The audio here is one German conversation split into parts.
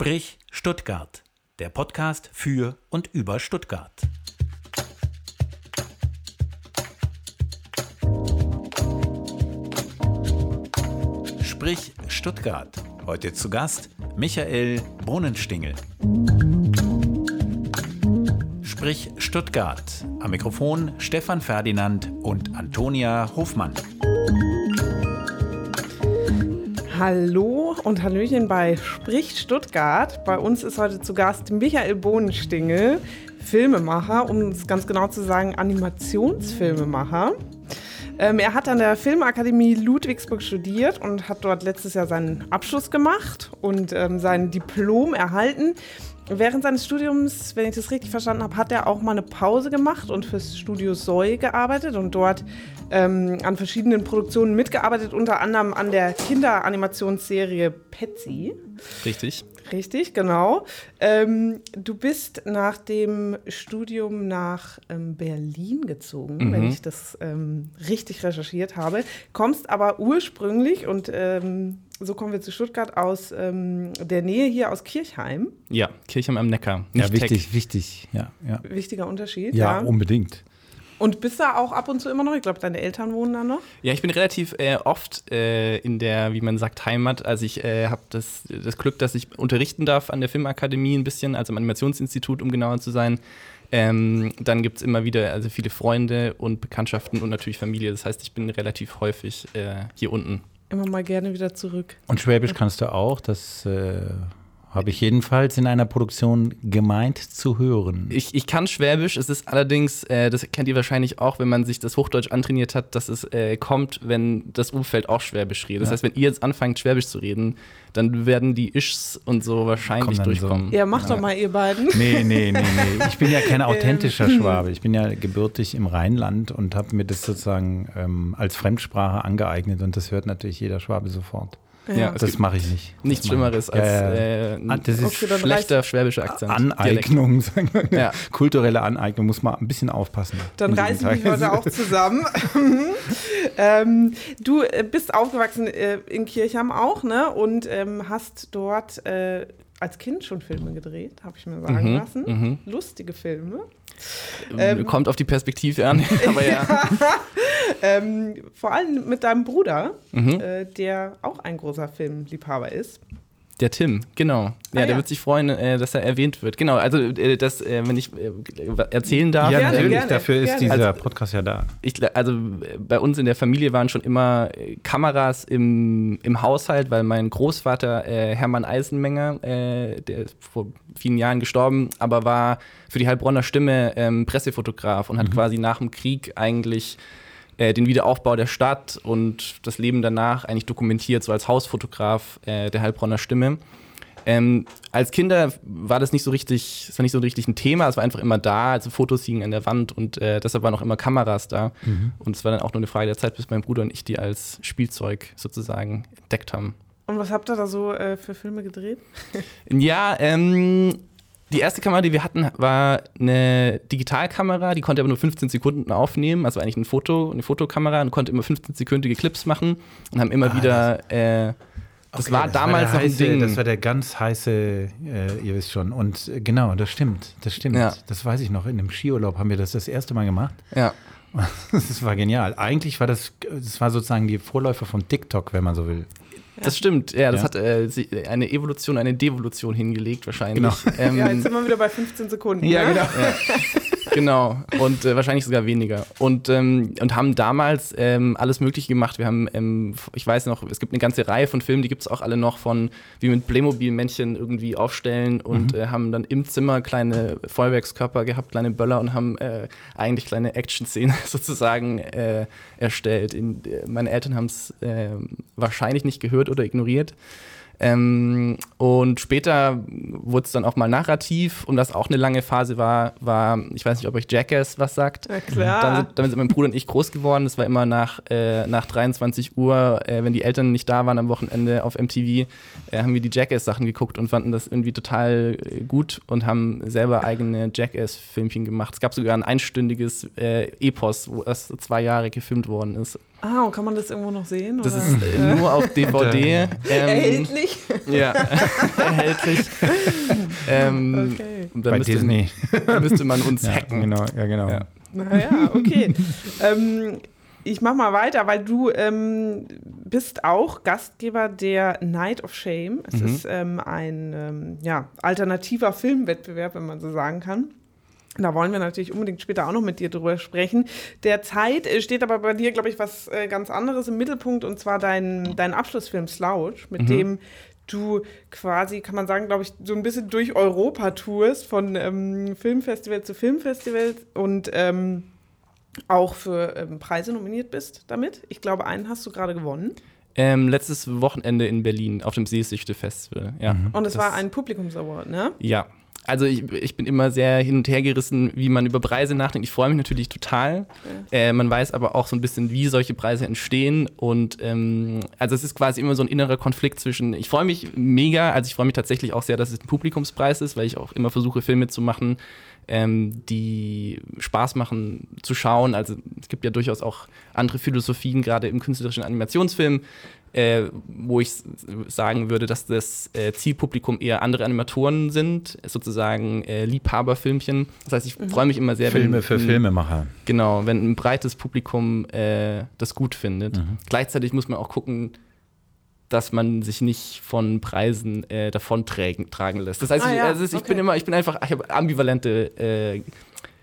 Sprich Stuttgart, der Podcast für und über Stuttgart. Sprich Stuttgart. Heute zu Gast Michael Bohnenstingel. Sprich Stuttgart. Am Mikrofon Stefan Ferdinand und Antonia Hofmann. Hallo und Hallöchen bei Spricht Stuttgart. Bei uns ist heute zu Gast Michael Bohnenstingel, Filmemacher, um es ganz genau zu sagen, Animationsfilmemacher. Ähm, er hat an der Filmakademie Ludwigsburg studiert und hat dort letztes Jahr seinen Abschluss gemacht und ähm, sein Diplom erhalten. Während seines Studiums, wenn ich das richtig verstanden habe, hat er auch mal eine Pause gemacht und fürs Studio Soy gearbeitet und dort ähm, an verschiedenen Produktionen mitgearbeitet, unter anderem an der Kinderanimationsserie Petsy. Richtig. Richtig, genau. Ähm, du bist nach dem Studium nach ähm, Berlin gezogen, mhm. wenn ich das ähm, richtig recherchiert habe, kommst aber ursprünglich und ähm, so kommen wir zu Stuttgart aus ähm, der Nähe hier aus Kirchheim. Ja, Kirchheim am Neckar. ja, wichtig, Tech. wichtig, ja, ja. Wichtiger Unterschied. Ja, ja, unbedingt. Und bist da auch ab und zu immer noch? Ich glaube, deine Eltern wohnen da noch? Ja, ich bin relativ äh, oft äh, in der, wie man sagt, Heimat. Also ich äh, habe das, das Glück, dass ich unterrichten darf an der Filmakademie ein bisschen, also am Animationsinstitut, um genauer zu sein. Ähm, dann gibt es immer wieder also viele Freunde und Bekanntschaften und natürlich Familie. Das heißt, ich bin relativ häufig äh, hier unten immer mal gerne wieder zurück. Und Schwäbisch kannst du auch, das äh, habe ich jedenfalls in einer Produktion gemeint zu hören. Ich, ich kann Schwäbisch, es ist allerdings, äh, das kennt ihr wahrscheinlich auch, wenn man sich das Hochdeutsch antrainiert hat, dass es äh, kommt, wenn das Umfeld auch Schwäbisch redet. Das ja. heißt, wenn ihr jetzt anfangt, Schwäbisch zu reden, dann werden die Ischs und so wahrscheinlich durchkommen. So. Ja, macht ja. doch mal ihr beiden. Nee, nee, nee, nee. Ich bin ja kein authentischer. Schwabe. Ich bin ja gebürtig im Rheinland und habe mir das sozusagen ähm, als Fremdsprache angeeignet und das hört natürlich jeder Schwabe sofort. Ja, das mache ich nicht. Nichts Schlimmeres als äh, ah, das ist schlechter schwäbischer Akzent. Aneignung, ja. kulturelle Aneignung, muss man ein bisschen aufpassen. Dann reißen wir heute auch zusammen. ähm, du äh, bist aufgewachsen äh, in Kirchheim auch, ne? Und ähm, hast dort äh, als Kind schon Filme gedreht, habe ich mir sagen mhm, lassen. Mhm. Lustige Filme. Ähm, Kommt auf die Perspektive an, aber ja. ähm, vor allem mit deinem Bruder, mhm. äh, der auch ein großer Filmliebhaber ist. Der Tim, genau. Ja, ah, der ja. wird sich freuen, äh, dass er erwähnt wird. Genau, also äh, das, äh, wenn ich äh, erzählen darf. Ja, natürlich, gerne, dafür ist gerne. dieser also, Podcast ja da. Ich, also bei uns in der Familie waren schon immer äh, Kameras im, im Haushalt, weil mein Großvater äh, Hermann Eisenmenger, der ist vor vielen Jahren gestorben, aber war für die Heilbronner Stimme ähm, Pressefotograf und hat mhm. quasi nach dem Krieg eigentlich äh, den Wiederaufbau der Stadt und das Leben danach eigentlich dokumentiert, so als Hausfotograf äh, der Heilbronner Stimme. Ähm, als Kinder war das nicht so richtig, das war nicht so richtig ein Thema, es war einfach immer da, also Fotos hingen an der Wand und äh, deshalb waren auch immer Kameras da. Mhm. Und es war dann auch nur eine Frage der Zeit, bis mein Bruder und ich die als Spielzeug sozusagen entdeckt haben. Und was habt ihr da so äh, für Filme gedreht? ja, ähm, die erste Kamera, die wir hatten, war eine Digitalkamera, die konnte aber nur 15 Sekunden aufnehmen, also eigentlich ein Foto, eine Fotokamera und konnte immer 15-sekündige Clips machen und haben immer ah, wieder. Das, äh, das okay, war das damals war noch heiße, ein Ding. Das war der ganz heiße, äh, ihr wisst schon. Und äh, genau, das stimmt, das stimmt. Ja. Das weiß ich noch. In einem Skiurlaub haben wir das das erste Mal gemacht. Ja. Das war genial. Eigentlich war das, das war sozusagen die Vorläufer von TikTok, wenn man so will. Das stimmt, ja, das ja. hat äh, eine Evolution, eine Devolution hingelegt wahrscheinlich. Genau. Ähm, ja, jetzt sind wir wieder bei 15 Sekunden. Ja, ne? genau. Ja. genau. Und äh, wahrscheinlich sogar weniger. Und, ähm, und haben damals ähm, alles Mögliche gemacht. Wir haben, ähm, ich weiß noch, es gibt eine ganze Reihe von Filmen, die gibt es auch alle noch von, wie mit Playmobil-Männchen irgendwie aufstellen und mhm. äh, haben dann im Zimmer kleine Feuerwerkskörper gehabt, kleine Böller und haben äh, eigentlich kleine Action-Szenen sozusagen äh, erstellt. In, äh, meine Eltern haben es ähm, wahrscheinlich nicht gehört oder ignoriert. Ähm, und später wurde es dann auch mal narrativ und was auch eine lange Phase war, war, ich weiß nicht, ob euch Jackass was sagt. Ja, klar. Dann sind, dann sind mein Bruder und ich groß geworden. Das war immer nach, äh, nach 23 Uhr, äh, wenn die Eltern nicht da waren am Wochenende auf MTV, äh, haben wir die Jackass-Sachen geguckt und fanden das irgendwie total äh, gut und haben selber eigene Jackass-Filmchen gemacht. Es gab sogar ein einstündiges äh, Epos, wo das zwei Jahre gefilmt worden ist. Ah, und kann man das irgendwo noch sehen? Das oder? ist äh, nur auf DVD. ähm, erhältlich? Ja, erhältlich. ähm, okay. Bei müsste, Disney. müsste man uns ja, hacken. Genau, ja, genau. Ja. Naja, okay. ähm, ich mach mal weiter, weil du ähm, bist auch Gastgeber der Night of Shame. Es mhm. ist ähm, ein ähm, ja, alternativer Filmwettbewerb, wenn man so sagen kann. Da wollen wir natürlich unbedingt später auch noch mit dir drüber sprechen. Derzeit äh, steht aber bei dir, glaube ich, was äh, ganz anderes im Mittelpunkt und zwar dein, dein Abschlussfilm Slouch, mit mhm. dem du quasi, kann man sagen, glaube ich, so ein bisschen durch Europa tourst, von ähm, Filmfestival zu Filmfestival und ähm, auch für ähm, Preise nominiert bist damit. Ich glaube, einen hast du gerade gewonnen. Ähm, letztes Wochenende in Berlin auf dem Seesichte Festival, ja. Mhm. Und es war ein Publikumsaward, ne? Ja, also ich, ich, bin immer sehr hin und her gerissen, wie man über Preise nachdenkt. Ich freue mich natürlich total. Ja. Äh, man weiß aber auch so ein bisschen, wie solche Preise entstehen. Und ähm, also es ist quasi immer so ein innerer Konflikt zwischen, ich freue mich mega, also ich freue mich tatsächlich auch sehr, dass es ein Publikumspreis ist, weil ich auch immer versuche, Filme zu machen, ähm, die Spaß machen zu schauen. Also es gibt ja durchaus auch andere Philosophien, gerade im künstlerischen Animationsfilm, äh, wo ich sagen würde, dass das äh, Zielpublikum eher andere Animatoren sind, sozusagen äh, Liebhaberfilmchen. Das heißt, ich mhm. freue mich immer sehr, Filme wenn, für ein, Filmemacher. Genau, wenn ein breites Publikum äh, das gut findet. Mhm. Gleichzeitig muss man auch gucken, dass man sich nicht von Preisen äh, davon tragen lässt. Das heißt, ah, ich, also ich okay. bin immer, ich bin einfach, ich habe ambivalente äh,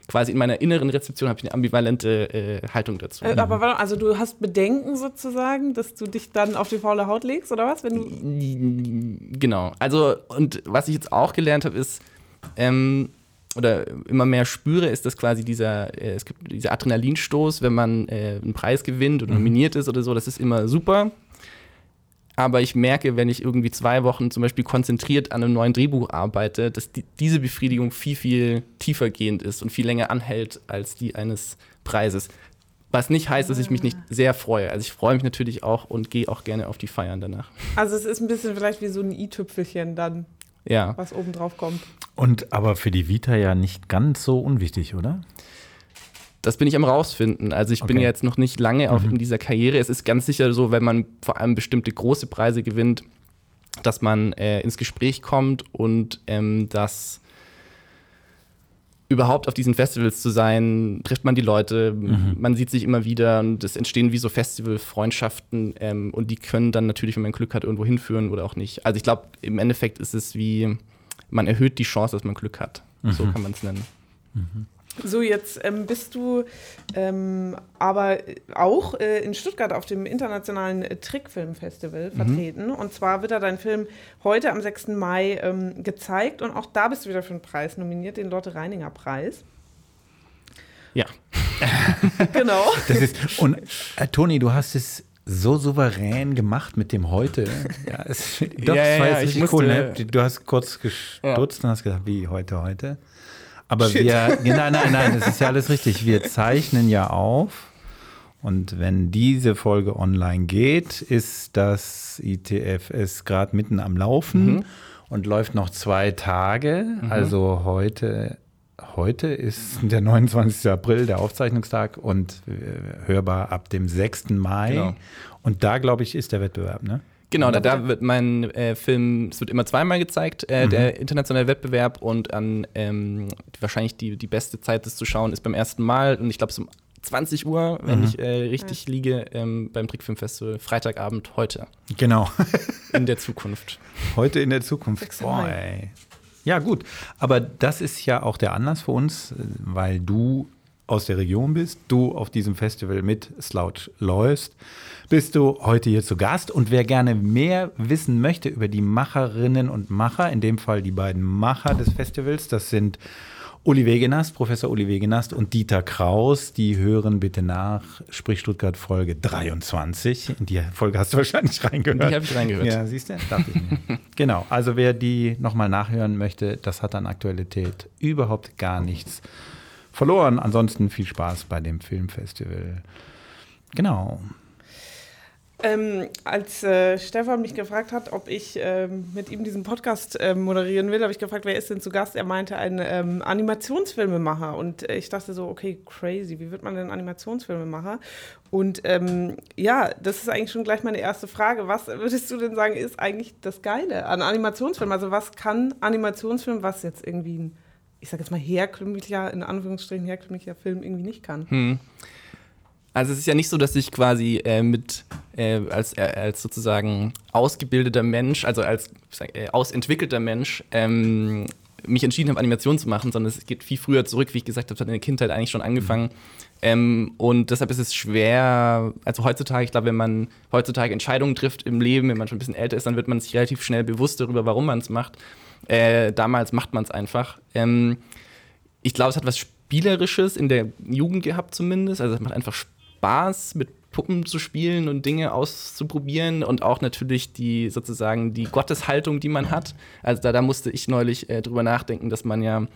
quasi in meiner inneren Rezeption habe ich eine ambivalente äh, Haltung dazu. Äh, aber warte, also du hast Bedenken sozusagen, dass du dich dann auf die faule Haut legst oder was? Wenn du genau. Also und was ich jetzt auch gelernt habe ist ähm, oder immer mehr spüre, ist, dass quasi dieser, äh, es gibt dieser Adrenalinstoß, wenn man äh, einen Preis gewinnt oder mhm. nominiert ist oder so, das ist immer super aber ich merke, wenn ich irgendwie zwei Wochen zum Beispiel konzentriert an einem neuen Drehbuch arbeite, dass die, diese Befriedigung viel, viel tiefergehend ist und viel länger anhält als die eines Preises. Was nicht heißt, dass ich mich nicht sehr freue. Also ich freue mich natürlich auch und gehe auch gerne auf die Feiern danach. Also es ist ein bisschen vielleicht wie so ein i-Tüpfelchen dann, ja. was oben drauf kommt. Und aber für die Vita ja nicht ganz so unwichtig, oder? Das bin ich am rausfinden. Also ich okay. bin jetzt noch nicht lange mhm. in dieser Karriere. Es ist ganz sicher so, wenn man vor allem bestimmte große Preise gewinnt, dass man äh, ins Gespräch kommt und ähm, dass überhaupt auf diesen Festivals zu sein, trifft man die Leute, mhm. man sieht sich immer wieder und es entstehen wie so Festivalfreundschaften ähm, und die können dann natürlich, wenn man Glück hat, irgendwo hinführen oder auch nicht. Also ich glaube, im Endeffekt ist es wie, man erhöht die Chance, dass man Glück hat. Mhm. So kann man es nennen. Mhm. So, jetzt ähm, bist du ähm, aber auch äh, in Stuttgart auf dem internationalen äh, Trickfilmfestival mhm. vertreten. Und zwar wird da dein Film heute am 6. Mai ähm, gezeigt. Und auch da bist du wieder für einen Preis nominiert, den Lotte Reininger Preis. Ja. genau. Das ist, und äh, Toni, du hast es so souverän gemacht mit dem heute. Ja, es, doch, ja, das war ja, jetzt richtig cool. Ne? Du hast kurz gestutzt und hast gesagt, wie heute, heute. Aber Shit. wir, nein, nein, nein, das ist ja alles richtig. Wir zeichnen ja auf. Und wenn diese Folge online geht, ist das ITFS gerade mitten am Laufen mhm. und läuft noch zwei Tage. Mhm. Also heute, heute ist der 29. April, der Aufzeichnungstag und äh, hörbar ab dem 6. Mai. Genau. Und da, glaube ich, ist der Wettbewerb, ne? Genau, da, da, wird mein äh, Film, es wird immer zweimal gezeigt, äh, mhm. der internationale Wettbewerb und an ähm, wahrscheinlich die, die beste Zeit, das zu schauen, ist beim ersten Mal und ich glaube es um 20 Uhr, wenn mhm. ich äh, richtig ja. liege, ähm, beim Trickfilmfestival, Freitagabend heute. Genau. in der Zukunft. Heute in der Zukunft. Boah, ey. Ja, gut. Aber das ist ja auch der Anlass für uns, weil du aus der Region bist, du auf diesem Festival mit Slouch läufst bist du heute hier zu Gast. Und wer gerne mehr wissen möchte über die Macherinnen und Macher, in dem Fall die beiden Macher des Festivals, das sind Uli Wegenast, Professor Uli Wegenast und Dieter Kraus, die hören bitte nach, sprich Stuttgart Folge 23. In die Folge hast du wahrscheinlich reingehört. Die habe ich reingehört. Ja, siehst du? Dachte ich mir. genau, also wer die nochmal nachhören möchte, das hat an Aktualität überhaupt gar nichts verloren. Ansonsten viel Spaß bei dem Filmfestival. Genau. Ähm, als äh, Stefan mich gefragt hat, ob ich ähm, mit ihm diesen Podcast äh, moderieren will, habe ich gefragt, wer ist denn zu Gast? Er meinte, ein ähm, Animationsfilmemacher. Und äh, ich dachte so, okay, crazy, wie wird man denn Animationsfilmemacher? Und ähm, ja, das ist eigentlich schon gleich meine erste Frage. Was würdest du denn sagen, ist eigentlich das Geile an Animationsfilmen? Also was kann Animationsfilm, was jetzt irgendwie ein, ich sage jetzt mal herkömmlicher, in Anführungsstrichen herkömmlicher Film irgendwie nicht kann? Hm. Also es ist ja nicht so, dass ich quasi äh, mit äh, als, äh, als sozusagen ausgebildeter Mensch, also als äh, ausentwickelter Mensch, ähm, mich entschieden habe, Animation zu machen, sondern es geht viel früher zurück, wie ich gesagt habe, hat in der Kindheit eigentlich schon angefangen. Ähm, und deshalb ist es schwer, also heutzutage, ich glaube, wenn man heutzutage Entscheidungen trifft im Leben, wenn man schon ein bisschen älter ist, dann wird man sich relativ schnell bewusst darüber, warum man es macht. Äh, damals macht man es einfach. Ähm, ich glaube, es hat was Spielerisches in der Jugend gehabt zumindest. Also es macht einfach Spaß Spaß, mit Puppen zu spielen und Dinge auszuprobieren und auch natürlich die sozusagen die Gotteshaltung, die man hat. Also da, da musste ich neulich äh, drüber nachdenken, dass man ja,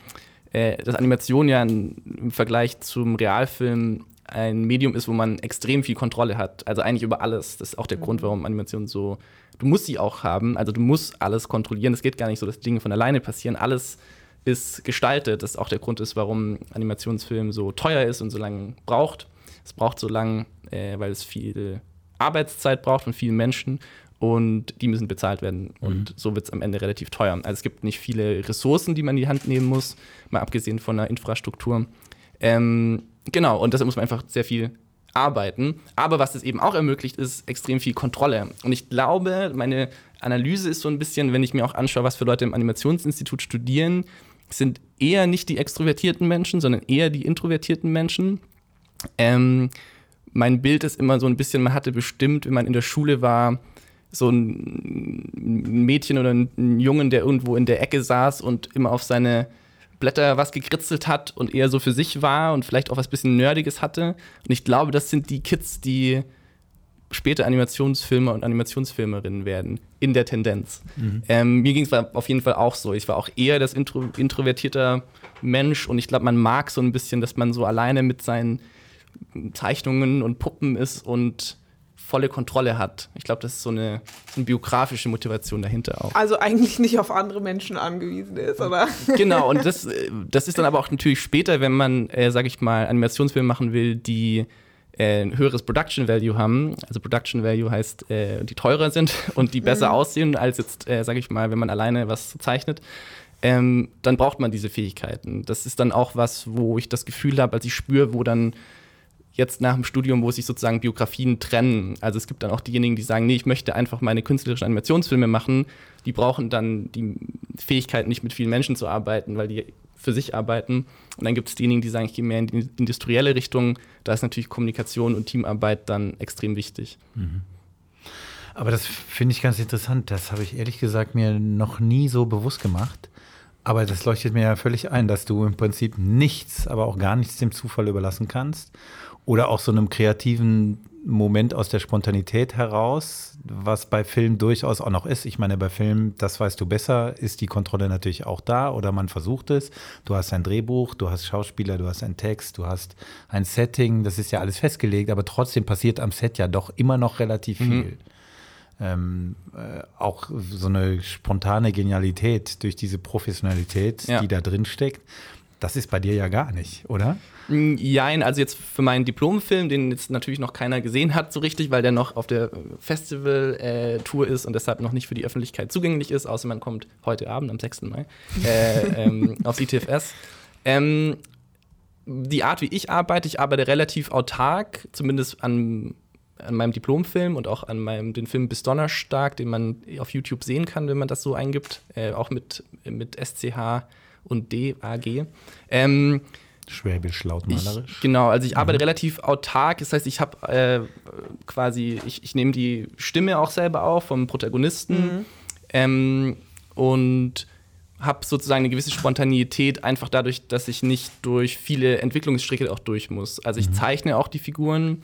äh, dass Animation ja im Vergleich zum Realfilm ein Medium ist, wo man extrem viel Kontrolle hat. Also eigentlich über alles. Das ist auch der mhm. Grund, warum Animation so. Du musst sie auch haben. Also du musst alles kontrollieren. Es geht gar nicht so, dass Dinge von alleine passieren. Alles ist gestaltet. Das ist auch der Grund ist, warum Animationsfilm so teuer ist und so lange braucht. Es braucht so lange, äh, weil es viel Arbeitszeit braucht von vielen Menschen und die müssen bezahlt werden. Mhm. Und so wird es am Ende relativ teuer. Also es gibt nicht viele Ressourcen, die man in die Hand nehmen muss, mal abgesehen von der Infrastruktur. Ähm, genau, und deshalb muss man einfach sehr viel arbeiten. Aber was es eben auch ermöglicht, ist extrem viel Kontrolle. Und ich glaube, meine Analyse ist so ein bisschen, wenn ich mir auch anschaue, was für Leute im Animationsinstitut studieren, sind eher nicht die extrovertierten Menschen, sondern eher die introvertierten Menschen. Ähm, mein Bild ist immer so ein bisschen, man hatte bestimmt, wenn man in der Schule war, so ein Mädchen oder ein Jungen, der irgendwo in der Ecke saß und immer auf seine Blätter was gekritzelt hat und eher so für sich war und vielleicht auch was bisschen Nerdiges hatte. Und ich glaube, das sind die Kids, die später Animationsfilmer und Animationsfilmerinnen werden, in der Tendenz. Mhm. Ähm, mir ging es auf jeden Fall auch so. Ich war auch eher das intro introvertierter Mensch und ich glaube, man mag so ein bisschen, dass man so alleine mit seinen Zeichnungen und Puppen ist und volle Kontrolle hat. Ich glaube, das ist so eine, eine, biografische Motivation dahinter auch. Also eigentlich nicht auf andere Menschen angewiesen ist, oder? Genau, und das, das ist dann aber auch natürlich später, wenn man, äh, sage ich mal, Animationsfilme machen will, die äh, ein höheres Production Value haben. Also Production Value heißt, äh, die teurer sind und die besser mhm. aussehen als jetzt, äh, sage ich mal, wenn man alleine was zeichnet. Ähm, dann braucht man diese Fähigkeiten. Das ist dann auch was, wo ich das Gefühl habe, als ich spüre, wo dann jetzt nach dem Studium, wo sich sozusagen Biografien trennen. Also es gibt dann auch diejenigen, die sagen, nee, ich möchte einfach meine künstlerischen Animationsfilme machen. Die brauchen dann die Fähigkeit, nicht mit vielen Menschen zu arbeiten, weil die für sich arbeiten. Und dann gibt es diejenigen, die sagen, ich gehe mehr in die industrielle Richtung. Da ist natürlich Kommunikation und Teamarbeit dann extrem wichtig. Mhm. Aber das finde ich ganz interessant. Das habe ich ehrlich gesagt mir noch nie so bewusst gemacht. Aber das leuchtet mir ja völlig ein, dass du im Prinzip nichts, aber auch gar nichts dem Zufall überlassen kannst oder auch so einem kreativen Moment aus der Spontanität heraus, was bei Film durchaus auch noch ist. Ich meine, bei Film, das weißt du besser, ist die Kontrolle natürlich auch da oder man versucht es. Du hast ein Drehbuch, du hast Schauspieler, du hast einen Text, du hast ein Setting, das ist ja alles festgelegt, aber trotzdem passiert am Set ja doch immer noch relativ mhm. viel. Ähm, äh, auch so eine spontane Genialität durch diese Professionalität, ja. die da drin steckt. Das ist bei dir ja gar nicht, oder? Jein, also jetzt für meinen Diplomfilm, den jetzt natürlich noch keiner gesehen hat so richtig, weil der noch auf der Festival-Tour ist und deshalb noch nicht für die Öffentlichkeit zugänglich ist, außer man kommt heute Abend am 6. Mai äh, ähm, aufs ITFS. Ähm, die Art, wie ich arbeite, ich arbeite relativ autark, zumindest an, an meinem Diplomfilm und auch an meinem den Film Bis Donnerstag, den man auf YouTube sehen kann, wenn man das so eingibt, äh, auch mit, mit SCH und DAG. Ähm, Schwäbisch lautmalerisch. Ich, genau, also ich arbeite mhm. relativ autark. Das heißt, ich habe äh, quasi, ich, ich nehme die Stimme auch selber auf vom Protagonisten mhm. ähm, und habe sozusagen eine gewisse Spontaneität, einfach dadurch, dass ich nicht durch viele Entwicklungsstricke auch durch muss. Also ich mhm. zeichne auch die Figuren.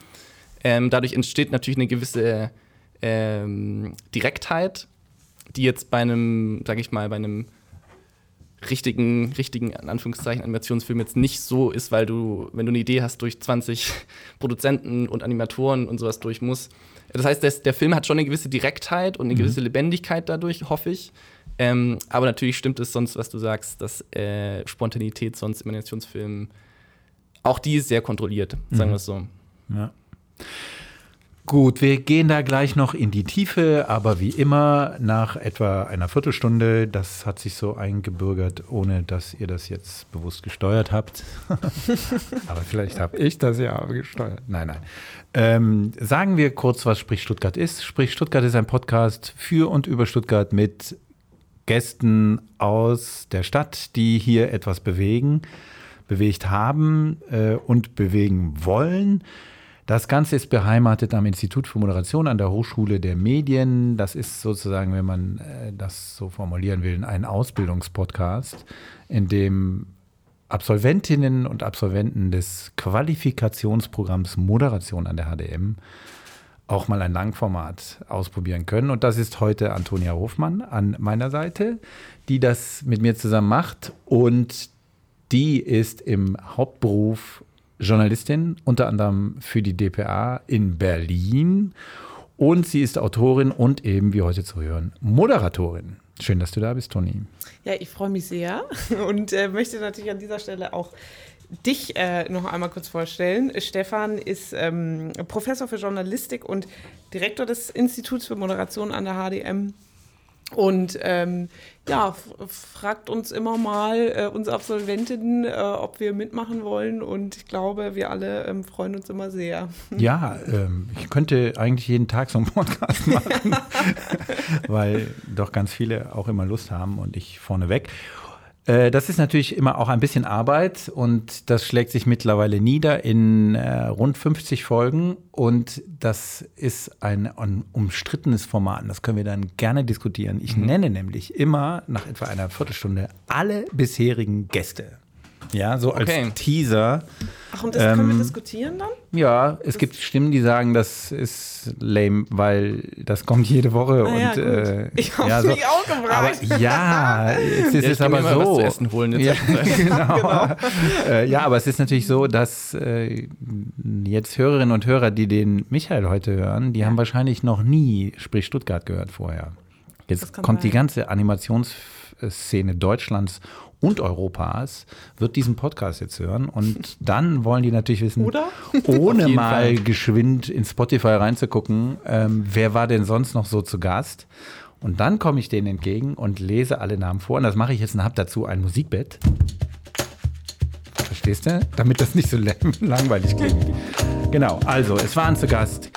Ähm, dadurch entsteht natürlich eine gewisse ähm, Direktheit, die jetzt bei einem, sag ich mal, bei einem richtigen, richtigen, in Anführungszeichen, Animationsfilm jetzt nicht so ist, weil du, wenn du eine Idee hast, durch 20 Produzenten und Animatoren und sowas durch muss. Das heißt, der, der Film hat schon eine gewisse Direktheit und eine mhm. gewisse Lebendigkeit dadurch, hoffe ich. Ähm, aber natürlich stimmt es sonst, was du sagst, dass äh, Spontanität sonst im Animationsfilm auch die ist sehr kontrolliert, sagen mhm. wir es so. Ja. Gut, wir gehen da gleich noch in die Tiefe, aber wie immer nach etwa einer Viertelstunde, das hat sich so eingebürgert, ohne dass ihr das jetzt bewusst gesteuert habt. aber vielleicht habe ich das ja gesteuert. Nein, nein. Ähm, sagen wir kurz, was Sprich Stuttgart ist. Sprich Stuttgart ist ein Podcast für und über Stuttgart mit Gästen aus der Stadt, die hier etwas bewegen, bewegt haben äh, und bewegen wollen. Das Ganze ist beheimatet am Institut für Moderation an der Hochschule der Medien. Das ist sozusagen, wenn man äh, das so formulieren will, ein Ausbildungspodcast, in dem Absolventinnen und Absolventen des Qualifikationsprogramms Moderation an der HDM auch mal ein Langformat ausprobieren können. Und das ist heute Antonia Hofmann an meiner Seite, die das mit mir zusammen macht. Und die ist im Hauptberuf Journalistin, unter anderem für die DPA in Berlin. Und sie ist Autorin und eben, wie heute zu hören, Moderatorin. Schön, dass du da bist, Toni. Ja, ich freue mich sehr und äh, möchte natürlich an dieser Stelle auch dich äh, noch einmal kurz vorstellen. Stefan ist ähm, Professor für Journalistik und Direktor des Instituts für Moderation an der HDM und ähm, ja, fragt uns immer mal, äh, uns Absolventinnen, äh, ob wir mitmachen wollen. Und ich glaube, wir alle ähm, freuen uns immer sehr. Ja, ähm, ich könnte eigentlich jeden Tag so einen Podcast machen, weil doch ganz viele auch immer Lust haben und ich vorneweg. Äh, das ist natürlich immer auch ein bisschen Arbeit und das schlägt sich mittlerweile nieder in äh, rund 50 Folgen und das ist ein, ein, umstrittenes Format. Das können wir dann gerne diskutieren. Ich mhm. nenne nämlich immer nach etwa einer Viertelstunde alle bisherigen Gäste. Ja, so als okay. Teaser. Ach, und das ähm, können wir ähm, diskutieren dann? Ja, es das gibt Stimmen, die sagen, das ist lame, weil das kommt jede Woche. Ah, und, ja, äh, ich habe ja, so. mich auch gefragt. Aber ja, ist ja, es aber so. Was zu essen holen ja, genau. genau. äh, ja, aber es ist natürlich so, dass äh, jetzt Hörerinnen und Hörer, die den Michael heute hören, die haben wahrscheinlich noch nie Sprich Stuttgart gehört vorher. Jetzt kommt sein. die ganze Animationsszene Deutschlands und Europas wird diesen Podcast jetzt hören und dann wollen die natürlich wissen, Oder? ohne mal Fall. geschwind in Spotify reinzugucken, ähm, wer war denn sonst noch so zu Gast? Und dann komme ich denen entgegen und lese alle Namen vor und das mache ich jetzt und habe dazu ein Musikbett. Verstehst du? Damit das nicht so langweilig klingt. Genau, also es waren zu Gast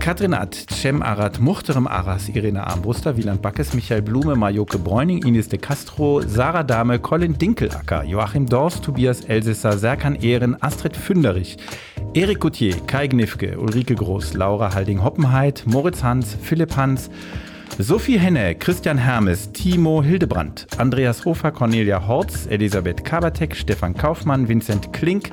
Katrin Att, Cem Arat, Muchterem Aras, Irene Armbruster, Wieland Backes, Michael Blume, Majoke Bräuning, Ines de Castro, Sarah Dahme, Colin Dinkelacker, Joachim Dorst, Tobias Elsesser, Serkan Ehren, Astrid Fünderich, Erik Gauthier, Kai Gnifke, Ulrike Groß, Laura Halding-Hoppenheit, Moritz Hans, Philipp Hans, Sophie Henne, Christian Hermes, Timo Hildebrandt, Andreas Hofer, Cornelia Horz, Elisabeth Kabatek, Stefan Kaufmann, Vincent Klink,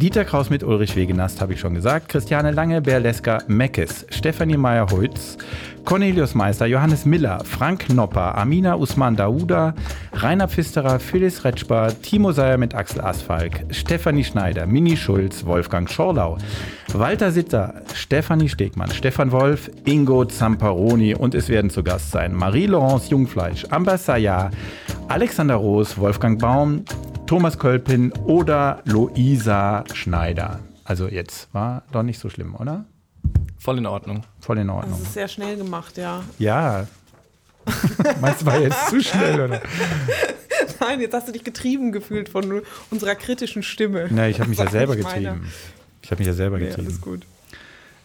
Dieter Kraus mit Ulrich Wegenast, habe ich schon gesagt, Christiane Lange, Berleska Meckes, Stefanie Meyer-Holz, Cornelius Meister, Johannes Miller, Frank Nopper, Amina Usman Dauda, Rainer Pfisterer, Phyllis Retschbar, Timo Seyer mit Axel Asfalk, Stefanie Schneider, Mini Schulz, Wolfgang Schorlau, Walter Sitter, Stefanie Stegmann, Stefan Wolf, Ingo Zamparoni und es werden zu Gast sein Marie-Laurence Jungfleisch, Amber Sayar, Alexander Roos, Wolfgang Baum, Thomas Kölpin oder Luisa Schneider. Also jetzt war doch nicht so schlimm, oder? Voll in Ordnung. Voll in Ordnung. Das ist sehr schnell gemacht, ja. Ja. Meinst du, war jetzt zu schnell, oder? Nein, jetzt hast du dich getrieben gefühlt von unserer kritischen Stimme. Nein, ich habe mich ja selber getrieben. Ich habe mich ja selber getrieben. Alles gut.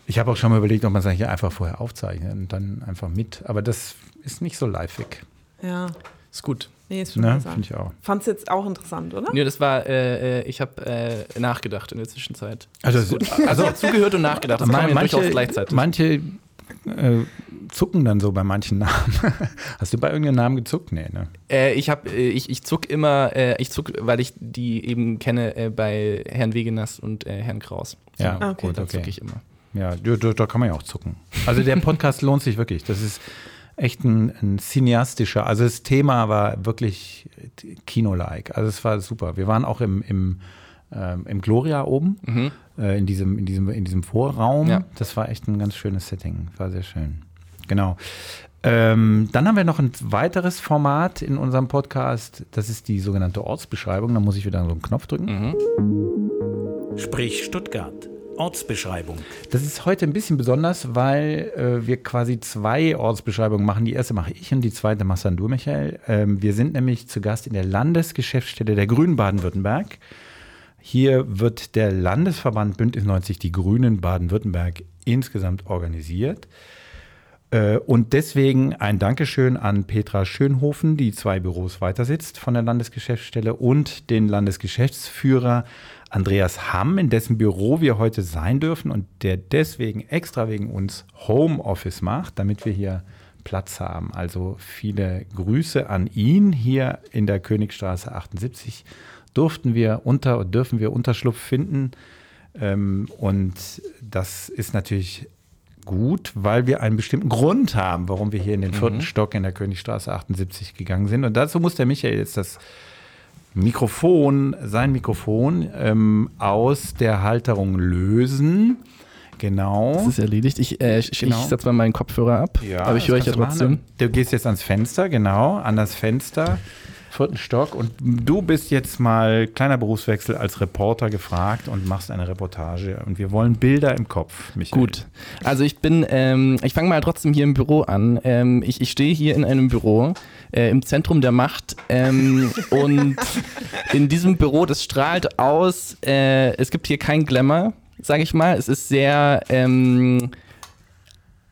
Ich habe auch schon mal überlegt, ob man es eigentlich einfach vorher aufzeichnet und dann einfach mit. Aber das ist nicht so liveig. Ja. Ist gut. Nee, ist schon ne? Finde ich auch. Fand's jetzt auch interessant, oder? Nee, das war, äh, äh ich habe äh, nachgedacht in der Zwischenzeit. Also, also zugehört und nachgedacht. Das man, manche, durchaus gleichzeitig. Manche äh, zucken dann so bei manchen Namen. Hast du bei irgendeinem Namen gezuckt? Nee, ne? Äh, ich, hab, äh, ich, ich zuck immer, ich zuck, weil ich die eben kenne bei Herrn Wegenass und Herrn Kraus. Ja, okay. gut, da okay. zucke ich immer. Ja, da, da, kann man ja auch zucken. Also der Podcast lohnt sich wirklich. Das ist echt ein, ein cineastischer, also das Thema war wirklich Kino-like. Also es war super. Wir waren auch im, im, ähm, im Gloria oben, mhm. äh, in, diesem, in, diesem, in diesem Vorraum. Ja. Das war echt ein ganz schönes Setting. War sehr schön. Genau. Ähm, dann haben wir noch ein weiteres Format in unserem Podcast. Das ist die sogenannte Ortsbeschreibung. Da muss ich wieder so einen Knopf drücken. Mhm. Sprich Stuttgart. Ortsbeschreibung. Das ist heute ein bisschen besonders, weil äh, wir quasi zwei Ortsbeschreibungen machen. Die erste mache ich und die zweite machst dann du, Michael. Ähm, wir sind nämlich zu Gast in der Landesgeschäftsstelle der Grünen Baden-Württemberg. Hier wird der Landesverband Bündnis 90 Die Grünen Baden-Württemberg insgesamt organisiert. Äh, und deswegen ein Dankeschön an Petra Schönhofen, die zwei Büros weiter sitzt von der Landesgeschäftsstelle und den Landesgeschäftsführer Andreas Hamm, in dessen Büro wir heute sein dürfen und der deswegen extra wegen uns Homeoffice macht, damit wir hier Platz haben. Also viele Grüße an ihn hier in der Königstraße 78. Durften wir unter, dürfen wir Unterschlupf finden. Ähm, und das ist natürlich gut, weil wir einen bestimmten Grund haben, warum wir hier in den vierten mhm. Stock in der Königstraße 78 gegangen sind. Und dazu muss der Michael jetzt das Mikrofon, sein Mikrofon ähm, aus der Halterung lösen. Genau. Das ist erledigt. Ich, äh, ich, genau. ich setze mal meinen Kopfhörer ab, ja, aber ich höre euch ja trotzdem. Du gehst jetzt ans Fenster, genau, an das Fenster vierten Stock und du bist jetzt mal, kleiner Berufswechsel, als Reporter gefragt und machst eine Reportage und wir wollen Bilder im Kopf, Michael. Gut, also ich bin, ähm, ich fange mal trotzdem hier im Büro an. Ähm, ich, ich stehe hier in einem Büro äh, im Zentrum der Macht ähm, und in diesem Büro, das strahlt aus, äh, es gibt hier kein Glamour, sage ich mal. Es ist sehr, ähm,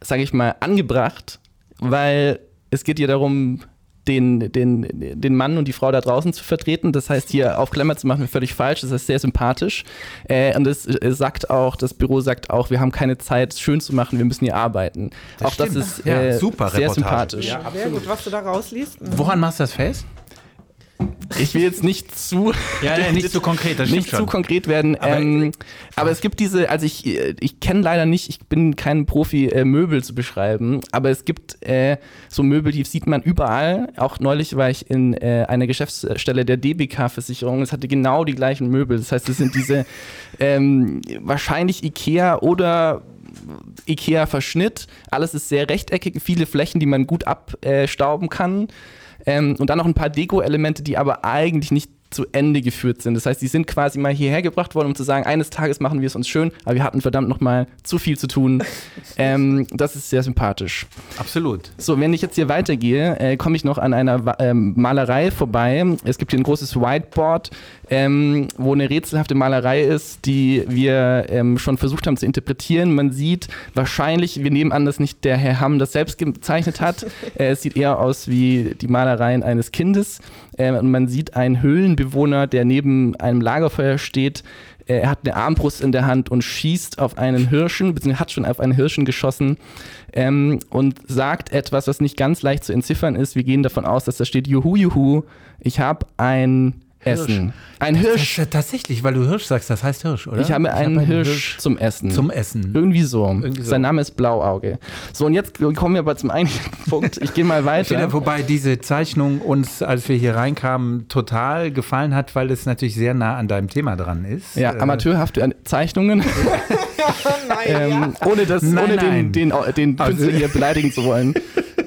sage ich mal, angebracht, weil es geht hier darum, den, den, den Mann und die Frau da draußen zu vertreten. Das heißt, hier auf Klemmer zu machen, wäre völlig falsch. Das ist sehr sympathisch. Äh, und es, sagt auch, das Büro sagt auch, wir haben keine Zeit, schön zu machen, wir müssen hier arbeiten. Das auch stimmt. das ist äh, ja, super sehr Reportage. sympathisch. Ja, sehr gut, was du da rausliest. Woran machst du das fest? Ich will jetzt nicht zu ja, ja nicht zu konkret, das nicht schon. zu konkret werden. Aber, ähm, aber, es gibt diese, also ich, ich kenne leider nicht, ich bin kein Profi, äh, Möbel zu beschreiben, aber es gibt äh, so Möbel, die sieht man überall. Auch neulich war ich in äh, einer Geschäftsstelle der DBK-Versicherung. Es hatte genau die gleichen Möbel. Das heißt, es sind diese ähm, wahrscheinlich Ikea oder IKEA-Verschnitt. Alles ist sehr rechteckig, viele Flächen, die man gut abstauben kann. Ähm, und dann noch ein paar Deko-Elemente, die aber eigentlich nicht zu Ende geführt sind. Das heißt, die sind quasi mal hierher gebracht worden, um zu sagen, eines Tages machen wir es uns schön, aber wir hatten verdammt noch mal zu viel zu tun. ähm, das ist sehr sympathisch. Absolut. So, wenn ich jetzt hier weitergehe, äh, komme ich noch an einer ähm, Malerei vorbei. Es gibt hier ein großes Whiteboard, ähm, wo eine rätselhafte Malerei ist, die wir ähm, schon versucht haben zu interpretieren. Man sieht wahrscheinlich, wir nehmen an, dass nicht der Herr Hamm das selbst gezeichnet hat. äh, es sieht eher aus wie die Malereien eines Kindes. Äh, und man sieht einen Höhlenbewohner, der neben einem Lagerfeuer steht. Äh, er hat eine Armbrust in der Hand und schießt auf einen Hirschen, beziehungsweise hat schon auf einen Hirschen geschossen ähm, und sagt etwas, was nicht ganz leicht zu entziffern ist. Wir gehen davon aus, dass da steht, Juhu, Juhu, ich habe ein Essen. Ein Hirsch. Das, tatsächlich, weil du Hirsch sagst, das heißt Hirsch, oder? Ich habe einen, ich einen Hirsch, Hirsch, zum Essen. Zum Essen. Irgendwie so. Irgendwie so. Sein Name ist Blauauge. So, und jetzt kommen wir aber zum eigentlichen Punkt. Ich gehe mal weiter. Finde, wobei diese Zeichnung uns, als wir hier reinkamen, total gefallen hat, weil es natürlich sehr nah an deinem Thema dran ist. Ja, äh, amateurhafte Zeichnungen. nein, ähm. Ohne, das, nein, ohne nein. den, den, den also Künstler hier beleidigen zu wollen.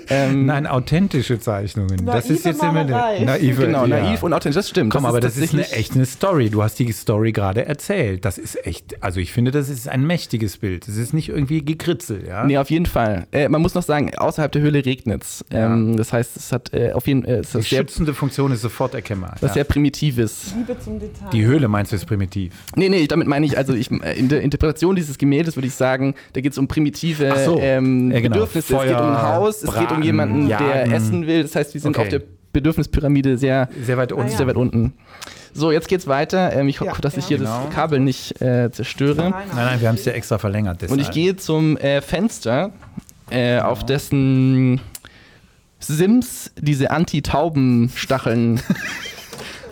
Ähm, Nein, authentische Zeichnungen. das ist jetzt immer naive. Genau, ja. naiv und authentisch, das stimmt. Komm, das aber ist das ist eine echt eine Story. Du hast die Story gerade erzählt. Das ist echt, also ich finde, das ist ein mächtiges Bild. Das ist nicht irgendwie gekritzelt, ja? Nee, auf jeden Fall. Äh, man muss noch sagen, außerhalb der Höhle regnet es. Ähm, das heißt, es hat äh, auf jeden Fall. Äh, die sehr, schützende Funktion ist sofort erkennbar. Was ja. sehr Primitives. Liebe zum Detail. Die Höhle meinst du ist primitiv? Nee, nee, damit meine ich, also ich, äh, in der Interpretation dieses Gemäldes würde ich sagen, da geht es um primitive so. ähm, ja, genau. Bedürfnisse. Feuer, es geht um ein Haus, Braten, es geht um jemanden, ja, der essen will. Das heißt, wir sind okay. auf der Bedürfnispyramide sehr, sehr weit unten. Sehr weit unten. So, jetzt geht's weiter. Ähm, ich hoffe, ja, dass ich hier genau. das Kabel nicht äh, zerstöre. Nein, nein, nein, wir haben es ja extra verlängert. Deshalb. Und ich gehe zum äh, Fenster, äh, genau. auf dessen Sims diese Anti-Tauben-Stacheln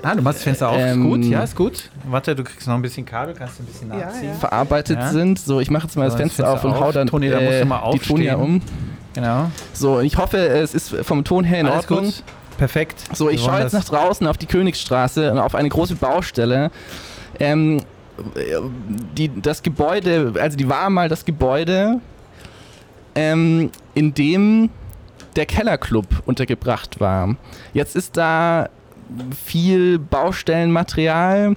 Ah, du machst das Fenster auf. Ähm, ist gut, ja, ist gut. Warte, du kriegst noch ein bisschen Kabel, kannst du ein bisschen nachziehen. Ja, ja. Verarbeitet ja. sind. So, ich mache jetzt mal das, Fenster, Fenster, auf und hau dann Toni, da äh, die Tonia um. Genau. So, ich hoffe, es ist vom Ton her in Alles Ordnung. Gut. Perfekt. So, ich schaue jetzt nach draußen auf die Königsstraße und auf eine große Baustelle. Ähm, die, das Gebäude, also die war mal das Gebäude, ähm, in dem der Kellerclub untergebracht war. Jetzt ist da viel Baustellenmaterial,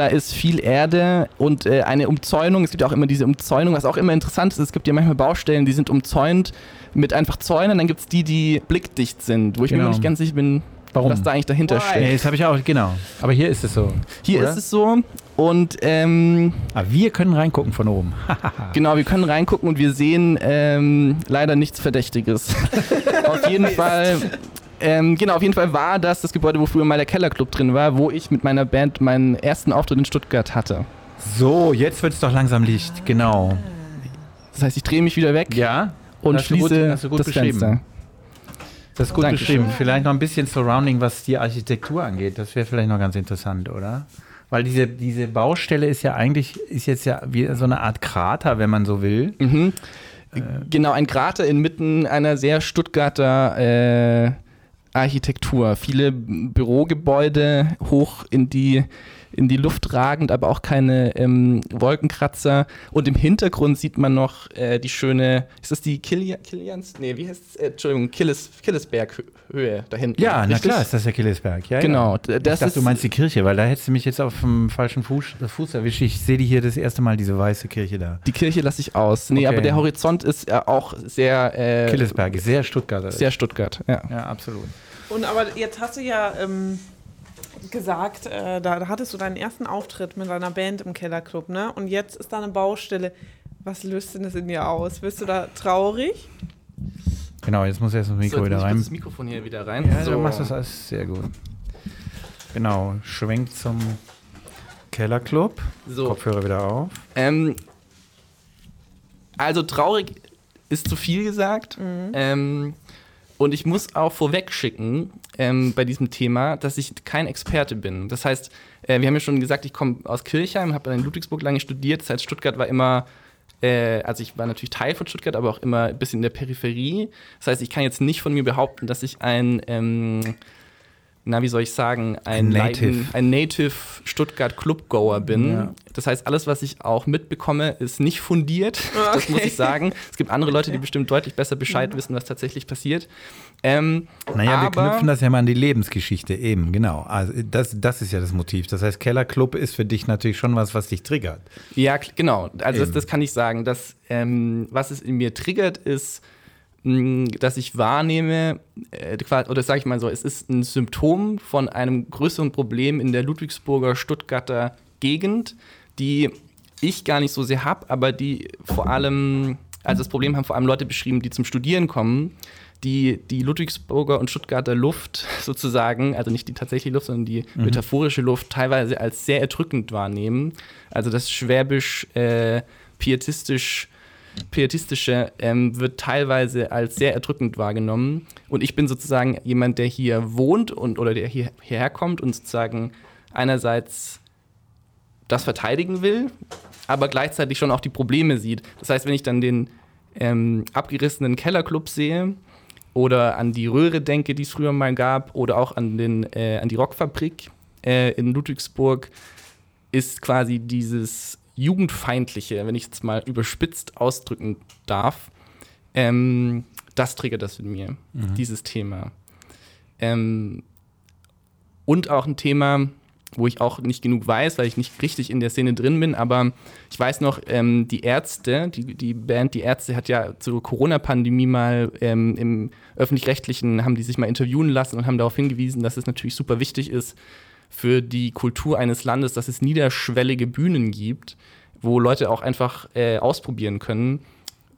da ist viel Erde und äh, eine Umzäunung. Es gibt ja auch immer diese Umzäunung, was auch immer interessant ist. Es gibt ja manchmal Baustellen, die sind umzäunt mit einfach Zäunen. Dann gibt es die, die blickdicht sind, wo ich genau. mir nicht ganz sicher bin, Warum? was da eigentlich dahinter Why? steht. Nee, das habe ich auch, genau. Aber hier ist es so. Hier oder? ist es so. Und ähm, Aber ah, wir können reingucken von oben. genau, wir können reingucken und wir sehen ähm, leider nichts Verdächtiges. Auf jeden Fall ähm, genau, auf jeden Fall war das das Gebäude, wo früher mal der Kellerclub drin war, wo ich mit meiner Band meinen ersten Auftritt in Stuttgart hatte. So, jetzt wird es doch langsam Licht, genau. Das heißt, ich drehe mich wieder weg ja, und schließe gut, das Fenster. Das ist gut Dankeschön. beschrieben. Vielleicht noch ein bisschen Surrounding, was die Architektur angeht. Das wäre vielleicht noch ganz interessant, oder? Weil diese, diese Baustelle ist ja eigentlich, ist jetzt ja wie so eine Art Krater, wenn man so will. Mhm. Äh, genau, ein Krater inmitten einer sehr Stuttgarter äh, Architektur. Viele Bürogebäude hoch in die in die Luft ragend, aber auch keine ähm, Wolkenkratzer. Und im Hintergrund sieht man noch äh, die schöne, ist das die Kilians? Nee, wie heißt es? Äh, Entschuldigung, Killes, Killesberg-Höhe da hinten. Ja, richtig? na klar ist das der Killesberg. Ja, genau. Ja. Das ich dachte, du meinst die Kirche, weil da hättest du mich jetzt auf dem falschen Fuß, Fuß erwischt. Ich sehe die hier das erste Mal, diese weiße Kirche da. Die Kirche lasse ich aus. Nee, okay. aber der Horizont ist äh, auch sehr. Äh, Killesberg, sehr Stuttgart. Sehr Stuttgart, ja. Ja, absolut. Und aber jetzt hast du ja. Ähm gesagt, äh, da, da, hattest du deinen ersten Auftritt mit deiner Band im Kellerclub, ne? Und jetzt ist da eine Baustelle. Was löst denn das in dir aus? Wirst du da traurig? Genau, jetzt muss erst das Mikro so, wieder rein. das Mikrofon hier wieder rein. Ja, so. du machst das alles sehr gut. Genau, schwenkt zum Kellerclub. So. Kopfhörer wieder auf. Ähm, also traurig ist zu viel gesagt. Mhm. Ähm, und ich muss auch vorweg schicken ähm, bei diesem Thema, dass ich kein Experte bin. Das heißt, äh, wir haben ja schon gesagt, ich komme aus Kirchheim, habe in Ludwigsburg lange studiert. Das heißt, Stuttgart war immer, äh, also ich war natürlich Teil von Stuttgart, aber auch immer ein bisschen in der Peripherie. Das heißt, ich kann jetzt nicht von mir behaupten, dass ich ein ähm, na, wie soll ich sagen, ein, Native, Leiden, ein Native Stuttgart Clubgoer bin. Ja. Das heißt, alles, was ich auch mitbekomme, ist nicht fundiert. Okay. Das muss ich sagen. Es gibt andere Leute, die bestimmt deutlich besser Bescheid wissen, was tatsächlich passiert. Ähm, naja, wir knüpfen das ja mal an die Lebensgeschichte eben, genau. Also das, das ist ja das Motiv. Das heißt, Kellerclub ist für dich natürlich schon was, was dich triggert. Ja, genau. Also das, das, kann ich sagen. Dass, ähm, was es in mir triggert, ist dass ich wahrnehme, äh, oder sage ich mal so, es ist ein Symptom von einem größeren Problem in der Ludwigsburger, Stuttgarter Gegend, die ich gar nicht so sehr habe, aber die vor allem, also das Problem haben vor allem Leute beschrieben, die zum Studieren kommen, die die Ludwigsburger und Stuttgarter Luft sozusagen, also nicht die tatsächliche Luft, sondern die mhm. metaphorische Luft teilweise als sehr erdrückend wahrnehmen. Also das schwäbisch, äh, pietistisch Pietistische ähm, wird teilweise als sehr erdrückend wahrgenommen. Und ich bin sozusagen jemand, der hier wohnt und oder der hier, hierher kommt und sozusagen einerseits das verteidigen will, aber gleichzeitig schon auch die Probleme sieht. Das heißt, wenn ich dann den ähm, abgerissenen Kellerclub sehe oder an die Röhre denke, die es früher mal gab, oder auch an, den, äh, an die Rockfabrik äh, in Ludwigsburg, ist quasi dieses Jugendfeindliche, wenn ich es mal überspitzt ausdrücken darf, ähm, das triggert das in mir, mhm. dieses Thema. Ähm, und auch ein Thema, wo ich auch nicht genug weiß, weil ich nicht richtig in der Szene drin bin, aber ich weiß noch, ähm, die Ärzte, die, die Band Die Ärzte hat ja zur Corona-Pandemie mal ähm, im öffentlich-rechtlichen, haben die sich mal interviewen lassen und haben darauf hingewiesen, dass es natürlich super wichtig ist, für die Kultur eines Landes, dass es niederschwellige Bühnen gibt, wo Leute auch einfach äh, ausprobieren können,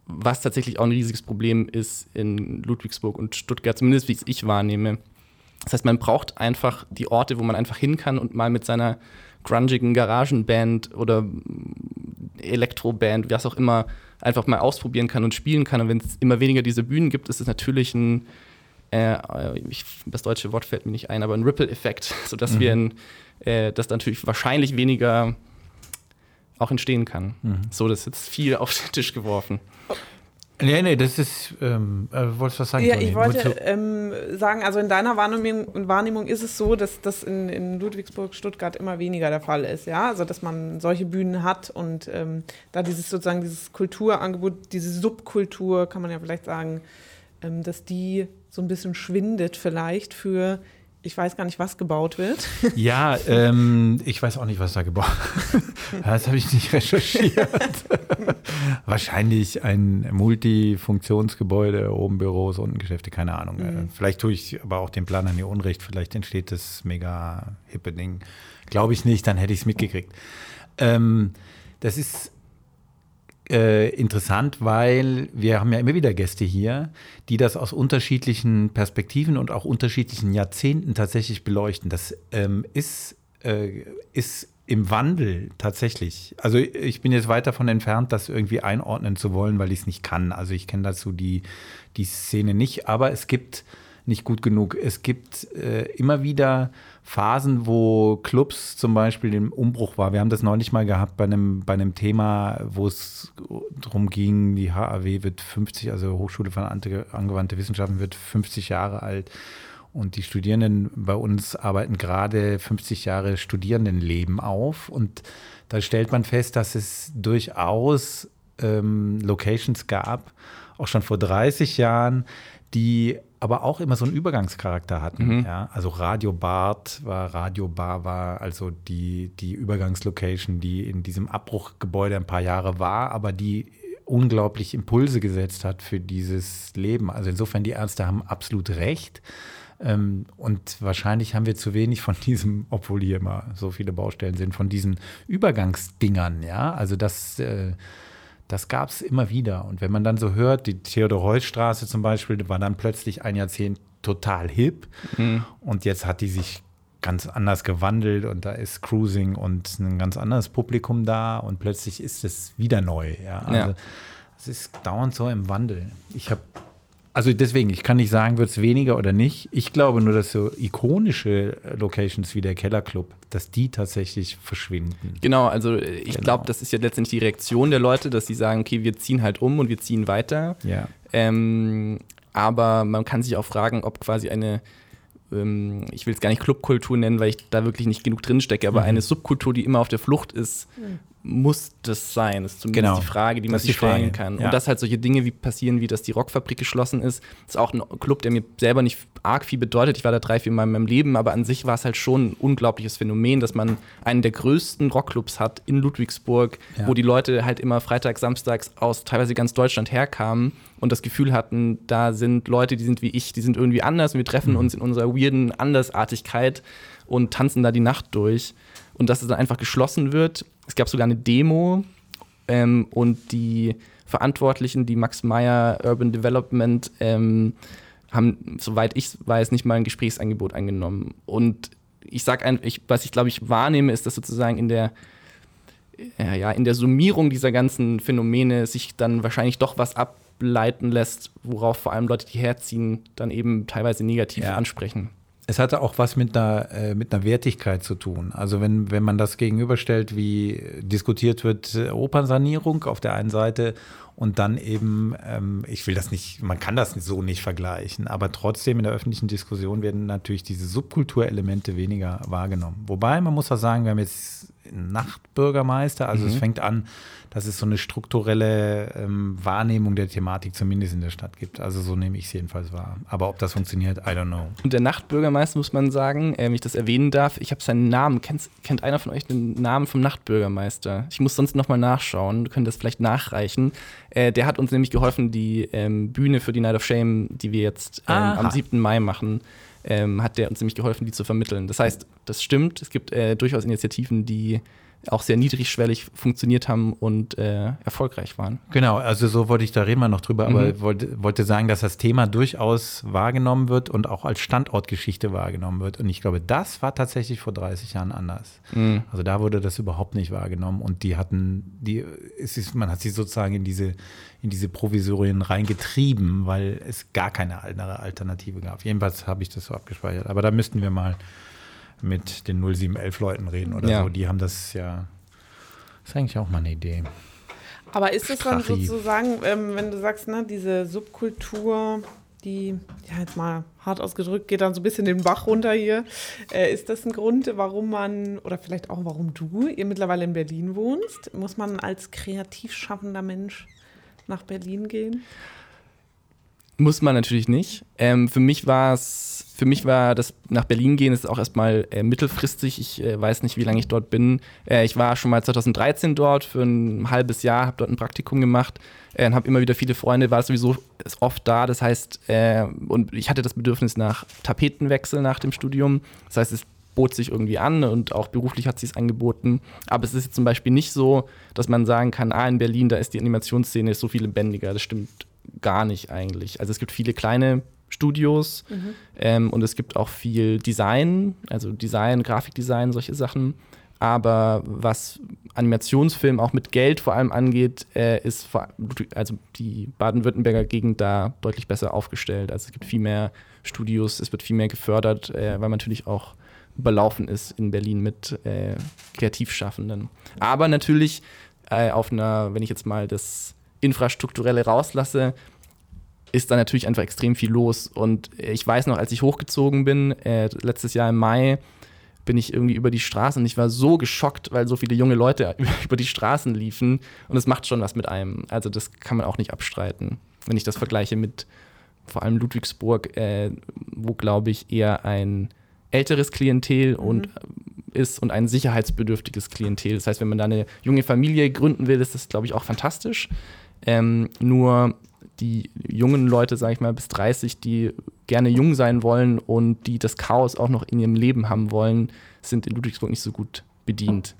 was tatsächlich auch ein riesiges Problem ist in Ludwigsburg und Stuttgart, zumindest wie ich wahrnehme. Das heißt, man braucht einfach die Orte, wo man einfach hin kann und mal mit seiner grungigen Garagenband oder Elektroband, was auch immer, einfach mal ausprobieren kann und spielen kann. Und wenn es immer weniger diese Bühnen gibt, ist es natürlich ein äh, ich, das deutsche Wort fällt mir nicht ein, aber ein Ripple-Effekt, sodass mhm. wir in, äh, das natürlich wahrscheinlich weniger auch entstehen kann. Mhm. So, das ist jetzt viel auf den Tisch geworfen. Nee, nee, das ist, ähm, äh, wolltest du was sagen? Ja, ich wollte ähm, sagen, also in deiner Wahrnehmung, Wahrnehmung, ist es so, dass das in, in, Ludwigsburg, Stuttgart immer weniger der Fall ist, ja, also dass man solche Bühnen hat und ähm, da dieses sozusagen dieses Kulturangebot, diese Subkultur, kann man ja vielleicht sagen, ähm, dass die so ein bisschen schwindet vielleicht für ich weiß gar nicht, was gebaut wird. Ja, ähm, ich weiß auch nicht, was da gebaut wird. Das habe ich nicht recherchiert. Wahrscheinlich ein Multifunktionsgebäude, oben Büros, unten Geschäfte, keine Ahnung. Mhm. Vielleicht tue ich aber auch den Planern hier Unrecht. Vielleicht entsteht das mega hippe Ding. Glaube ich nicht, dann hätte ich es mitgekriegt. Ähm, das ist äh, interessant, weil wir haben ja immer wieder Gäste hier, die das aus unterschiedlichen Perspektiven und auch unterschiedlichen Jahrzehnten tatsächlich beleuchten. Das ähm, ist, äh, ist im Wandel tatsächlich. Also ich bin jetzt weit davon entfernt, das irgendwie einordnen zu wollen, weil ich es nicht kann. Also ich kenne dazu die, die Szene nicht, aber es gibt nicht gut genug. Es gibt äh, immer wieder Phasen, wo Clubs zum Beispiel im Umbruch war. Wir haben das neulich mal gehabt bei einem, bei einem Thema, wo es darum ging, die HAW wird 50, also Hochschule für angewandte Wissenschaften wird 50 Jahre alt. Und die Studierenden bei uns arbeiten gerade 50 Jahre Studierendenleben auf. Und da stellt man fest, dass es durchaus ähm, Locations gab, auch schon vor 30 Jahren, die aber auch immer so einen Übergangscharakter hatten. Mhm. Ja? Also Radio Bart war, Radio Bar war also die, die Übergangslocation, die in diesem Abbruchgebäude ein paar Jahre war, aber die unglaublich Impulse gesetzt hat für dieses Leben. Also insofern, die Ärzte haben absolut recht. Ähm, und wahrscheinlich haben wir zu wenig von diesem, obwohl hier immer so viele Baustellen sind, von diesen Übergangsdingern, ja. Also das äh, das gab es immer wieder. Und wenn man dann so hört, die Theodor-Heuss-Straße zum Beispiel war dann plötzlich ein Jahrzehnt total hip. Mhm. Und jetzt hat die sich ganz anders gewandelt und da ist Cruising und ein ganz anderes Publikum da und plötzlich ist es wieder neu. Ja, also ja. es ist dauernd so im Wandel. Ich habe also deswegen, ich kann nicht sagen, wird es weniger oder nicht. Ich glaube nur, dass so ikonische Locations wie der Kellerclub, dass die tatsächlich verschwinden. Genau, also ich genau. glaube, das ist ja letztendlich die Reaktion der Leute, dass sie sagen, okay, wir ziehen halt um und wir ziehen weiter. Ja. Ähm, aber man kann sich auch fragen, ob quasi eine ähm, ich will es gar nicht Clubkultur nennen, weil ich da wirklich nicht genug drin stecke, aber mhm. eine Subkultur, die immer auf der Flucht ist, mhm muss das sein? Das ist zumindest genau. die Frage, die man sich stellen kann. Ja. Und dass halt solche Dinge wie passieren, wie dass die Rockfabrik geschlossen ist, ist auch ein Club, der mir selber nicht arg viel bedeutet. Ich war da drei, vier Mal in meinem Leben, aber an sich war es halt schon ein unglaubliches Phänomen, dass man einen der größten Rockclubs hat in Ludwigsburg, ja. wo die Leute halt immer freitags, samstags aus teilweise ganz Deutschland herkamen und das Gefühl hatten, da sind Leute, die sind wie ich, die sind irgendwie anders und wir treffen mhm. uns in unserer weirden Andersartigkeit und tanzen da die Nacht durch und dass es dann einfach geschlossen wird es gab sogar eine Demo ähm, und die Verantwortlichen, die Max Meyer Urban Development, ähm, haben, soweit ich weiß, nicht mal ein Gesprächsangebot angenommen. Und ich sage einfach, was ich glaube ich wahrnehme, ist, dass sozusagen in der ja, ja, in der Summierung dieser ganzen Phänomene sich dann wahrscheinlich doch was ableiten lässt, worauf vor allem Leute, die herziehen, dann eben teilweise negativ ja. ansprechen es hatte auch was mit einer, äh, mit einer Wertigkeit zu tun. Also wenn, wenn man das gegenüberstellt, wie diskutiert wird, äh, Opernsanierung auf der einen Seite und dann eben, ähm, ich will das nicht, man kann das so nicht vergleichen, aber trotzdem in der öffentlichen Diskussion werden natürlich diese Subkulturelemente weniger wahrgenommen. Wobei, man muss auch sagen, wir haben jetzt Nachtbürgermeister, also mhm. es fängt an, dass es so eine strukturelle ähm, Wahrnehmung der Thematik zumindest in der Stadt gibt. Also so nehme ich es jedenfalls wahr. Aber ob das funktioniert, I don't know. Und der Nachtbürgermeister, muss man sagen, äh, wenn ich das erwähnen darf, ich habe seinen Namen. Kennt, kennt einer von euch den Namen vom Nachtbürgermeister? Ich muss sonst nochmal nachschauen, wir können das vielleicht nachreichen. Äh, der hat uns nämlich geholfen, die ähm, Bühne für die Night of Shame, die wir jetzt ähm, am 7. Mai machen, ähm, hat der uns nämlich geholfen, die zu vermitteln. Das heißt, das stimmt, es gibt äh, durchaus Initiativen, die auch sehr niedrigschwellig funktioniert haben und äh, erfolgreich waren. Genau, also so wollte ich, da reden wir noch drüber, mhm. aber wollte, wollte sagen, dass das Thema durchaus wahrgenommen wird und auch als Standortgeschichte wahrgenommen wird. Und ich glaube, das war tatsächlich vor 30 Jahren anders. Mhm. Also da wurde das überhaupt nicht wahrgenommen und die hatten, die, es ist, man hat sie sozusagen in diese, in diese Provisorien reingetrieben, weil es gar keine andere Alternative gab. Jedenfalls habe ich das so abgespeichert. Aber da müssten wir mal mit den 0711 Leuten reden oder ja. so. Die haben das ja. Das ist eigentlich auch mal eine Idee. Aber ist es dann sozusagen, ähm, wenn du sagst, ne, diese Subkultur, die, ja, jetzt mal hart ausgedrückt, geht dann so ein bisschen den Bach runter hier. Äh, ist das ein Grund, warum man, oder vielleicht auch warum du, ihr mittlerweile in Berlin wohnst? Muss man als kreativ schaffender Mensch nach Berlin gehen? Muss man natürlich nicht. Ähm, für mich war es, für mich war das nach Berlin gehen ist auch erstmal äh, mittelfristig. Ich äh, weiß nicht, wie lange ich dort bin. Äh, ich war schon mal 2013 dort für ein halbes Jahr, habe dort ein Praktikum gemacht äh, und habe immer wieder viele Freunde, war sowieso oft da. Das heißt, äh, und ich hatte das Bedürfnis nach Tapetenwechsel nach dem Studium. Das heißt, es bot sich irgendwie an und auch beruflich hat sich es angeboten. Aber es ist jetzt zum Beispiel nicht so, dass man sagen kann, ah, in Berlin, da ist die Animationsszene so viel lebendiger. Das stimmt gar nicht eigentlich. Also es gibt viele kleine Studios mhm. ähm, und es gibt auch viel Design, also Design, Grafikdesign, solche Sachen. Aber was Animationsfilm auch mit Geld vor allem angeht, äh, ist vor, also die Baden-Württemberger Gegend da deutlich besser aufgestellt. Also es gibt viel mehr Studios, es wird viel mehr gefördert, äh, weil man natürlich auch überlaufen ist in Berlin mit äh, Kreativschaffenden. Aber natürlich äh, auf einer, wenn ich jetzt mal das Infrastrukturelle rauslasse, ist da natürlich einfach extrem viel los. Und ich weiß noch, als ich hochgezogen bin, äh, letztes Jahr im Mai, bin ich irgendwie über die Straße und ich war so geschockt, weil so viele junge Leute über die Straßen liefen. Und es macht schon was mit einem. Also das kann man auch nicht abstreiten. Wenn ich das vergleiche mit vor allem Ludwigsburg, äh, wo, glaube ich, eher ein älteres Klientel mhm. und ist und ein sicherheitsbedürftiges Klientel. Das heißt, wenn man da eine junge Familie gründen will, ist das, glaube ich, auch fantastisch. Ähm, nur die jungen Leute, sage ich mal, bis 30, die gerne jung sein wollen und die das Chaos auch noch in ihrem Leben haben wollen, sind in Ludwigsburg nicht so gut bedient.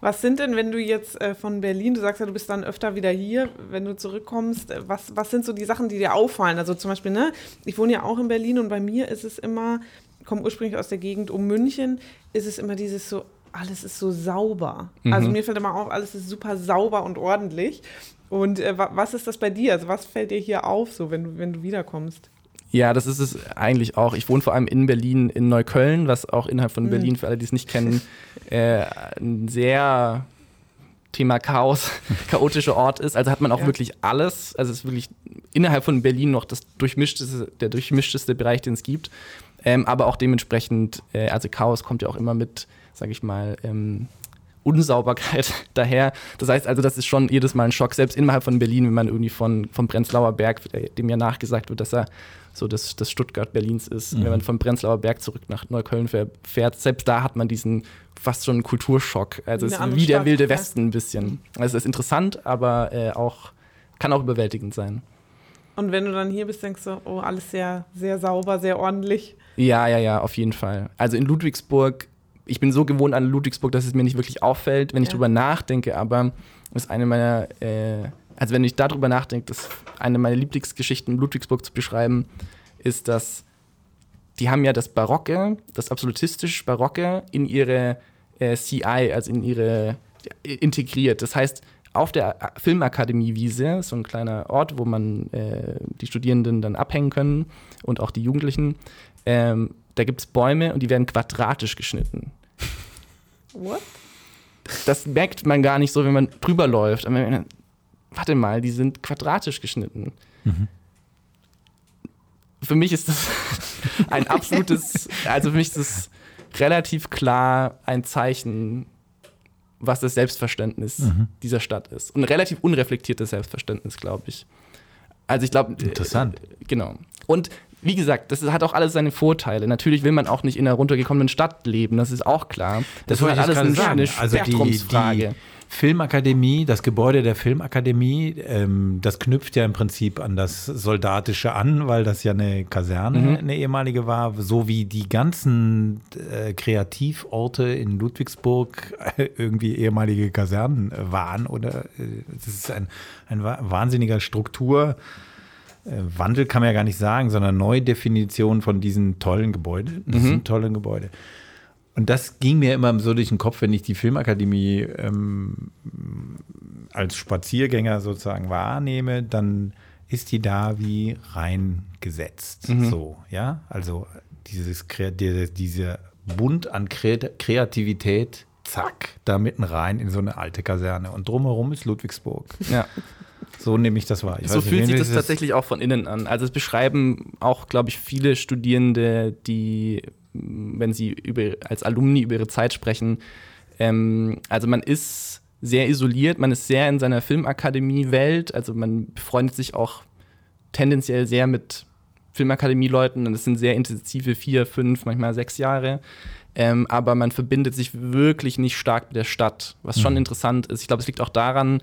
Was sind denn, wenn du jetzt äh, von Berlin, du sagst ja, du bist dann öfter wieder hier, wenn du zurückkommst, äh, was, was sind so die Sachen, die dir auffallen? Also zum Beispiel, ne, ich wohne ja auch in Berlin und bei mir ist es immer, ich komme ursprünglich aus der Gegend um München, ist es immer dieses so, alles ist so sauber. Mhm. Also mir fällt immer auf, alles ist super sauber und ordentlich. Und äh, was ist das bei dir? Also was fällt dir hier auf, so wenn du, wenn du wiederkommst? Ja, das ist es eigentlich auch. Ich wohne vor allem in Berlin, in Neukölln, was auch innerhalb von mhm. Berlin, für alle, die es nicht kennen, äh, ein sehr Thema Chaos, chaotischer Ort ist. Also hat man auch ja. wirklich alles. Also es ist wirklich innerhalb von Berlin noch das durchmischteste, der durchmischteste Bereich, den es gibt. Ähm, aber auch dementsprechend, äh, also Chaos kommt ja auch immer mit, sag ich mal, ähm, Unsauberkeit daher. Das heißt also, das ist schon jedes Mal ein Schock, selbst innerhalb von Berlin, wenn man irgendwie von, vom Prenzlauer Berg, dem ja nachgesagt wird, dass er so das, das Stuttgart Berlins ist, mhm. wenn man vom Prenzlauer Berg zurück nach Neukölln fährt, selbst da hat man diesen fast schon Kulturschock. Also es ist wie der wilde Westen ein bisschen. Also es ist interessant, aber äh, auch kann auch überwältigend sein. Und wenn du dann hier bist, denkst du, oh, alles sehr, sehr sauber, sehr ordentlich. Ja, ja, ja, auf jeden Fall. Also in Ludwigsburg ich bin so gewohnt an Ludwigsburg, dass es mir nicht wirklich auffällt, wenn ich drüber nachdenke, aber ist eine meiner, äh, also wenn ich darüber nachdenke, ist eine meiner Lieblingsgeschichten Ludwigsburg zu beschreiben, ist, dass die haben ja das Barocke, das absolutistisch Barocke in ihre äh, CI, also in ihre äh, integriert. Das heißt, auf der Filmakademie Wiese, so ein kleiner Ort, wo man äh, die Studierenden dann abhängen können und auch die Jugendlichen, ähm, da gibt es Bäume und die werden quadratisch geschnitten. What? Das merkt man gar nicht so, wenn man drüber läuft. Aber man, warte mal, die sind quadratisch geschnitten. Mhm. Für mich ist das ein absolutes, also für mich ist das relativ klar ein Zeichen, was das Selbstverständnis mhm. dieser Stadt ist. Und ein relativ unreflektiertes Selbstverständnis, glaube ich. Also ich glaube. Interessant. Äh, genau. Und wie gesagt, das hat auch alles seine Vorteile. Natürlich will man auch nicht in einer runtergekommenen Stadt leben, das ist auch klar. Das, das ist alles eine, sagen. eine Spektrumsfrage. Also die, die Filmakademie, das Gebäude der Filmakademie, ähm, das knüpft ja im Prinzip an das Soldatische an, weil das ja eine Kaserne, mhm. eine ehemalige war, so wie die ganzen äh, Kreativorte in Ludwigsburg äh, irgendwie ehemalige Kasernen waren. Oder es äh, ist ein, ein wahnsinniger Struktur. Wandel kann man ja gar nicht sagen, sondern Neudefinition von diesen tollen Gebäuden. Das mhm. sind tolle Gebäude. Und das ging mir immer so durch den Kopf, wenn ich die Filmakademie ähm, als Spaziergänger sozusagen wahrnehme, dann ist die da wie reingesetzt. Mhm. So, ja. Also dieses, diese, diese Bund an Kreativität zack, da mitten rein in so eine alte Kaserne. Und drumherum ist Ludwigsburg. Ja. So nehme ich das wahr. Ich so fühlt sich das tatsächlich auch von innen an. Also es beschreiben auch, glaube ich, viele Studierende, die, wenn sie über, als Alumni über ihre Zeit sprechen, ähm, also man ist sehr isoliert, man ist sehr in seiner Filmakademie-Welt, also man befreundet sich auch tendenziell sehr mit Filmakademie-Leuten und es sind sehr intensive vier, fünf, manchmal sechs Jahre. Ähm, aber man verbindet sich wirklich nicht stark mit der Stadt, was schon mhm. interessant ist. Ich glaube, es liegt auch daran,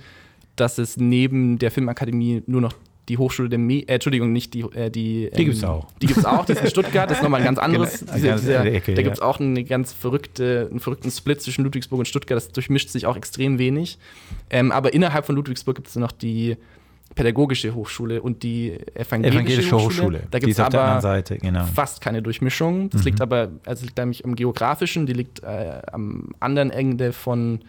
dass es neben der Filmakademie nur noch die Hochschule der Me äh, Entschuldigung, nicht die, äh, die. Die ähm, gibt es auch. Die gibt es auch, die ist in Stuttgart, das ist nochmal ein ganz anderes. Genau, diese, dieser, Ecke, da gibt es auch eine ganz verrückte, einen verrückten Split zwischen Ludwigsburg und Stuttgart, das durchmischt sich auch extrem wenig. Ähm, aber innerhalb von Ludwigsburg gibt es noch die Pädagogische Hochschule und die Evangelische, Evangelische Hochschule. Hochschule. Da gibt es aber Seite, genau. fast keine Durchmischung. Das mhm. liegt aber, also liegt nämlich am Geografischen, die liegt äh, am anderen Ende von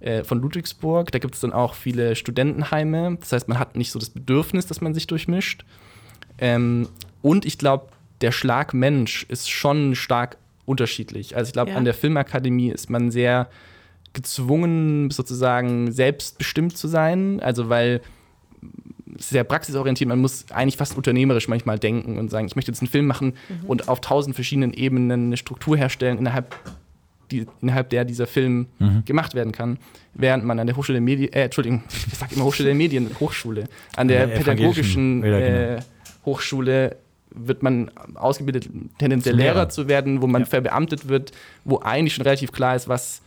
äh, von Ludwigsburg. Da gibt es dann auch viele Studentenheime. Das heißt, man hat nicht so das Bedürfnis, dass man sich durchmischt. Ähm, und ich glaube, der Schlag Mensch ist schon stark unterschiedlich. Also ich glaube, ja. an der Filmakademie ist man sehr gezwungen, sozusagen selbstbestimmt zu sein. Also weil sehr praxisorientiert, man muss eigentlich fast unternehmerisch manchmal denken und sagen, ich möchte jetzt einen Film machen mhm. und auf tausend verschiedenen Ebenen eine Struktur herstellen, innerhalb die, innerhalb der dieser Film mhm. gemacht werden kann, während man an der Hochschule der Medien, äh, Entschuldigung, ich sage immer Hochschule der Medien, Hochschule, an der, der pädagogischen äh, genau. Hochschule wird man ausgebildet, tendenziell Lehrer. Lehrer zu werden, wo man ja. verbeamtet wird, wo eigentlich schon relativ klar ist, was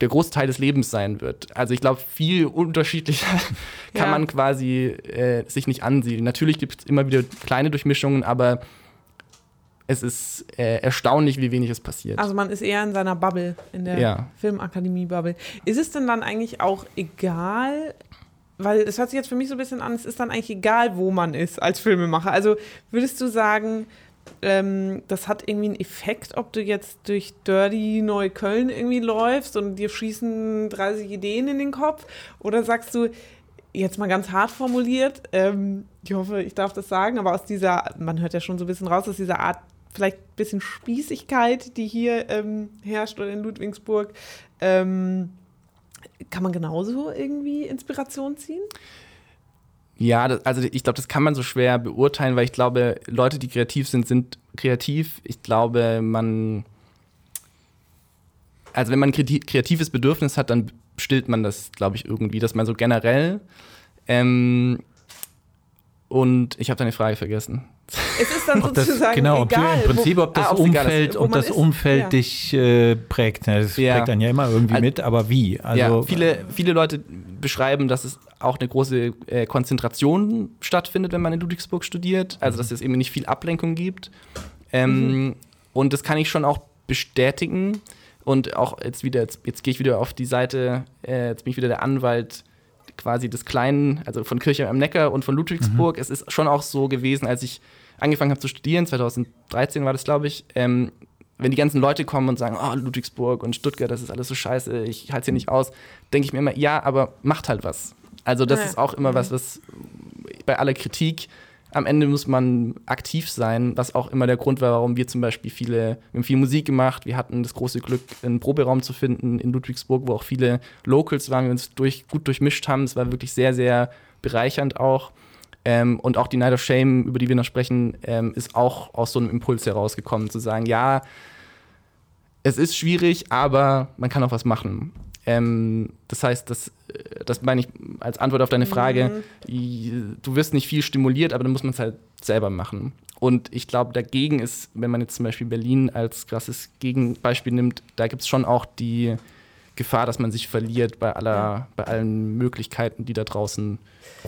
der Großteil des Lebens sein wird. Also ich glaube, viel unterschiedlicher kann ja. man quasi äh, sich nicht ansiedeln. Natürlich gibt es immer wieder kleine Durchmischungen, aber es ist äh, erstaunlich, wie wenig es passiert. Also man ist eher in seiner Bubble, in der ja. Filmakademie-Bubble. Ist es denn dann eigentlich auch egal, weil es hört sich jetzt für mich so ein bisschen an, es ist dann eigentlich egal, wo man ist als Filmemacher. Also würdest du sagen, ähm, das hat irgendwie einen Effekt, ob du jetzt durch Dirty Neukölln irgendwie läufst und dir schießen 30 Ideen in den Kopf? Oder sagst du, jetzt mal ganz hart formuliert, ähm, ich hoffe, ich darf das sagen, aber aus dieser, man hört ja schon so ein bisschen raus, aus dieser Art vielleicht ein bisschen Spießigkeit, die hier ähm, herrscht oder in Ludwigsburg. Ähm, kann man genauso irgendwie Inspiration ziehen? Ja, das, also ich glaube, das kann man so schwer beurteilen, weil ich glaube, Leute, die kreativ sind, sind kreativ. Ich glaube, man. Also, wenn man ein kreatives Bedürfnis hat, dann stillt man das, glaube ich, irgendwie, dass man so generell. Ähm, und ich habe deine Frage vergessen. Es ist dann sozusagen das, genau, egal. Im Prinzip, ob das ah, Umfeld, ob das Umfeld ja. dich äh, prägt. Ja, das ja. prägt dann ja immer irgendwie also, mit, aber wie? Also, ja, viele, viele Leute beschreiben, dass es auch eine große äh, Konzentration stattfindet, wenn man in Ludwigsburg studiert. Also, dass es eben nicht viel Ablenkung gibt. Ähm, mhm. Und das kann ich schon auch bestätigen. Und auch jetzt wieder, jetzt, jetzt gehe ich wieder auf die Seite, äh, jetzt bin ich wieder der Anwalt quasi des Kleinen, also von Kirche am Neckar und von Ludwigsburg. Mhm. Es ist schon auch so gewesen, als ich angefangen habe zu studieren, 2013 war das, glaube ich, ähm, wenn die ganzen Leute kommen und sagen, oh, Ludwigsburg und Stuttgart, das ist alles so scheiße, ich halte es hier nicht aus, denke ich mir immer, ja, aber macht halt was. Also das ja. ist auch immer was, was bei aller Kritik am Ende muss man aktiv sein, was auch immer der Grund war, warum wir zum Beispiel viele, wir haben viel Musik gemacht, wir hatten das große Glück, einen Proberaum zu finden in Ludwigsburg, wo auch viele Locals waren, wir uns durch, gut durchmischt haben. Es war wirklich sehr, sehr bereichernd auch. Ähm, und auch die Night of Shame, über die wir noch sprechen, ähm, ist auch aus so einem Impuls herausgekommen, zu sagen, ja, es ist schwierig, aber man kann auch was machen. Ähm, das heißt, das, das meine ich als Antwort auf deine Frage. Mhm. Du wirst nicht viel stimuliert, aber dann muss man es halt selber machen. Und ich glaube, dagegen ist, wenn man jetzt zum Beispiel Berlin als krasses Gegenbeispiel nimmt, da gibt es schon auch die Gefahr, dass man sich verliert bei aller, ja. bei allen Möglichkeiten, die da draußen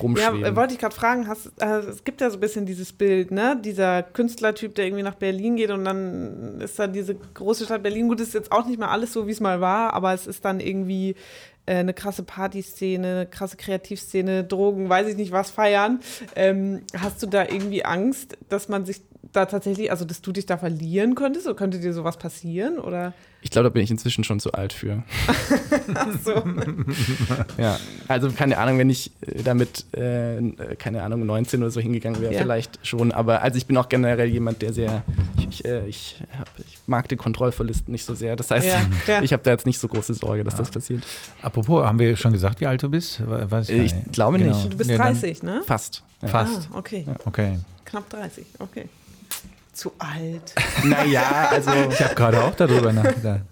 rumschweben. Ja, wollte ich gerade fragen, hast, äh, es gibt ja so ein bisschen dieses Bild, ne? Dieser Künstlertyp, der irgendwie nach Berlin geht und dann ist da diese große Stadt Berlin. Gut, ist jetzt auch nicht mehr alles so, wie es mal war, aber es ist dann irgendwie äh, eine krasse Partyszene, eine krasse Kreativszene, Drogen, weiß ich nicht was feiern. Ähm, hast du da irgendwie Angst, dass man sich da tatsächlich, also dass du dich da verlieren könntest? Oder könnte dir sowas passieren? Oder? Ich glaube, da bin ich inzwischen schon zu alt für. Ach so. ja, also keine Ahnung, wenn ich äh, damit, äh, keine Ahnung, 19 oder so hingegangen wäre, ja. vielleicht schon. Aber also ich bin auch generell jemand, der sehr, ich Ich, äh, ich, hab, ich, mag den Kontrollverlust nicht so sehr. Das heißt, ja, ja. ich habe da jetzt nicht so große Sorge, dass ja. das passiert. Apropos, haben wir schon gesagt, wie alt du bist? Weiß ich, ich glaube genau. nicht. Du bist 30, ne? Fast. Fast. Ah, okay. okay. Knapp 30, okay. Zu alt. naja, also. Ich habe gerade auch darüber nachgedacht.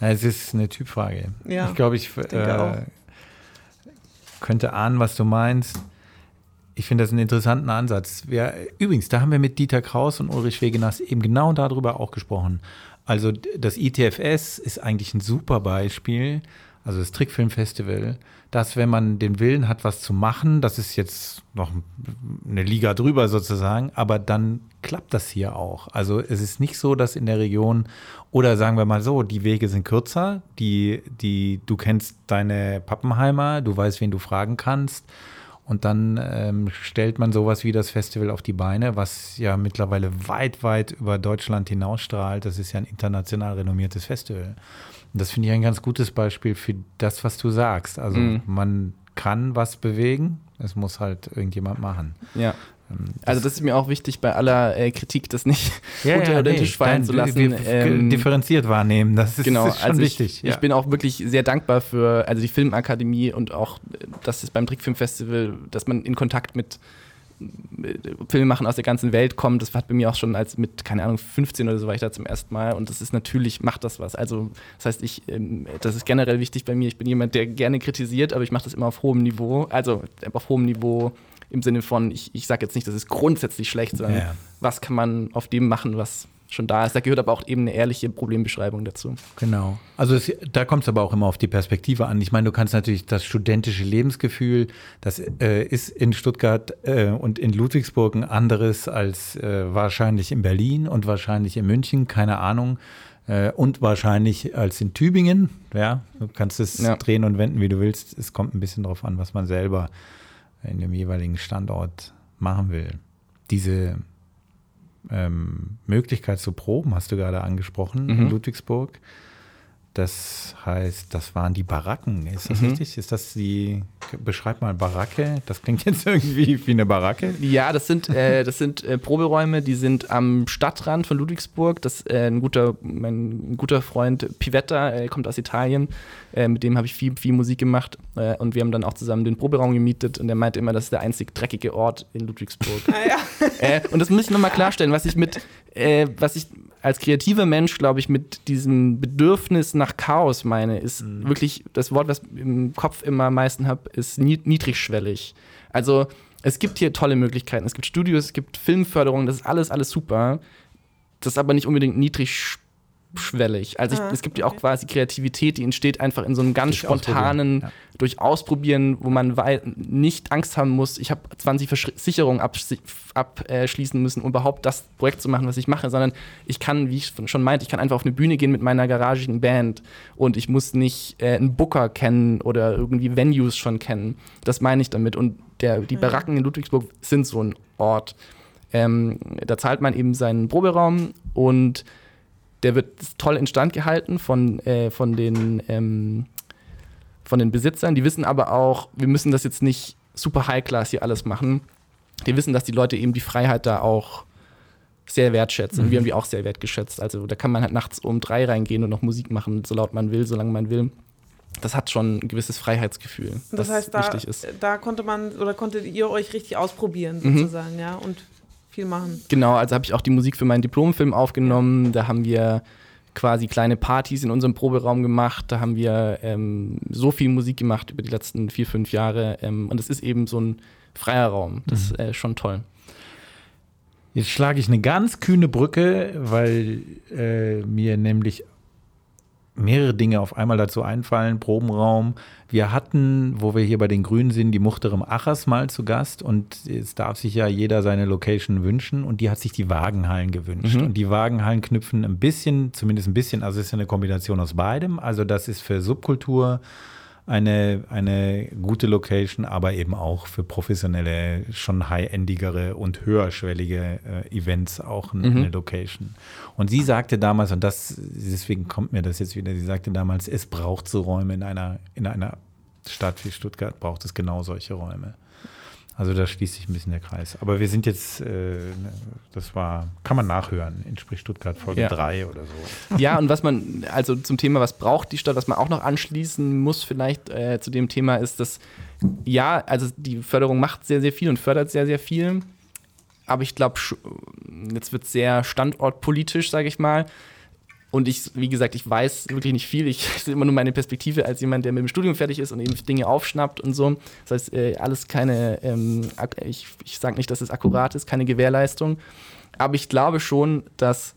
Es ist eine Typfrage. Ja, ich glaube, ich äh, könnte ahnen, was du meinst. Ich finde das einen interessanten Ansatz. Wir, übrigens, da haben wir mit Dieter Kraus und Ulrich Wegenas eben genau darüber auch gesprochen. Also das ITFS ist eigentlich ein super Beispiel, also das Trickfilmfestival, dass wenn man den Willen hat, was zu machen, das ist jetzt noch eine Liga drüber sozusagen, aber dann klappt das hier auch. Also es ist nicht so, dass in der Region oder sagen wir mal so, die Wege sind kürzer, die, die, du kennst deine Pappenheimer, du weißt, wen du fragen kannst. Und dann ähm, stellt man sowas wie das Festival auf die Beine, was ja mittlerweile weit, weit über Deutschland hinausstrahlt. Das ist ja ein international renommiertes Festival. Das finde ich ein ganz gutes Beispiel für das, was du sagst. Also mhm. man kann was bewegen, es muss halt irgendjemand machen. Ja. Ähm, also das ist mir auch wichtig bei aller äh, Kritik, das nicht ja, unter ja, den Tisch fallen zu lassen. Wir, ähm, differenziert wahrnehmen, das ist, genau, ist schon also wichtig. Ich, ja. ich, bin auch wirklich sehr dankbar für also die Filmakademie und auch das ist beim Trickfilmfestival, dass man in Kontakt mit Filme machen aus der ganzen Welt kommt. Das hat bei mir auch schon als mit, keine Ahnung, 15 oder so war ich da zum ersten Mal. Und das ist natürlich, macht das was. Also, das heißt, ich, ähm, das ist generell wichtig bei mir. Ich bin jemand, der gerne kritisiert, aber ich mache das immer auf hohem Niveau. Also auf hohem Niveau im Sinne von, ich, ich sage jetzt nicht, das ist grundsätzlich schlecht, sondern ja. was kann man auf dem machen, was schon da ist. Da gehört aber auch eben eine ehrliche Problembeschreibung dazu. Genau. Also es, da kommt es aber auch immer auf die Perspektive an. Ich meine, du kannst natürlich das studentische Lebensgefühl, das äh, ist in Stuttgart äh, und in Ludwigsburg ein anderes als äh, wahrscheinlich in Berlin und wahrscheinlich in München, keine Ahnung. Äh, und wahrscheinlich als in Tübingen. Ja, du kannst es ja. drehen und wenden, wie du willst. Es kommt ein bisschen darauf an, was man selber in dem jeweiligen Standort machen will. Diese ähm, Möglichkeit zu proben, hast du gerade angesprochen, mhm. in Ludwigsburg. Das heißt, das waren die Baracken. Ist das mhm. richtig? Ist das die, beschreib mal Baracke. Das klingt jetzt irgendwie wie eine Baracke. Ja, das sind, äh, das sind äh, Proberäume, die sind am Stadtrand von Ludwigsburg. Das äh, ein guter, mein guter Freund Pivetta, äh, kommt aus Italien. Äh, mit dem habe ich viel, viel Musik gemacht. Äh, und wir haben dann auch zusammen den Proberaum gemietet. Und er meinte immer, das ist der einzig dreckige Ort in Ludwigsburg. Ah, ja. und das muss ich nochmal klarstellen, was ich mit, was ich als kreativer Mensch, glaube ich, mit diesem Bedürfnis nach Chaos meine, ist mhm. wirklich das Wort, was ich im Kopf immer am meisten habe, ist niedrigschwellig. Also es gibt hier tolle Möglichkeiten. Es gibt Studios, es gibt Filmförderung, das ist alles, alles super. Das ist aber nicht unbedingt niedrig schwellig. Also ich, ah, es gibt ja auch quasi Kreativität, die entsteht einfach in so einem ganz durch spontanen, ja. durch Ausprobieren, wo man nicht Angst haben muss, ich habe 20 Versicherungen abschließen müssen, um überhaupt das Projekt zu machen, was ich mache, sondern ich kann, wie ich schon meinte, ich kann einfach auf eine Bühne gehen mit meiner garagigen Band und ich muss nicht äh, einen Booker kennen oder irgendwie Venues schon kennen. Das meine ich damit. Und der, die Baracken in Ludwigsburg sind so ein Ort. Ähm, da zahlt man eben seinen Proberaum und der wird toll instand gehalten von, äh, von, den, ähm, von den Besitzern. Die wissen aber auch, wir müssen das jetzt nicht super High-Class hier alles machen. Die wissen, dass die Leute eben die Freiheit da auch sehr wertschätzen. Mhm. Wir haben die auch sehr wertgeschätzt. Also da kann man halt nachts um drei reingehen und noch Musik machen, so laut man will, solange man will. Das hat schon ein gewisses Freiheitsgefühl, das, das heißt, da, wichtig ist. Da konnte man oder konntet ihr euch richtig ausprobieren mhm. sozusagen, mhm. ja. Und viel machen. Genau, also habe ich auch die Musik für meinen Diplomfilm aufgenommen. Da haben wir quasi kleine Partys in unserem Proberaum gemacht. Da haben wir ähm, so viel Musik gemacht über die letzten vier, fünf Jahre. Ähm, und es ist eben so ein freier Raum. Das mhm. ist äh, schon toll. Jetzt schlage ich eine ganz kühne Brücke, weil äh, mir nämlich mehrere Dinge auf einmal dazu einfallen. Probenraum. Wir hatten, wo wir hier bei den Grünen sind, die Muchterem Achers mal zu Gast und es darf sich ja jeder seine Location wünschen und die hat sich die Wagenhallen gewünscht. Mhm. Und die Wagenhallen knüpfen ein bisschen, zumindest ein bisschen, also es ist eine Kombination aus beidem. Also das ist für Subkultur eine, eine gute Location, aber eben auch für professionelle, schon high-endigere und höherschwellige äh, Events auch eine, mhm. eine Location. Und sie sagte damals, und das, deswegen kommt mir das jetzt wieder, sie sagte damals, es braucht so Räume in einer, in einer Stadt wie Stuttgart, braucht es genau solche Räume. Also da schließt sich ein bisschen der Kreis. Aber wir sind jetzt, äh, das war, kann man nachhören, in Sprich Stuttgart Folge 3 ja. oder so. Ja, und was man, also zum Thema, was braucht die Stadt, was man auch noch anschließen muss vielleicht äh, zu dem Thema, ist, dass ja, also die Förderung macht sehr, sehr viel und fördert sehr, sehr viel. Aber ich glaube, jetzt wird es sehr standortpolitisch, sage ich mal. Und ich, wie gesagt, ich weiß wirklich nicht viel. Ich sehe immer nur meine Perspektive als jemand, der mit dem Studium fertig ist und eben Dinge aufschnappt und so. Das heißt, äh, alles keine, ähm, ich, ich sage nicht, dass es akkurat ist, keine Gewährleistung. Aber ich glaube schon, dass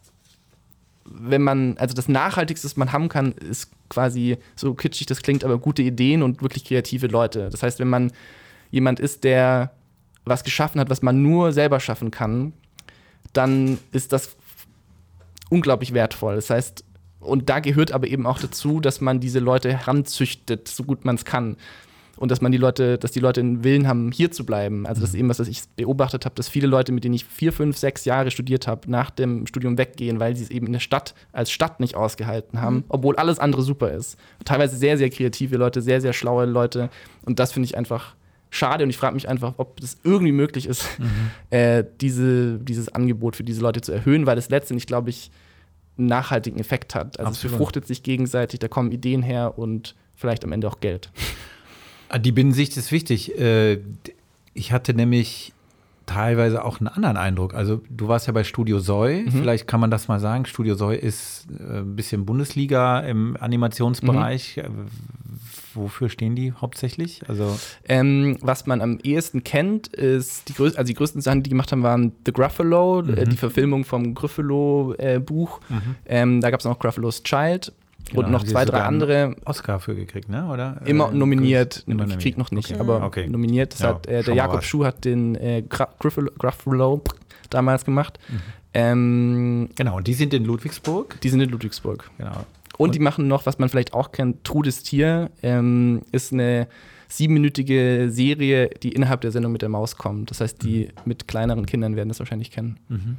wenn man, also das Nachhaltigste, was man haben kann, ist quasi, so kitschig das klingt, aber gute Ideen und wirklich kreative Leute. Das heißt, wenn man jemand ist, der was geschaffen hat, was man nur selber schaffen kann, dann ist das unglaublich wertvoll. Das heißt, und da gehört aber eben auch dazu, dass man diese Leute heranzüchtet, so gut man es kann. Und dass man die Leute, dass die Leute einen Willen haben, hier zu bleiben. Also das ist mhm. eben was, was ich beobachtet habe, dass viele Leute, mit denen ich vier, fünf, sechs Jahre studiert habe, nach dem Studium weggehen, weil sie es eben in der Stadt als Stadt nicht ausgehalten haben, mhm. obwohl alles andere super ist. Teilweise sehr, sehr kreative Leute, sehr, sehr schlaue Leute. Und das finde ich einfach schade und ich frage mich einfach, ob es irgendwie möglich ist, mhm. äh, diese, dieses Angebot für diese Leute zu erhöhen, weil es letztendlich, glaube ich, einen nachhaltigen Effekt hat. Also Absolut. es befruchtet sich gegenseitig, da kommen Ideen her und vielleicht am Ende auch Geld. Ah, die Binnensicht ist wichtig. Äh, ich hatte nämlich teilweise auch einen anderen Eindruck. Also du warst ja bei Studio Soy, mhm. vielleicht kann man das mal sagen. Studio Soy ist äh, ein bisschen Bundesliga im Animationsbereich. Mhm. Wofür stehen die hauptsächlich? Also ähm, was man am ehesten kennt, ist die größten, also die größten Sachen, die gemacht haben, waren The Gruffalo, äh, mhm. äh, die Verfilmung vom Gruffalo-Buch. Äh, ähm, da gab es noch Gruffalo's Child. Genau, und noch zwei, drei andere. Oscar für gekriegt, ne? Oder? Immer äh, nominiert. Immer ich krieg noch nicht, okay. aber okay. nominiert. Das ja, hat, äh, der Jakob Schuh hat den äh, Gruffalo damals gemacht. Mhm. Ähm, genau, und die sind in Ludwigsburg? Die sind in Ludwigsburg. Genau. Und, die machen noch, was man vielleicht auch kennt, Trudes Tier, ähm, ist eine siebenminütige Serie, die innerhalb der Sendung mit der Maus kommt. Das heißt, die mhm. mit kleineren Kindern werden das wahrscheinlich kennen. Mhm.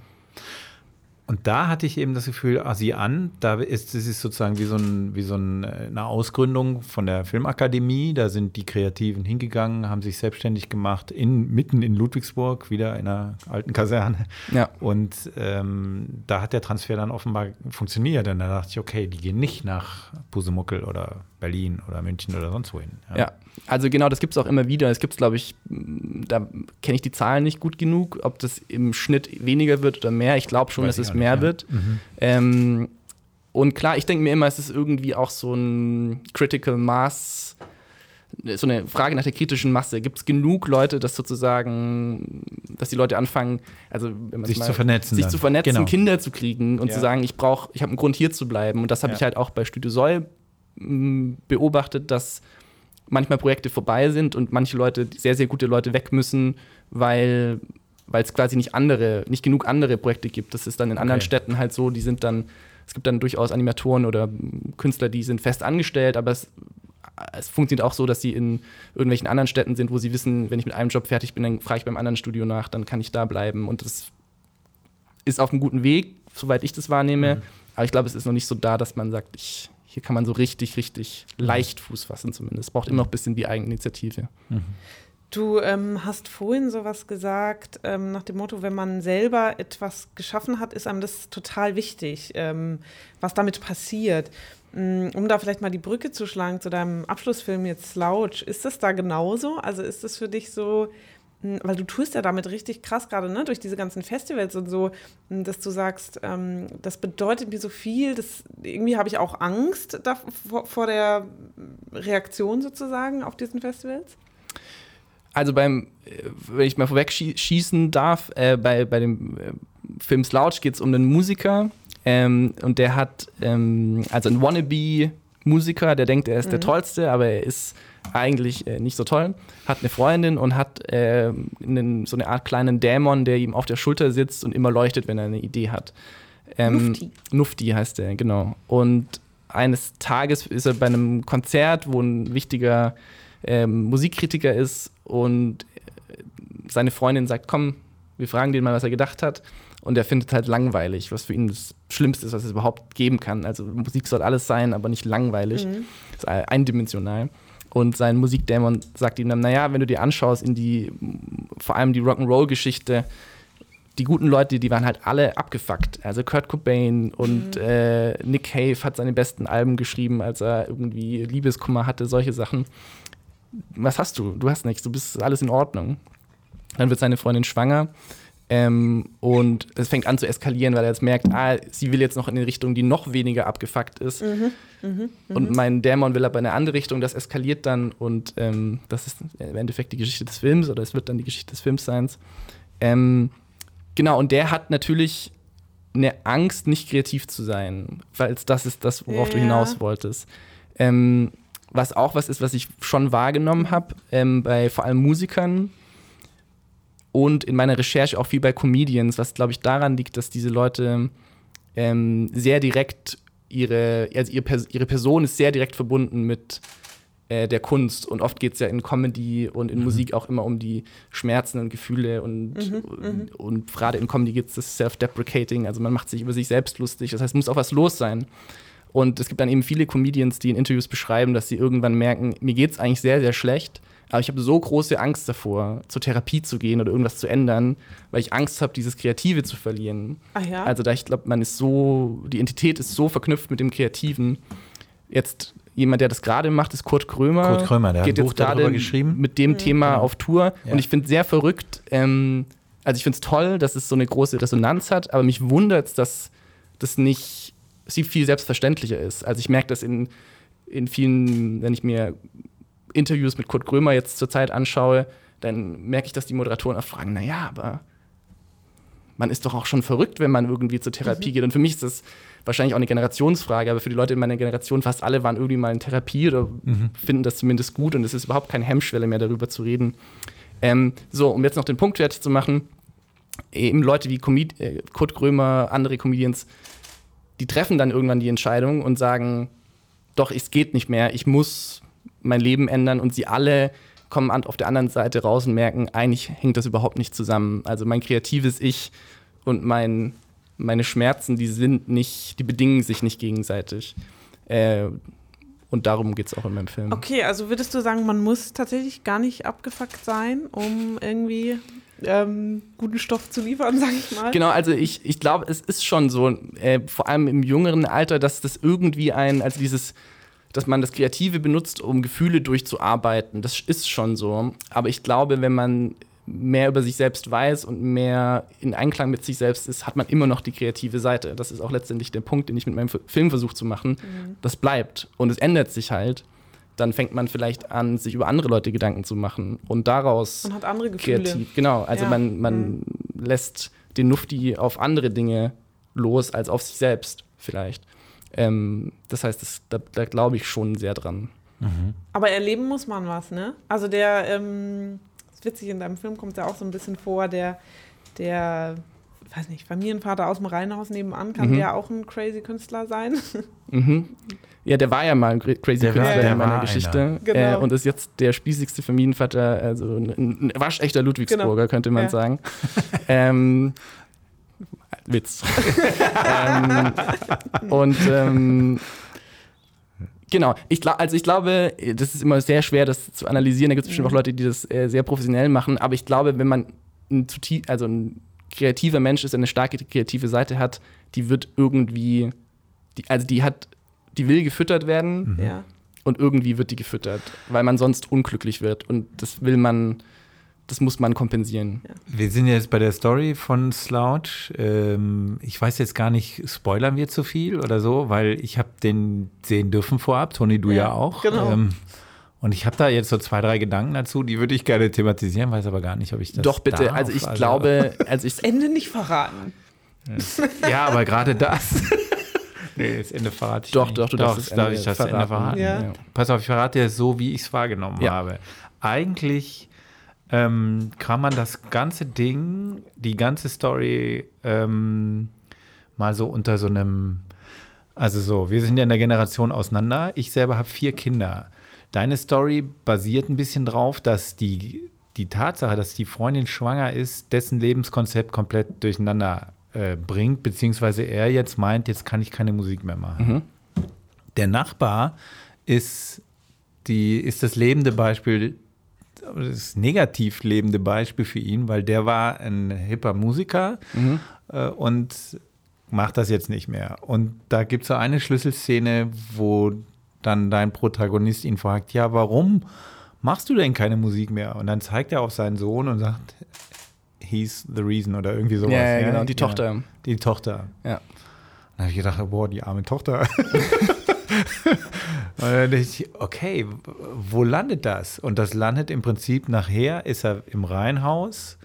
Und da hatte ich eben das Gefühl, ah, sieh an, da ist es sozusagen wie so, ein, wie so ein, äh, eine Ausgründung von der Filmakademie. Da sind die Kreativen hingegangen, haben sich selbstständig gemacht, in, mitten in Ludwigsburg, wieder in einer alten Kaserne. Ja. Und ähm, da hat der Transfer dann offenbar funktioniert. Und da dachte ich, okay, die gehen nicht nach Pusemuckel oder Berlin oder München oder sonst wohin. Ja, ja also genau, das gibt es auch immer wieder. Es gibt es, glaube ich, da kenne ich die Zahlen nicht gut genug, ob das im Schnitt weniger wird oder mehr. Ich glaube schon, dass es mehr nicht, wird. Mhm. Ähm, und klar, ich denke mir immer, es ist irgendwie auch so ein Critical Mass, so eine Frage nach der kritischen Masse. Gibt es genug Leute, dass sozusagen, dass die Leute anfangen, also sich mal, zu vernetzen, sich dann. zu vernetzen, genau. Kinder zu kriegen und ja. zu sagen, ich brauche, ich habe einen Grund hier zu bleiben. Und das habe ja. ich halt auch bei Studio Soll beobachtet, dass manchmal Projekte vorbei sind und manche Leute, sehr, sehr gute Leute weg müssen, weil weil es quasi nicht andere, nicht genug andere Projekte gibt. Das ist dann in okay. anderen Städten halt so, die sind dann, es gibt dann durchaus Animatoren oder Künstler, die sind fest angestellt, aber es, es funktioniert auch so, dass sie in irgendwelchen anderen Städten sind, wo sie wissen, wenn ich mit einem Job fertig bin, dann frage ich beim anderen Studio nach, dann kann ich da bleiben. Und das ist auf einem guten Weg, soweit ich das wahrnehme. Mhm. Aber ich glaube, es ist noch nicht so da, dass man sagt, ich hier kann man so richtig, richtig leicht Fuß fassen zumindest. Es braucht immer noch ein bisschen die Eigeninitiative. Mhm. Du ähm, hast vorhin sowas gesagt, ähm, nach dem Motto, wenn man selber etwas geschaffen hat, ist einem das total wichtig, ähm, was damit passiert. Mm, um da vielleicht mal die Brücke zu schlagen zu deinem Abschlussfilm jetzt Slouch, ist das da genauso? Also ist das für dich so, weil du tust ja damit richtig krass gerade, ne, durch diese ganzen Festivals und so, dass du sagst, ähm, das bedeutet mir so viel, das, irgendwie habe ich auch Angst da, vor, vor, der Reaktion sozusagen auf diesen Festivals? Also beim, äh, wenn ich mal vorweg schießen darf, äh, bei, bei dem äh, Film Slouch geht es um einen Musiker ähm, und der hat, ähm, also ein Wannabe-Musiker, der denkt, er ist mhm. der Tollste, aber er ist eigentlich äh, nicht so toll, hat eine Freundin und hat äh, einen, so eine Art kleinen Dämon, der ihm auf der Schulter sitzt und immer leuchtet, wenn er eine Idee hat. Ähm, Nufti. Nufti heißt er, genau. Und eines Tages ist er bei einem Konzert, wo ein wichtiger ähm, Musikkritiker ist und äh, seine Freundin sagt, komm, wir fragen den mal, was er gedacht hat. Und er findet halt langweilig, was für ihn das Schlimmste ist, was es überhaupt geben kann. Also Musik soll alles sein, aber nicht langweilig. Mhm. Ist eindimensional. Und sein Musikdämon sagt ihm dann, naja, wenn du dir anschaust in die, vor allem die Rock'n'Roll-Geschichte, die guten Leute, die waren halt alle abgefuckt. Also Kurt Cobain und mhm. äh, Nick Cave hat seine besten Alben geschrieben, als er irgendwie Liebeskummer hatte, solche Sachen. Was hast du? Du hast nichts, du bist alles in Ordnung. Dann wird seine Freundin schwanger ähm, und es fängt an zu eskalieren, weil er jetzt merkt, ah, sie will jetzt noch in eine Richtung, die noch weniger abgefuckt ist. Mhm. Mhm. Und mein Dämon will aber in eine andere Richtung, das eskaliert dann und ähm, das ist im Endeffekt die Geschichte des Films oder es wird dann die Geschichte des Films sein. Ähm, Genau, und der hat natürlich eine Angst, nicht kreativ zu sein, weil das ist das, worauf ja. du hinaus wolltest. Ähm, was auch was ist, was ich schon wahrgenommen habe, ähm, bei vor allem Musikern und in meiner Recherche auch viel bei Comedians, was glaube ich daran liegt, dass diese Leute ähm, sehr direkt ihre, also ihre, ihre Person ist sehr direkt verbunden mit äh, der Kunst. Und oft geht es ja in Comedy und in mhm. Musik auch immer um die Schmerzen und Gefühle. Und, mhm, und, und gerade in Comedy geht es das Self-Deprecating. Also man macht sich über sich selbst lustig. Das heißt, es muss auch was los sein. Und es gibt dann eben viele Comedians, die in Interviews beschreiben, dass sie irgendwann merken, mir geht es eigentlich sehr, sehr schlecht. Aber ich habe so große Angst davor, zur Therapie zu gehen oder irgendwas zu ändern, weil ich Angst habe, dieses Kreative zu verlieren. Ach ja? Also da ich glaube, man ist so, die Entität ist so verknüpft mit dem Kreativen. Jetzt jemand, der das gerade macht, ist Kurt Krömer. Kurt Krömer, der geht hat ein Buch darüber geschrieben. Mit dem mhm. Thema auf Tour. Ja. Und ich finde es sehr verrückt. Ähm, also ich finde es toll, dass es so eine große Resonanz hat, aber mich wundert es, dass das nicht viel selbstverständlicher ist. Also ich merke das in, in vielen, wenn ich mir Interviews mit Kurt Krömer jetzt zurzeit anschaue, dann merke ich, dass die Moderatoren auch fragen, naja, aber man ist doch auch schon verrückt, wenn man irgendwie zur Therapie mhm. geht. Und für mich ist das wahrscheinlich auch eine Generationsfrage, aber für die Leute in meiner Generation, fast alle waren irgendwie mal in Therapie oder mhm. finden das zumindest gut und es ist überhaupt keine Hemmschwelle mehr, darüber zu reden. Ähm, so, um jetzt noch den Punkt fertig zu machen, eben Leute wie Comed äh, Kurt Grömer, andere Comedians, die treffen dann irgendwann die Entscheidung und sagen, doch, es geht nicht mehr, ich muss mein Leben ändern und sie alle kommen auf der anderen Seite raus und merken, eigentlich hängt das überhaupt nicht zusammen. Also mein kreatives Ich und mein meine Schmerzen, die sind nicht, die bedingen sich nicht gegenseitig. Äh, und darum geht es auch in meinem Film. Okay, also würdest du sagen, man muss tatsächlich gar nicht abgefuckt sein, um irgendwie ähm, guten Stoff zu liefern, sag ich mal? Genau, also ich, ich glaube, es ist schon so, äh, vor allem im jüngeren Alter, dass das irgendwie ein, also dieses, dass man das Kreative benutzt, um Gefühle durchzuarbeiten, das ist schon so. Aber ich glaube, wenn man mehr über sich selbst weiß und mehr in Einklang mit sich selbst ist, hat man immer noch die kreative Seite. Das ist auch letztendlich der Punkt, den ich mit meinem Film versuche zu machen. Mhm. Das bleibt und es ändert sich halt. Dann fängt man vielleicht an, sich über andere Leute Gedanken zu machen und daraus man hat andere Gefühle. kreativ. Genau, also ja. man, man mhm. lässt den Nufti auf andere Dinge los als auf sich selbst vielleicht. Ähm, das heißt, das, da, da glaube ich schon sehr dran. Mhm. Aber erleben muss man was, ne? Also der ähm witzig, in deinem Film kommt es ja auch so ein bisschen vor, der, der, weiß nicht, Familienvater aus dem Reihenhaus nebenan, kann mhm. der auch ein crazy Künstler sein? Mhm. Ja, der war ja mal ein crazy der Künstler war, in meiner Geschichte. Genau. Äh, und ist jetzt der spießigste Familienvater, also ein, ein waschechter Ludwigsburger, genau. könnte man ja. sagen. ähm, Witz. ähm, und ähm, Genau. Ich also ich glaube, das ist immer sehr schwer, das zu analysieren. Da gibt es bestimmt auch. Leute, die das äh, sehr professionell machen. Aber ich glaube, wenn man ein, also ein kreativer Mensch ist, der eine starke kreative Seite hat, die wird irgendwie, die, also die hat, die will gefüttert werden. Mhm. Ja. Und irgendwie wird die gefüttert, weil man sonst unglücklich wird. Und das will man das muss man kompensieren. Ja. Wir sind jetzt bei der Story von Slouch. Ähm, ich weiß jetzt gar nicht, spoilern wir zu viel oder so, weil ich habe den sehen dürfen vorab, Toni, du ja, ja auch. Genau. Ähm, und ich habe da jetzt so zwei, drei Gedanken dazu, die würde ich gerne thematisieren, weiß aber gar nicht, ob ich das Doch, bitte. Darf. Also ich also, glaube, also ich das Ende nicht verraten. Ja, aber gerade das. nee, das Ende verrate ich doch, nicht. Doch, du doch, darfst darf ich das verraten. Ende verraten. Ja. Pass auf, ich verrate dir so, wie ich es wahrgenommen ja. habe. Eigentlich ähm, kann man das ganze Ding, die ganze Story ähm, mal so unter so einem, also so, wir sind ja in der Generation auseinander. Ich selber habe vier Kinder. Deine Story basiert ein bisschen drauf, dass die, die Tatsache, dass die Freundin schwanger ist, dessen Lebenskonzept komplett durcheinander äh, bringt, beziehungsweise er jetzt meint, jetzt kann ich keine Musik mehr machen. Mhm. Der Nachbar ist die ist das lebende Beispiel, das negativ lebende Beispiel für ihn, weil der war ein hipper Musiker mhm. äh, und macht das jetzt nicht mehr. Und da gibt es so eine Schlüsselszene, wo dann dein Protagonist ihn fragt, ja, warum machst du denn keine Musik mehr? Und dann zeigt er auf seinen Sohn und sagt, he's the reason oder irgendwie sowas. Ja, ja genau, die Tochter. Ja, die Tochter. Ja. Dann habe ich gedacht, boah, die arme Tochter. und dann dachte ich, okay, wo landet das? Und das landet im Prinzip nachher, ist er im Reihenhaus,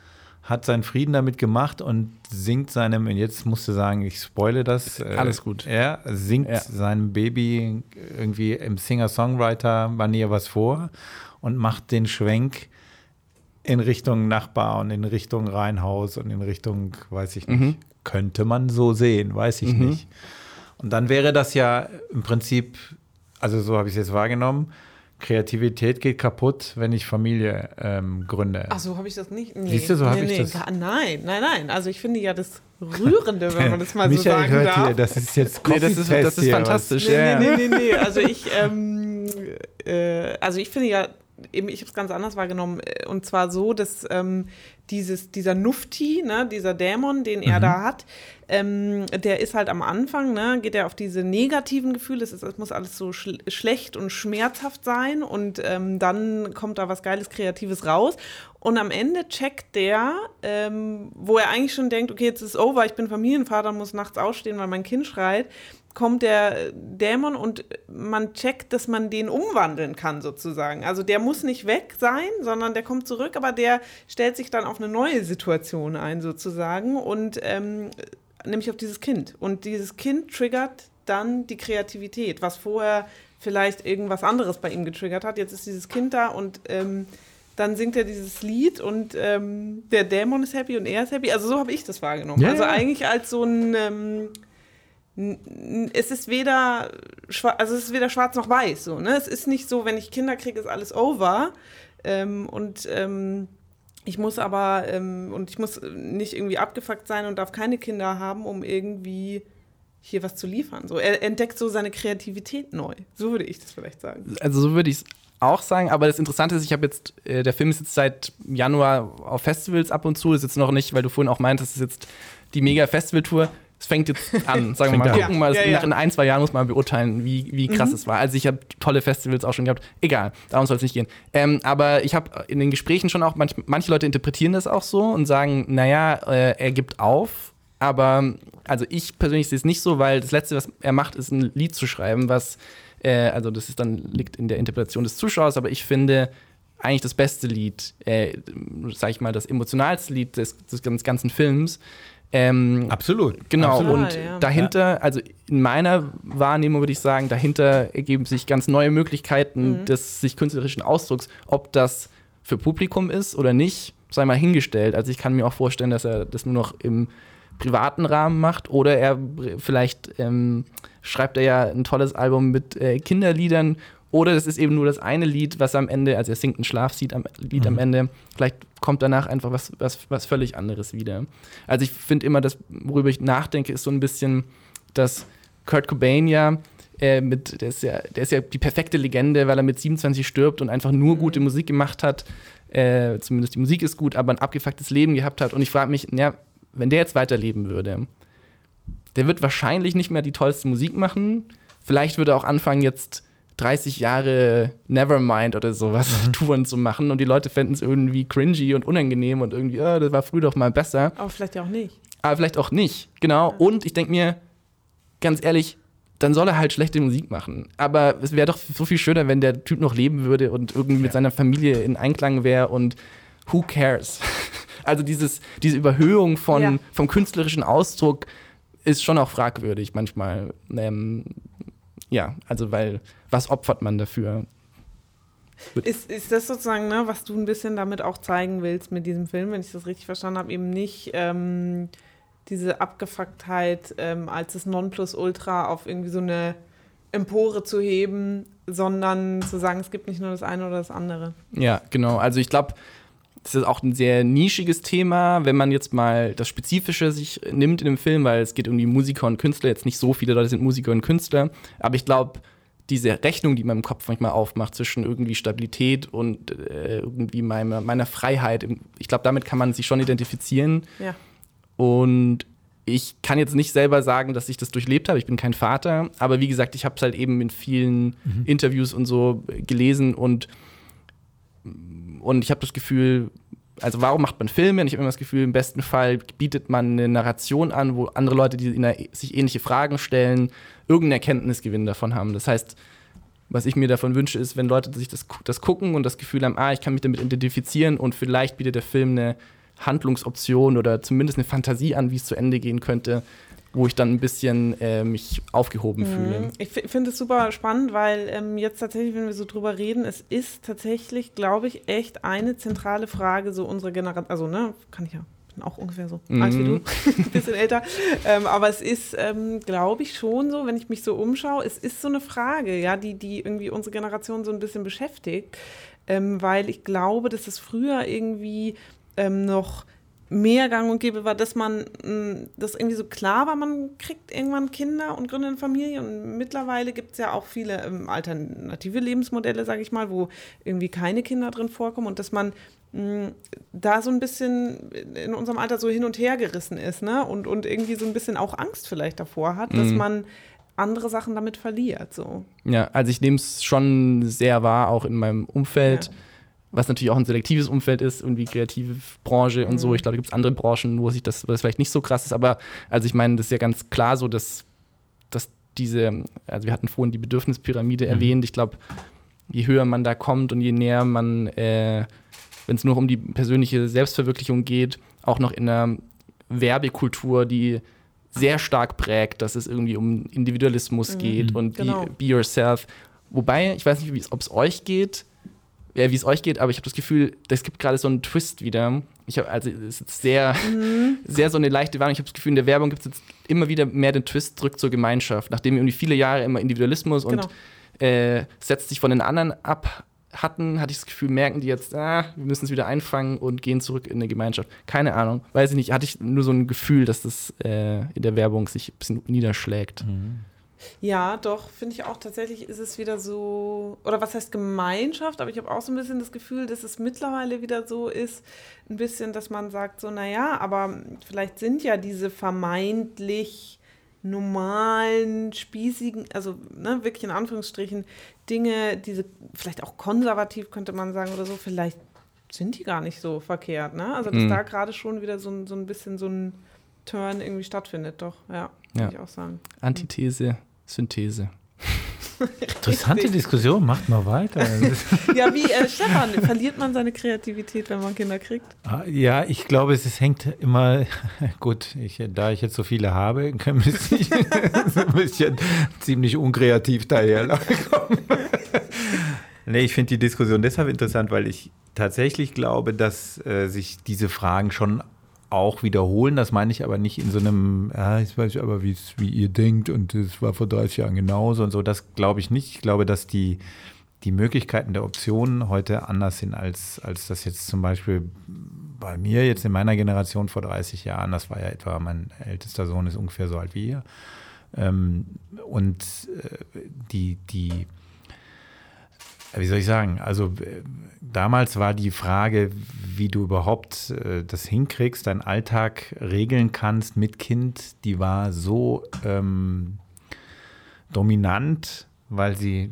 hat seinen Frieden damit gemacht und singt seinem, und jetzt musst du sagen, ich spoile das. Äh, Alles gut. Er singt ja. seinem Baby irgendwie im Singer-Songwriter-Manier was vor und macht den Schwenk in Richtung Nachbar und in Richtung Reihenhaus und in Richtung, weiß ich nicht, mhm. könnte man so sehen, weiß ich mhm. nicht. Und dann wäre das ja im Prinzip, also so habe ich es jetzt wahrgenommen, Kreativität geht kaputt, wenn ich Familie ähm, gründe. Ach so habe ich das nicht. Nee. Siehst du, so habe nee, ich nee, das. Nein, nein, nein. Also ich finde ja das Rührende, wenn man das mal Michael so sagen hört darf. Hier, das ist jetzt nee, das ist, das ist fantastisch. Nee, ja. nee, nee, nee, nee. Also ich, ähm, äh, also ich finde ja eben, ich habe es ganz anders wahrgenommen. Äh, und zwar so, dass ähm, dieses, dieser Nufti, ne, dieser Dämon, den er mhm. da hat, ähm, der ist halt am Anfang, ne, geht er auf diese negativen Gefühle, es, ist, es muss alles so schl schlecht und schmerzhaft sein und ähm, dann kommt da was Geiles, Kreatives raus. Und am Ende checkt der, ähm, wo er eigentlich schon denkt, okay, jetzt ist over, ich bin Familienvater, muss nachts ausstehen, weil mein Kind schreit, kommt der Dämon und man checkt, dass man den umwandeln kann sozusagen. Also der muss nicht weg sein, sondern der kommt zurück, aber der stellt sich dann auf eine neue Situation ein sozusagen und ähm, nämlich auf dieses Kind. Und dieses Kind triggert dann die Kreativität, was vorher vielleicht irgendwas anderes bei ihm getriggert hat. Jetzt ist dieses Kind da und ähm, dann singt er dieses Lied und ähm, der Dämon ist happy und er ist happy. Also so habe ich das wahrgenommen. Ja, also ja. eigentlich als so ein ähm, es ist weder also es ist weder schwarz noch weiß so ne? Es ist nicht so wenn ich Kinder kriege ist alles over. Ähm, und ähm, ich muss aber ähm, und ich muss nicht irgendwie abgefuckt sein und darf keine Kinder haben um irgendwie hier was zu liefern so. Er entdeckt so seine Kreativität neu. So würde ich das vielleicht sagen. Also so würde ich es auch sagen, aber das Interessante ist, ich habe jetzt, äh, der Film ist jetzt seit Januar auf Festivals ab und zu, ist jetzt noch nicht, weil du vorhin auch meintest, ist jetzt die mega Festivaltour es fängt jetzt an, sagen wir mal. Gucken ja. mal, ja, ja. in ein, zwei Jahren muss man beurteilen, wie, wie krass mhm. es war. Also ich habe tolle Festivals auch schon gehabt. Egal, darum soll es nicht gehen. Ähm, aber ich habe in den Gesprächen schon auch, manch, manche Leute interpretieren das auch so und sagen, naja, äh, er gibt auf. Aber also ich persönlich sehe es nicht so, weil das Letzte, was er macht, ist ein Lied zu schreiben, was, äh, also das ist dann, liegt in der Interpretation des Zuschauers, aber ich finde, eigentlich das beste Lied, äh, sag ich mal, das emotionalste Lied des, des ganzen Films ähm, Absolut. Genau. Absolut. Und ja. dahinter, also in meiner Wahrnehmung würde ich sagen, dahinter ergeben sich ganz neue Möglichkeiten mhm. des sich künstlerischen Ausdrucks. Ob das für Publikum ist oder nicht, sei mal hingestellt. Also ich kann mir auch vorstellen, dass er das nur noch im privaten Rahmen macht oder er vielleicht ähm, schreibt er ja ein tolles Album mit äh, Kinderliedern oder das ist eben nur das eine Lied, was am Ende, also er singt ein Schlaflied am, Lied mhm. am Ende, vielleicht kommt danach einfach was, was, was völlig anderes wieder. Also ich finde immer, das, worüber ich nachdenke, ist so ein bisschen, dass Kurt Cobain ja äh, mit, der ist ja, der ist ja die perfekte Legende, weil er mit 27 stirbt und einfach nur gute Musik gemacht hat. Äh, zumindest die Musik ist gut, aber ein abgefucktes Leben gehabt hat. Und ich frage mich, ja, wenn der jetzt weiterleben würde, der wird wahrscheinlich nicht mehr die tollste Musik machen. Vielleicht würde er auch anfangen, jetzt 30 Jahre Nevermind oder sowas mhm. Touren zu machen und die Leute fänden es irgendwie cringy und unangenehm und irgendwie, oh, das war früher doch mal besser. Aber vielleicht ja auch nicht. Aber vielleicht auch nicht, genau. Ja. Und ich denke mir, ganz ehrlich, dann soll er halt schlechte Musik machen. Aber es wäre doch so viel schöner, wenn der Typ noch leben würde und irgendwie ja. mit seiner Familie in Einklang wäre und who cares? also dieses, diese Überhöhung von, ja. vom künstlerischen Ausdruck ist schon auch fragwürdig manchmal. Ähm, ja, also weil, was opfert man dafür? Ist, ist das sozusagen, ne, was du ein bisschen damit auch zeigen willst mit diesem Film, wenn ich das richtig verstanden habe, eben nicht ähm, diese Abgefucktheit ähm, als das Nonplusultra auf irgendwie so eine Empore zu heben, sondern zu sagen, es gibt nicht nur das eine oder das andere. Ja, genau. Also ich glaube, das ist auch ein sehr nischiges Thema, wenn man jetzt mal das Spezifische sich nimmt in dem Film, weil es geht um die Musiker und Künstler. Jetzt nicht so viele Leute sind Musiker und Künstler, aber ich glaube, diese Rechnung, die man im Kopf manchmal aufmacht zwischen irgendwie Stabilität und äh, irgendwie meiner, meiner Freiheit. Ich glaube, damit kann man sich schon identifizieren. Ja. Und ich kann jetzt nicht selber sagen, dass ich das durchlebt habe. Ich bin kein Vater. Aber wie gesagt, ich habe es halt eben in vielen mhm. Interviews und so gelesen und, und ich habe das Gefühl, also warum macht man Filme? Und ich habe immer das Gefühl, im besten Fall bietet man eine Narration an, wo andere Leute, die sich ähnliche Fragen stellen, irgendeinen Erkenntnisgewinn davon haben. Das heißt, was ich mir davon wünsche, ist, wenn Leute sich das, das gucken und das Gefühl haben, ah, ich kann mich damit identifizieren und vielleicht bietet der Film eine Handlungsoption oder zumindest eine Fantasie an, wie es zu Ende gehen könnte, wo ich dann ein bisschen äh, mich aufgehoben mhm. fühle. Ich finde es super spannend, weil ähm, jetzt tatsächlich, wenn wir so drüber reden, es ist tatsächlich, glaube ich, echt eine zentrale Frage so unserer Generation, also ne, kann ich ja bin auch ungefähr so mhm. alt wie du, ein bisschen älter. Ähm, aber es ist, ähm, glaube ich, schon so, wenn ich mich so umschaue, es ist so eine Frage, ja, die, die irgendwie unsere Generation so ein bisschen beschäftigt. Ähm, weil ich glaube, dass es früher irgendwie ähm, noch mehr gang und gäbe war, dass man mh, das irgendwie so klar war, man kriegt irgendwann Kinder und gründet eine Familie und mittlerweile gibt es ja auch viele ähm, alternative Lebensmodelle, sage ich mal, wo irgendwie keine Kinder drin vorkommen und dass man mh, da so ein bisschen in unserem Alter so hin und her gerissen ist ne? und, und irgendwie so ein bisschen auch Angst vielleicht davor hat, mhm. dass man andere Sachen damit verliert. So. Ja, also ich nehme es schon sehr wahr, auch in meinem Umfeld. Ja was natürlich auch ein selektives Umfeld ist, irgendwie kreative Branche mhm. und so. Mhm. Ich glaube, da gibt es andere Branchen, wo sich das, wo das vielleicht nicht so krass ist, aber also ich meine, das ist ja ganz klar so, dass, dass diese, also wir hatten vorhin die Bedürfnispyramide mhm. erwähnt, ich glaube, je höher man da kommt und je näher man, äh, wenn es nur um die persönliche Selbstverwirklichung geht, auch noch in einer Werbekultur, die sehr stark prägt, dass es irgendwie um Individualismus mhm. geht und genau. be, be yourself. Wobei, ich weiß nicht, ob es euch geht, ja, wie es euch geht, aber ich habe das Gefühl, es gibt gerade so einen Twist wieder. Ich habe also es ist sehr, mhm. sehr so eine leichte Warnung. Ich habe das Gefühl, in der Werbung gibt es jetzt immer wieder mehr den Twist zurück zur Gemeinschaft, nachdem wir irgendwie viele Jahre immer Individualismus genau. und äh, setzt sich von den anderen ab hatten, hatte ich das Gefühl, merken die jetzt, ah, wir müssen es wieder einfangen und gehen zurück in eine Gemeinschaft. Keine Ahnung, weiß ich nicht. Hatte ich nur so ein Gefühl, dass das äh, in der Werbung sich ein bisschen niederschlägt. Mhm. Ja, doch, finde ich auch tatsächlich ist es wieder so, oder was heißt Gemeinschaft, aber ich habe auch so ein bisschen das Gefühl, dass es mittlerweile wieder so ist, ein bisschen, dass man sagt, so, naja, aber vielleicht sind ja diese vermeintlich normalen, spießigen, also ne, wirklich in Anführungsstrichen, Dinge, diese vielleicht auch konservativ könnte man sagen oder so, vielleicht sind die gar nicht so verkehrt, ne? Also dass mhm. da gerade schon wieder so, so ein bisschen so ein Turn irgendwie stattfindet, doch, ja, ja. würde ich auch sagen. Antithese, Synthese. Interessante Diskussion, macht mal weiter. ja, wie äh, Stefan, verliert man seine Kreativität, wenn man Kinder kriegt? Ah, ja, ich glaube, es, es hängt immer, gut, ich, da ich jetzt so viele habe, müsste ich so ein bisschen ziemlich unkreativ daherkommen. nee, ich finde die Diskussion deshalb interessant, weil ich tatsächlich glaube, dass äh, sich diese Fragen schon auch wiederholen. Das meine ich aber nicht in so einem, ja, ich weiß aber, wie ihr denkt und es war vor 30 Jahren genauso und so. Das glaube ich nicht. Ich glaube, dass die, die Möglichkeiten der Optionen heute anders sind, als, als das jetzt zum Beispiel bei mir jetzt in meiner Generation vor 30 Jahren, das war ja etwa, mein ältester Sohn ist ungefähr so alt wie ihr. Ähm, und äh, die, die, wie soll ich sagen, also äh, damals war die Frage, wie du überhaupt äh, das hinkriegst, deinen Alltag regeln kannst mit Kind, die war so ähm, dominant, weil sie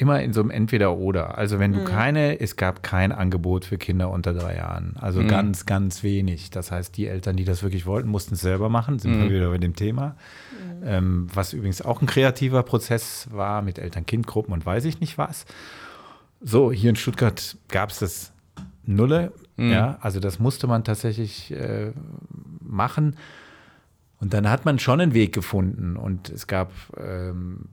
immer in so einem Entweder-Oder. Also wenn du mhm. keine, es gab kein Angebot für Kinder unter drei Jahren. Also mhm. ganz, ganz wenig. Das heißt, die Eltern, die das wirklich wollten, mussten es selber machen. Sind mhm. wir wieder bei dem Thema. Ähm, was übrigens auch ein kreativer Prozess war mit Eltern-Kind-Gruppen und weiß ich nicht was. So, hier in Stuttgart gab es das Nulle. Mhm. Ja, also das musste man tatsächlich äh, machen. Und dann hat man schon einen Weg gefunden. Und es gab ähm,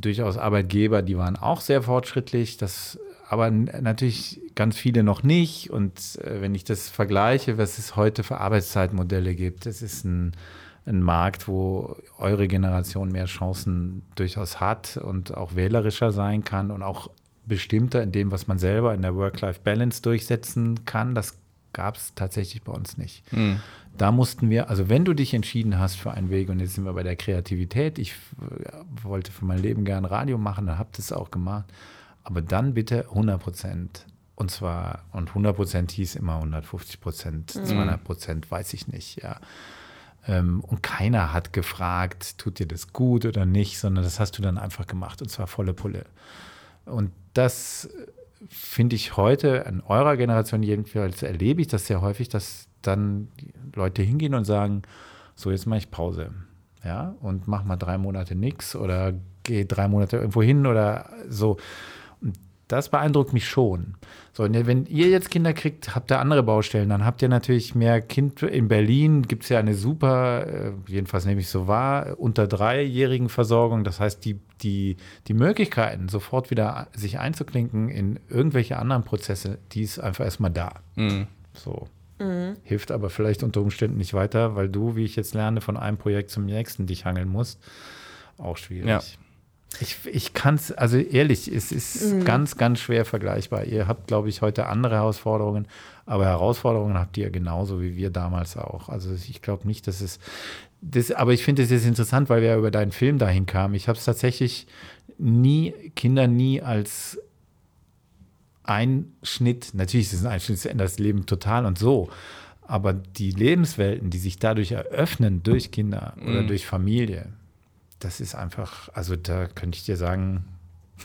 durchaus Arbeitgeber, die waren auch sehr fortschrittlich. Das aber natürlich ganz viele noch nicht. Und äh, wenn ich das vergleiche, was es heute für Arbeitszeitmodelle gibt, das ist ein, ein Markt, wo eure Generation mehr Chancen durchaus hat und auch wählerischer sein kann und auch bestimmter in dem, was man selber in der Work-Life-Balance durchsetzen kann. Das gab es tatsächlich bei uns nicht. Mhm. Da mussten wir, also wenn du dich entschieden hast für einen Weg, und jetzt sind wir bei der Kreativität, ich wollte für mein Leben gern Radio machen, dann habt ihr es auch gemacht, aber dann bitte 100 Prozent. Und zwar, und 100 Prozent hieß immer 150 Prozent, 200 mhm. Prozent, weiß ich nicht, ja. Ähm, und keiner hat gefragt, tut dir das gut oder nicht, sondern das hast du dann einfach gemacht und zwar volle Pulle. Und das finde ich heute in eurer Generation jedenfalls erlebe ich das sehr häufig, dass dann Leute hingehen und sagen, so jetzt mache ich Pause. Ja, und mach mal drei Monate nichts oder gehe drei Monate irgendwo hin oder so. Das beeindruckt mich schon. So, wenn ihr jetzt Kinder kriegt, habt ihr andere Baustellen. Dann habt ihr natürlich mehr Kind. In Berlin gibt es ja eine super, äh, jedenfalls nehme ich so wahr, unter dreijährigen Versorgung. Das heißt, die, die, die Möglichkeiten, sofort wieder sich einzuklinken in irgendwelche anderen Prozesse, die ist einfach erstmal da. Mhm. So. Mhm. Hilft aber vielleicht unter Umständen nicht weiter, weil du, wie ich jetzt lerne, von einem Projekt zum nächsten dich hangeln musst. Auch schwierig. Ja. Ich, ich kann es, also ehrlich, es ist mhm. ganz, ganz schwer vergleichbar. Ihr habt, glaube ich, heute andere Herausforderungen, aber Herausforderungen habt ihr genauso wie wir damals auch. Also ich glaube nicht, dass es, das, aber ich finde es jetzt interessant, weil wir ja über deinen Film dahin kamen. Ich habe es tatsächlich nie, Kinder nie als Einschnitt, natürlich ist es ein Einschnitt, es ändert das Leben total und so, aber die Lebenswelten, die sich dadurch eröffnen durch Kinder mhm. oder durch Familie, das ist einfach, also da könnte ich dir sagen,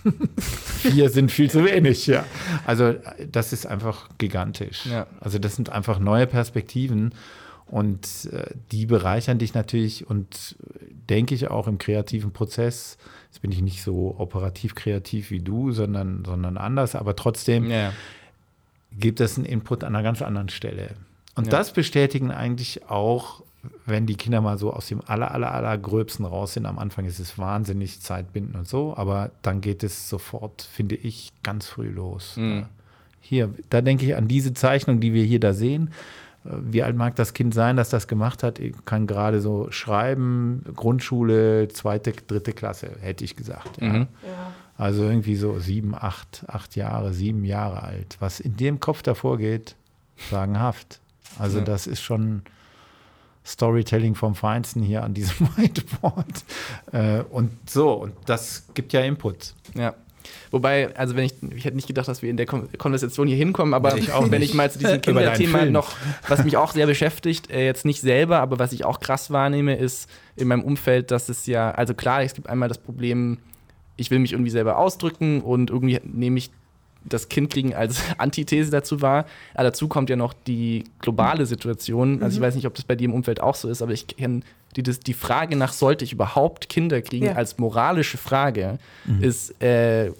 vier sind viel zu wenig, ja. Also das ist einfach gigantisch. Ja. Also das sind einfach neue Perspektiven und äh, die bereichern dich natürlich und denke ich auch im kreativen Prozess. Jetzt bin ich nicht so operativ kreativ wie du, sondern, sondern anders, aber trotzdem ja. gibt es einen Input an einer ganz anderen Stelle. Und ja. das bestätigen eigentlich auch wenn die Kinder mal so aus dem aller, aller, aller Gröbsten raus sind, am Anfang ist es wahnsinnig zeitbindend und so, aber dann geht es sofort, finde ich, ganz früh los. Mhm. Hier, da denke ich an diese Zeichnung, die wir hier da sehen. Wie alt mag das Kind sein, dass das gemacht hat? Ich kann gerade so schreiben, Grundschule, zweite, dritte Klasse, hätte ich gesagt. Ja. Mhm. Ja. Also irgendwie so sieben, acht, acht Jahre, sieben Jahre alt. Was in dem Kopf davor geht, sagenhaft. Also ja. das ist schon, Storytelling vom Feinsten hier an diesem Whiteboard. Äh, und so, und das gibt ja Input. Ja. Wobei, also wenn ich, ich hätte nicht gedacht, dass wir in der Konversation hier hinkommen, aber ich auch wenn ich mal zu diesem Kinderthema noch, was mich auch sehr beschäftigt, äh, jetzt nicht selber, aber was ich auch krass wahrnehme, ist in meinem Umfeld, dass es ja, also klar, es gibt einmal das Problem, ich will mich irgendwie selber ausdrücken und irgendwie nehme ich das Kind kriegen als Antithese dazu war. Aber dazu kommt ja noch die globale Situation. Also ich mhm. weiß nicht, ob das bei dir im Umfeld auch so ist, aber ich kenne die, die Frage nach, sollte ich überhaupt Kinder kriegen, ja. als moralische Frage, mhm. ist äh,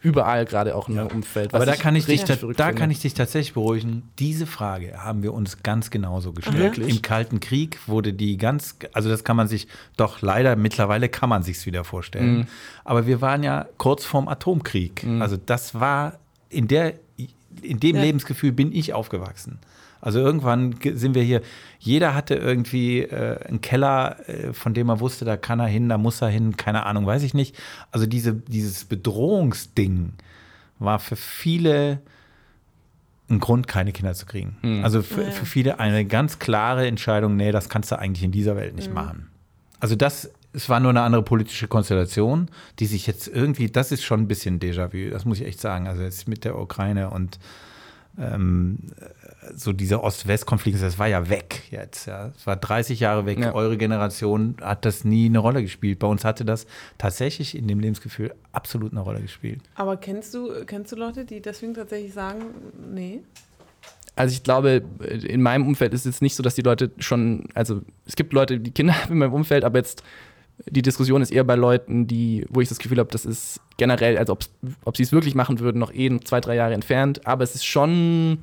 überall gerade auch im ja. Umfeld. Aber da kann, ich dich, da, da kann ich dich tatsächlich beruhigen. Diese Frage haben wir uns ganz genauso gestellt. Im Kalten Krieg wurde die ganz, also das kann man sich doch leider mittlerweile kann man sich wieder vorstellen. Mhm. Aber wir waren ja kurz vorm Atomkrieg. Mhm. Also das war in der in dem ja. Lebensgefühl bin ich aufgewachsen. Also irgendwann sind wir hier, jeder hatte irgendwie äh, einen Keller, äh, von dem er wusste, da kann er hin, da muss er hin, keine Ahnung, weiß ich nicht. Also diese, dieses Bedrohungsding war für viele ein Grund, keine Kinder zu kriegen. Mhm. Also für, ja. für, viele eine ganz klare Entscheidung, nee, das kannst du eigentlich in dieser Welt nicht mhm. machen. Also das, es war nur eine andere politische Konstellation, die sich jetzt irgendwie, das ist schon ein bisschen Déjà-vu, das muss ich echt sagen. Also jetzt mit der Ukraine und ähm, so dieser Ost-West-Konflikt, das war ja weg jetzt. Ja. Es war 30 Jahre weg. Ja. Eure Generation hat das nie eine Rolle gespielt. Bei uns hatte das tatsächlich in dem Lebensgefühl absolut eine Rolle gespielt. Aber kennst du, kennst du Leute, die deswegen tatsächlich sagen, nee? Also ich glaube, in meinem Umfeld ist es jetzt nicht so, dass die Leute schon, also es gibt Leute, die Kinder haben in meinem Umfeld, aber jetzt die Diskussion ist eher bei Leuten, die, wo ich das Gefühl habe, das ist generell, also ob sie es wirklich machen würden, noch eh zwei, drei Jahre entfernt. Aber es ist schon.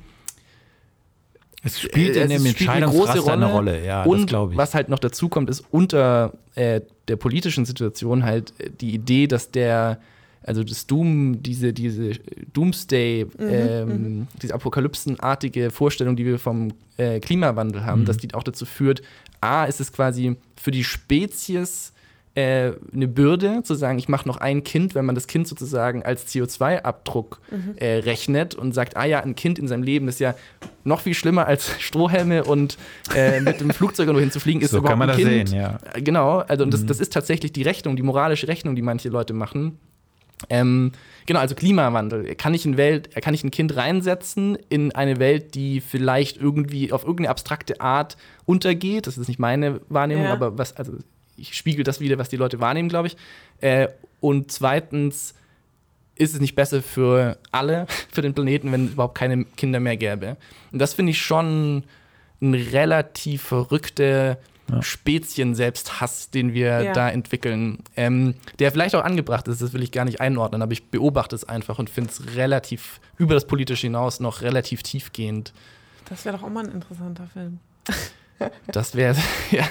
Es spielt in dem Entscheidungsraster eine Rolle, ja, und was halt noch dazu kommt, ist unter äh, der politischen Situation halt die Idee, dass der, also das Doom, diese, diese Doomsday, mhm, ähm, mhm. diese apokalypsenartige Vorstellung, die wir vom äh, Klimawandel haben, mhm. dass die auch dazu führt, A, ist es quasi für die Spezies äh, eine Bürde, zu sagen, ich mache noch ein Kind, wenn man das Kind sozusagen als CO2-Abdruck mhm. äh, rechnet und sagt, ah ja, ein Kind in seinem Leben ist ja noch viel schlimmer als Strohhelme und äh, mit dem Flugzeug irgendwo hinzufliegen, ist so überhaupt kann man ein das Kind. sehen, ja. Genau, also mhm. das, das ist tatsächlich die Rechnung, die moralische Rechnung, die manche Leute machen. Ähm, genau, also Klimawandel. Kann ich, ein Welt, kann ich ein Kind reinsetzen in eine Welt, die vielleicht irgendwie auf irgendeine abstrakte Art untergeht? Das ist nicht meine Wahrnehmung, ja. aber was, also ich spiegel das wieder, was die Leute wahrnehmen, glaube ich. Äh, und zweitens ist es nicht besser für alle, für den Planeten, wenn es überhaupt keine Kinder mehr gäbe. Und das finde ich schon ein relativ verrückter ja. Spezien-Selbsthass, den wir ja. da entwickeln, ähm, der vielleicht auch angebracht ist, das will ich gar nicht einordnen, aber ich beobachte es einfach und finde es relativ über das Politische hinaus noch relativ tiefgehend. Das wäre doch auch mal ein interessanter Film. Das wäre, ja.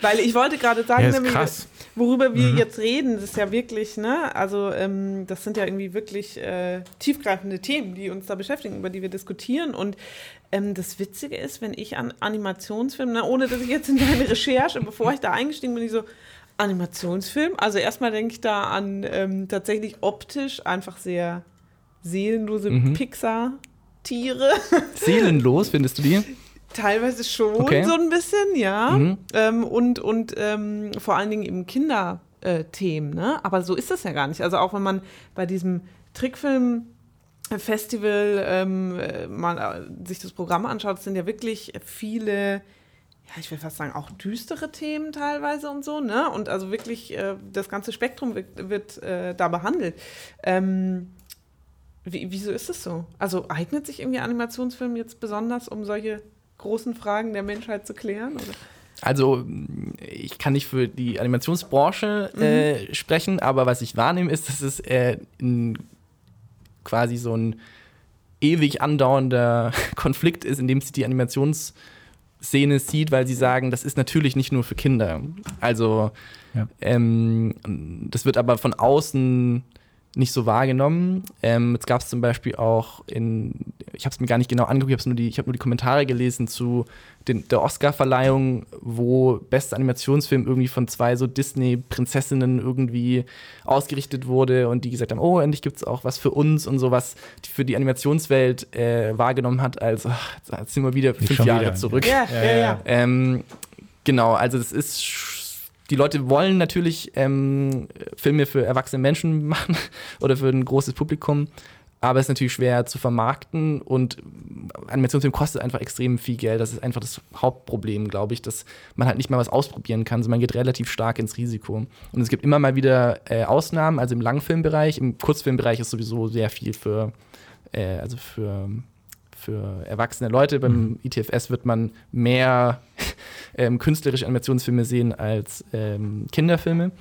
Weil ich wollte gerade sagen, nämlich, worüber wir mhm. jetzt reden, das ist ja wirklich, ne, also ähm, das sind ja irgendwie wirklich äh, tiefgreifende Themen, die uns da beschäftigen, über die wir diskutieren. Und ähm, das Witzige ist, wenn ich an Animationsfilme, ne, ohne dass ich jetzt in meine Recherche, bevor ich da eingestiegen bin, ich so, Animationsfilm, also erstmal denke ich da an ähm, tatsächlich optisch einfach sehr seelenlose mhm. Pixar-Tiere. Seelenlos, findest du die? Teilweise schon okay. so ein bisschen, ja. Mhm. Ähm, und und ähm, vor allen Dingen eben Kinderthemen, ne? Aber so ist das ja gar nicht. Also auch wenn man bei diesem Trickfilm Festival ähm, äh, mal äh, sich das Programm anschaut, sind ja wirklich viele, ja, ich will fast sagen, auch düstere Themen teilweise und so, ne? Und also wirklich äh, das ganze Spektrum wird, wird äh, da behandelt. Ähm, wie, wieso ist es so? Also eignet sich irgendwie Animationsfilm jetzt besonders, um solche großen Fragen der Menschheit zu klären? Oder? Also, ich kann nicht für die Animationsbranche äh, mhm. sprechen, aber was ich wahrnehme, ist, dass es äh, ein, quasi so ein ewig andauernder Konflikt ist, in dem sich die Animationsszene sieht, weil sie sagen, das ist natürlich nicht nur für Kinder. Also, ja. ähm, das wird aber von außen nicht so wahrgenommen. Ähm, jetzt gab es zum Beispiel auch in, ich habe es mir gar nicht genau angeguckt, ich habe nur, die, hab nur die Kommentare gelesen zu den, der Oscar-Verleihung, wo bester Animationsfilm irgendwie von zwei so Disney-Prinzessinnen irgendwie ausgerichtet wurde und die gesagt haben, oh, endlich gibt es auch was für uns und sowas, die für die Animationswelt äh, wahrgenommen hat, als ach, jetzt sind wir wieder fünf Jahre wieder. zurück. Ja, ja, ja. Ähm, genau, also das ist die Leute wollen natürlich ähm, Filme für erwachsene Menschen machen oder für ein großes Publikum, aber es ist natürlich schwer zu vermarkten und Animationsfilm kostet einfach extrem viel Geld. Das ist einfach das Hauptproblem, glaube ich, dass man halt nicht mal was ausprobieren kann. Also man geht relativ stark ins Risiko. Und es gibt immer mal wieder äh, Ausnahmen, also im Langfilmbereich, im Kurzfilmbereich ist sowieso sehr viel für, äh, also für für erwachsene Leute. Beim mhm. ITFS wird man mehr ähm, künstlerische Animationsfilme sehen als ähm, Kinderfilme.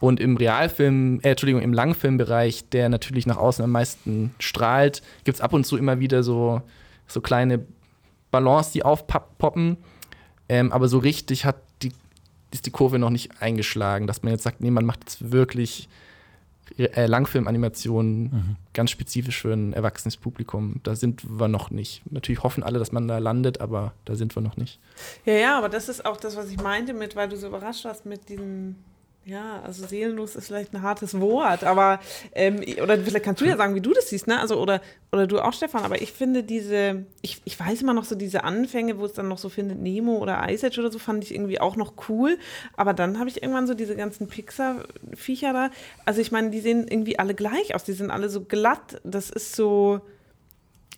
Und im Realfilm, äh, Entschuldigung, im Langfilmbereich, der natürlich nach außen am meisten strahlt, gibt es ab und zu immer wieder so, so kleine Ballons, die aufpoppen. Ähm, aber so richtig hat die, ist die Kurve noch nicht eingeschlagen, dass man jetzt sagt, nee, man macht jetzt wirklich äh, Langfilmanimationen mhm. ganz spezifisch für ein erwachsenes Publikum. Da sind wir noch nicht. Natürlich hoffen alle, dass man da landet, aber da sind wir noch nicht. Ja, ja, aber das ist auch das, was ich meinte mit, weil du so überrascht warst mit diesem ja, also seelenlos ist vielleicht ein hartes Wort, aber ähm, oder vielleicht kannst du ja sagen, wie du das siehst, ne? Also oder oder du auch, Stefan. Aber ich finde diese, ich, ich weiß immer noch so diese Anfänge, wo es dann noch so findet Nemo oder Ice Age oder so, fand ich irgendwie auch noch cool. Aber dann habe ich irgendwann so diese ganzen Pixar-Viecher da. Also ich meine, die sehen irgendwie alle gleich aus. Die sind alle so glatt. Das ist so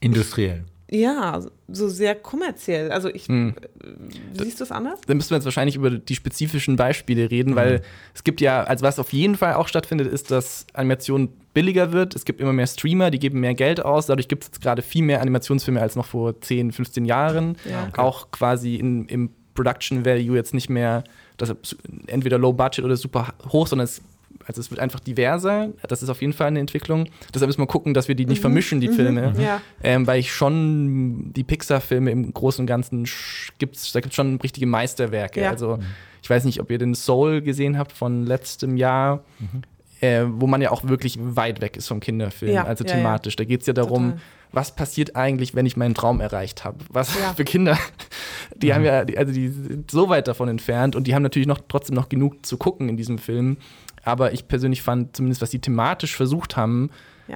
industriell. Ja, so sehr kommerziell. Also ich hm. Äh, siehst du es anders? Dann müssen wir jetzt wahrscheinlich über die spezifischen Beispiele reden, mhm. weil es gibt ja, also was auf jeden Fall auch stattfindet, ist, dass Animation billiger wird. Es gibt immer mehr Streamer, die geben mehr Geld aus. Dadurch gibt es jetzt gerade viel mehr Animationsfilme als noch vor 10, 15 Jahren. Ja, okay. Auch quasi in, im Production Value jetzt nicht mehr das entweder low budget oder super hoch, sondern es also es wird einfach diverser. Das ist auf jeden Fall eine Entwicklung. Deshalb müssen wir gucken, dass wir die nicht mhm. vermischen, die mhm. Filme. Ja. Ähm, weil ich schon die Pixar-Filme im Großen und Ganzen gibt's, da gibt es schon richtige Meisterwerke. Ja. Also ich weiß nicht, ob ihr den Soul gesehen habt von letztem Jahr. Mhm. äh, wo man ja auch wirklich weit weg ist vom Kinderfilm, ja, also thematisch. Ja, ja. Da geht es ja darum, Total. was passiert eigentlich, wenn ich meinen Traum erreicht habe? Was für Kinder, die mhm. haben ja, also die sind so weit davon entfernt und die haben natürlich noch trotzdem noch genug zu gucken in diesem Film. Aber ich persönlich fand, zumindest was sie thematisch versucht haben,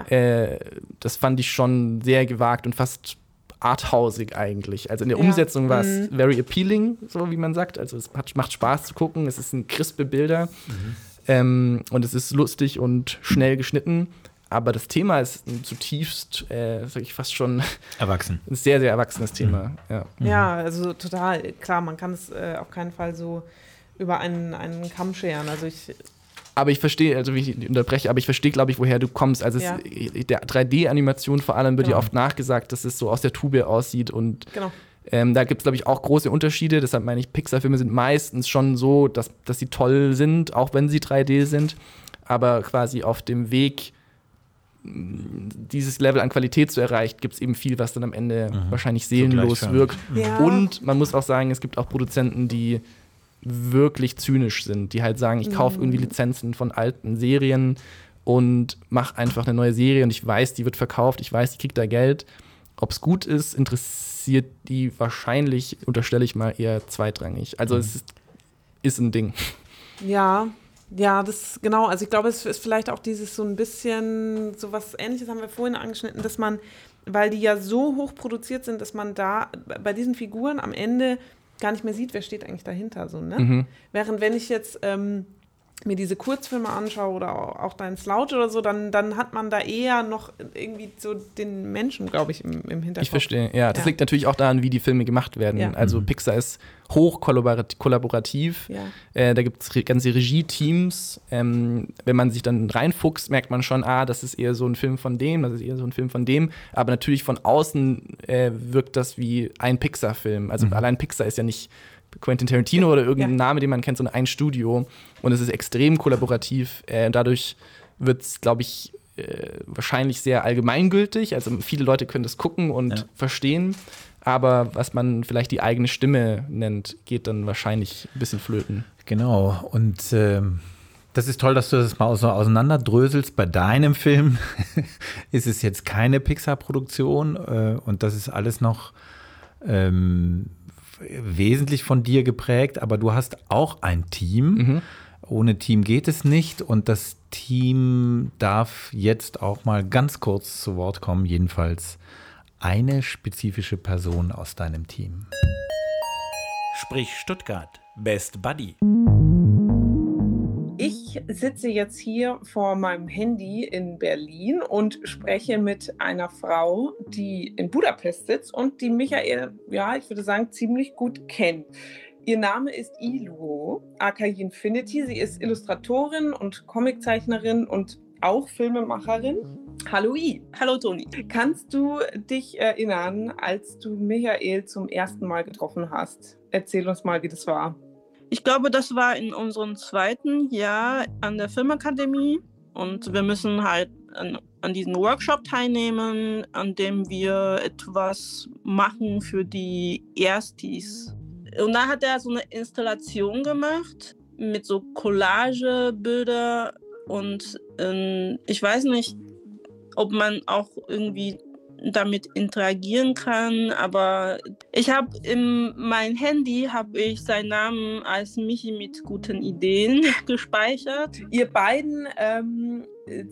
äh, das fand ich schon sehr gewagt und fast arthausig eigentlich. Also in der ja. Umsetzung war es mhm. very appealing, so wie man sagt. Also es hat, macht Spaß zu gucken. Es sind crispe Bilder mhm. ähm, und es ist lustig und schnell geschnitten. Aber das Thema ist zutiefst, äh, sag ich fast schon erwachsen. Ein sehr, sehr erwachsenes Thema. Mhm. Ja. ja, also total. Klar, man kann es äh, auf keinen Fall so über einen, einen Kamm scheren. Also ich aber ich verstehe, also wie ich unterbreche, aber ich verstehe, glaube ich, woher du kommst. Also ja. es, der 3D-Animation vor allem wird genau. ja oft nachgesagt, dass es so aus der Tube aussieht und genau. ähm, da gibt es, glaube ich, auch große Unterschiede. Deshalb meine ich, Pixar-Filme sind meistens schon so, dass, dass sie toll sind, auch wenn sie 3D sind, aber quasi auf dem Weg dieses Level an Qualität zu erreichen, gibt es eben viel, was dann am Ende mhm. wahrscheinlich seelenlos so wirkt. Ja. Und man muss auch sagen, es gibt auch Produzenten, die wirklich zynisch sind, die halt sagen, ich kaufe irgendwie mhm. Lizenzen von alten Serien und mache einfach eine neue Serie und ich weiß, die wird verkauft, ich weiß, ich kriege da Geld. Ob es gut ist, interessiert die wahrscheinlich, unterstelle ich mal, eher zweitrangig. Also mhm. es ist, ist ein Ding. Ja, ja, das genau. Also ich glaube, es ist vielleicht auch dieses so ein bisschen, so was ähnliches haben wir vorhin angeschnitten, dass man, weil die ja so hoch produziert sind, dass man da bei diesen Figuren am Ende gar nicht mehr sieht, wer steht eigentlich dahinter. So, ne? Mhm. Während wenn ich jetzt ähm, mir diese Kurzfilme anschaue oder auch dein Slouch oder so, dann, dann hat man da eher noch irgendwie so den Menschen, glaube ich, im, im Hinterkopf. Ich verstehe, ja. Das ja. liegt natürlich auch daran, wie die Filme gemacht werden. Ja. Also mhm. Pixar ist hoch kollaborativ. Ja. Äh, da gibt es ganze Regie-Teams. Ähm, wenn man sich dann reinfuchst, merkt man schon, ah, das ist eher so ein Film von dem, das ist eher so ein Film von dem. Aber natürlich von außen äh, wirkt das wie ein Pixar-Film. Also mhm. allein Pixar ist ja nicht Quentin Tarantino oder irgendein ja. Name, den man kennt, sondern ein Studio. Und es ist extrem kollaborativ. Äh, dadurch wird es, glaube ich, äh, wahrscheinlich sehr allgemeingültig. Also viele Leute können das gucken und ja. verstehen. Aber was man vielleicht die eigene Stimme nennt, geht dann wahrscheinlich ein bisschen flöten. Genau. Und äh, das ist toll, dass du das mal so auseinanderdröselst. Bei deinem Film ist es jetzt keine Pixar-Produktion äh, und das ist alles noch ähm, wesentlich von dir geprägt, aber du hast auch ein Team. Mhm. Ohne Team geht es nicht und das Team darf jetzt auch mal ganz kurz zu Wort kommen, jedenfalls eine spezifische Person aus deinem Team. Sprich Stuttgart, Best Buddy. Ich sitze jetzt hier vor meinem Handy in Berlin und spreche mit einer Frau, die in Budapest sitzt und die Michael, ja, ich würde sagen, ziemlich gut kennt. Ihr Name ist Iluo, aka Infinity. Sie ist Illustratorin und Comiczeichnerin und auch Filmemacherin. Hallo I. Hallo Toni. Kannst du dich erinnern, als du Michael zum ersten Mal getroffen hast? Erzähl uns mal, wie das war. Ich glaube, das war in unserem zweiten Jahr an der Filmakademie und wir müssen halt an, an diesem Workshop teilnehmen, an dem wir etwas machen für die Erstis. Und da hat er so eine Installation gemacht mit so Collagebilder und ähm, ich weiß nicht, ob man auch irgendwie damit interagieren kann. Aber ich habe in mein Handy habe ich seinen Namen als Michi mit guten Ideen gespeichert. Ihr beiden ähm,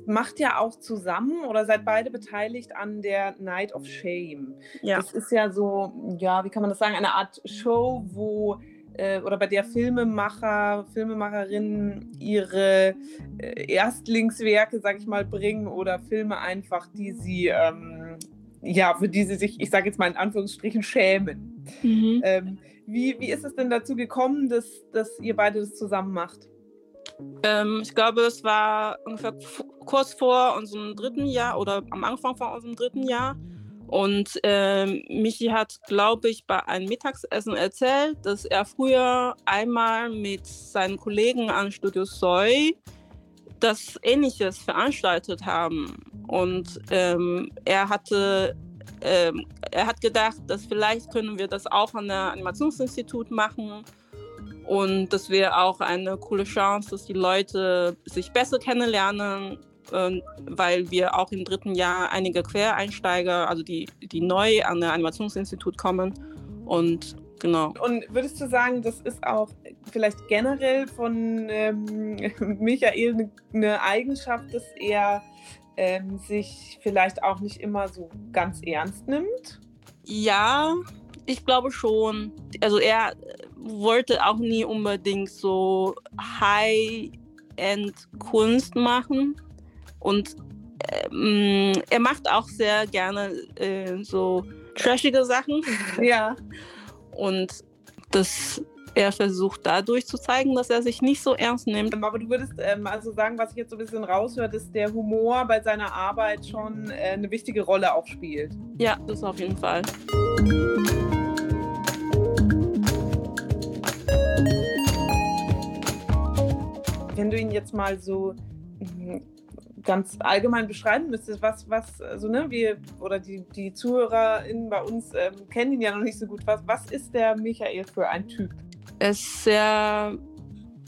macht ja auch zusammen oder seid beide beteiligt an der Night of Shame. Ja. Das ist ja so, ja, wie kann man das sagen, eine Art Show, wo äh, oder bei der Filmemacher, Filmemacherinnen ihre äh, Erstlingswerke, sag ich mal, bringen oder Filme einfach, die sie ähm, ja, für die sie sich, ich sage jetzt mal in Anführungsstrichen, schämen. Mhm. Ähm, wie, wie ist es denn dazu gekommen, dass, dass ihr beide das zusammen macht? Ähm, ich glaube, es war ungefähr kurz vor unserem dritten Jahr oder am Anfang von unserem dritten Jahr. Und ähm, Michi hat, glaube ich, bei einem Mittagsessen erzählt, dass er früher einmal mit seinen Kollegen an Studio Soy das Ähnliches veranstaltet haben. Und ähm, er hatte ähm, er hat gedacht, dass vielleicht können wir das auch an der Animationsinstitut machen. Und das wäre auch eine coole Chance, dass die Leute sich besser kennenlernen, äh, weil wir auch im dritten Jahr einige Quereinsteiger, also die, die neu an der Animationsinstitut kommen. Und genau. Und würdest du sagen, das ist auch vielleicht generell von ähm, Michael eine Eigenschaft, dass er ähm, sich vielleicht auch nicht immer so ganz ernst nimmt? Ja, ich glaube schon. Also er wollte auch nie unbedingt so High-End-Kunst machen. Und ähm, er macht auch sehr gerne äh, so trashige Sachen. Ja. Und das er versucht dadurch zu zeigen, dass er sich nicht so ernst nimmt. Aber du würdest ähm, also sagen, was ich jetzt so ein bisschen raushöre, dass der Humor bei seiner Arbeit schon äh, eine wichtige Rolle auch spielt. Ja, das auf jeden Fall. Wenn du ihn jetzt mal so ganz allgemein beschreiben müsstest, was, was, also ne, wir oder die, die ZuhörerInnen bei uns ähm, kennen ihn ja noch nicht so gut. Was, was ist der Michael für ein Typ? Er ist sehr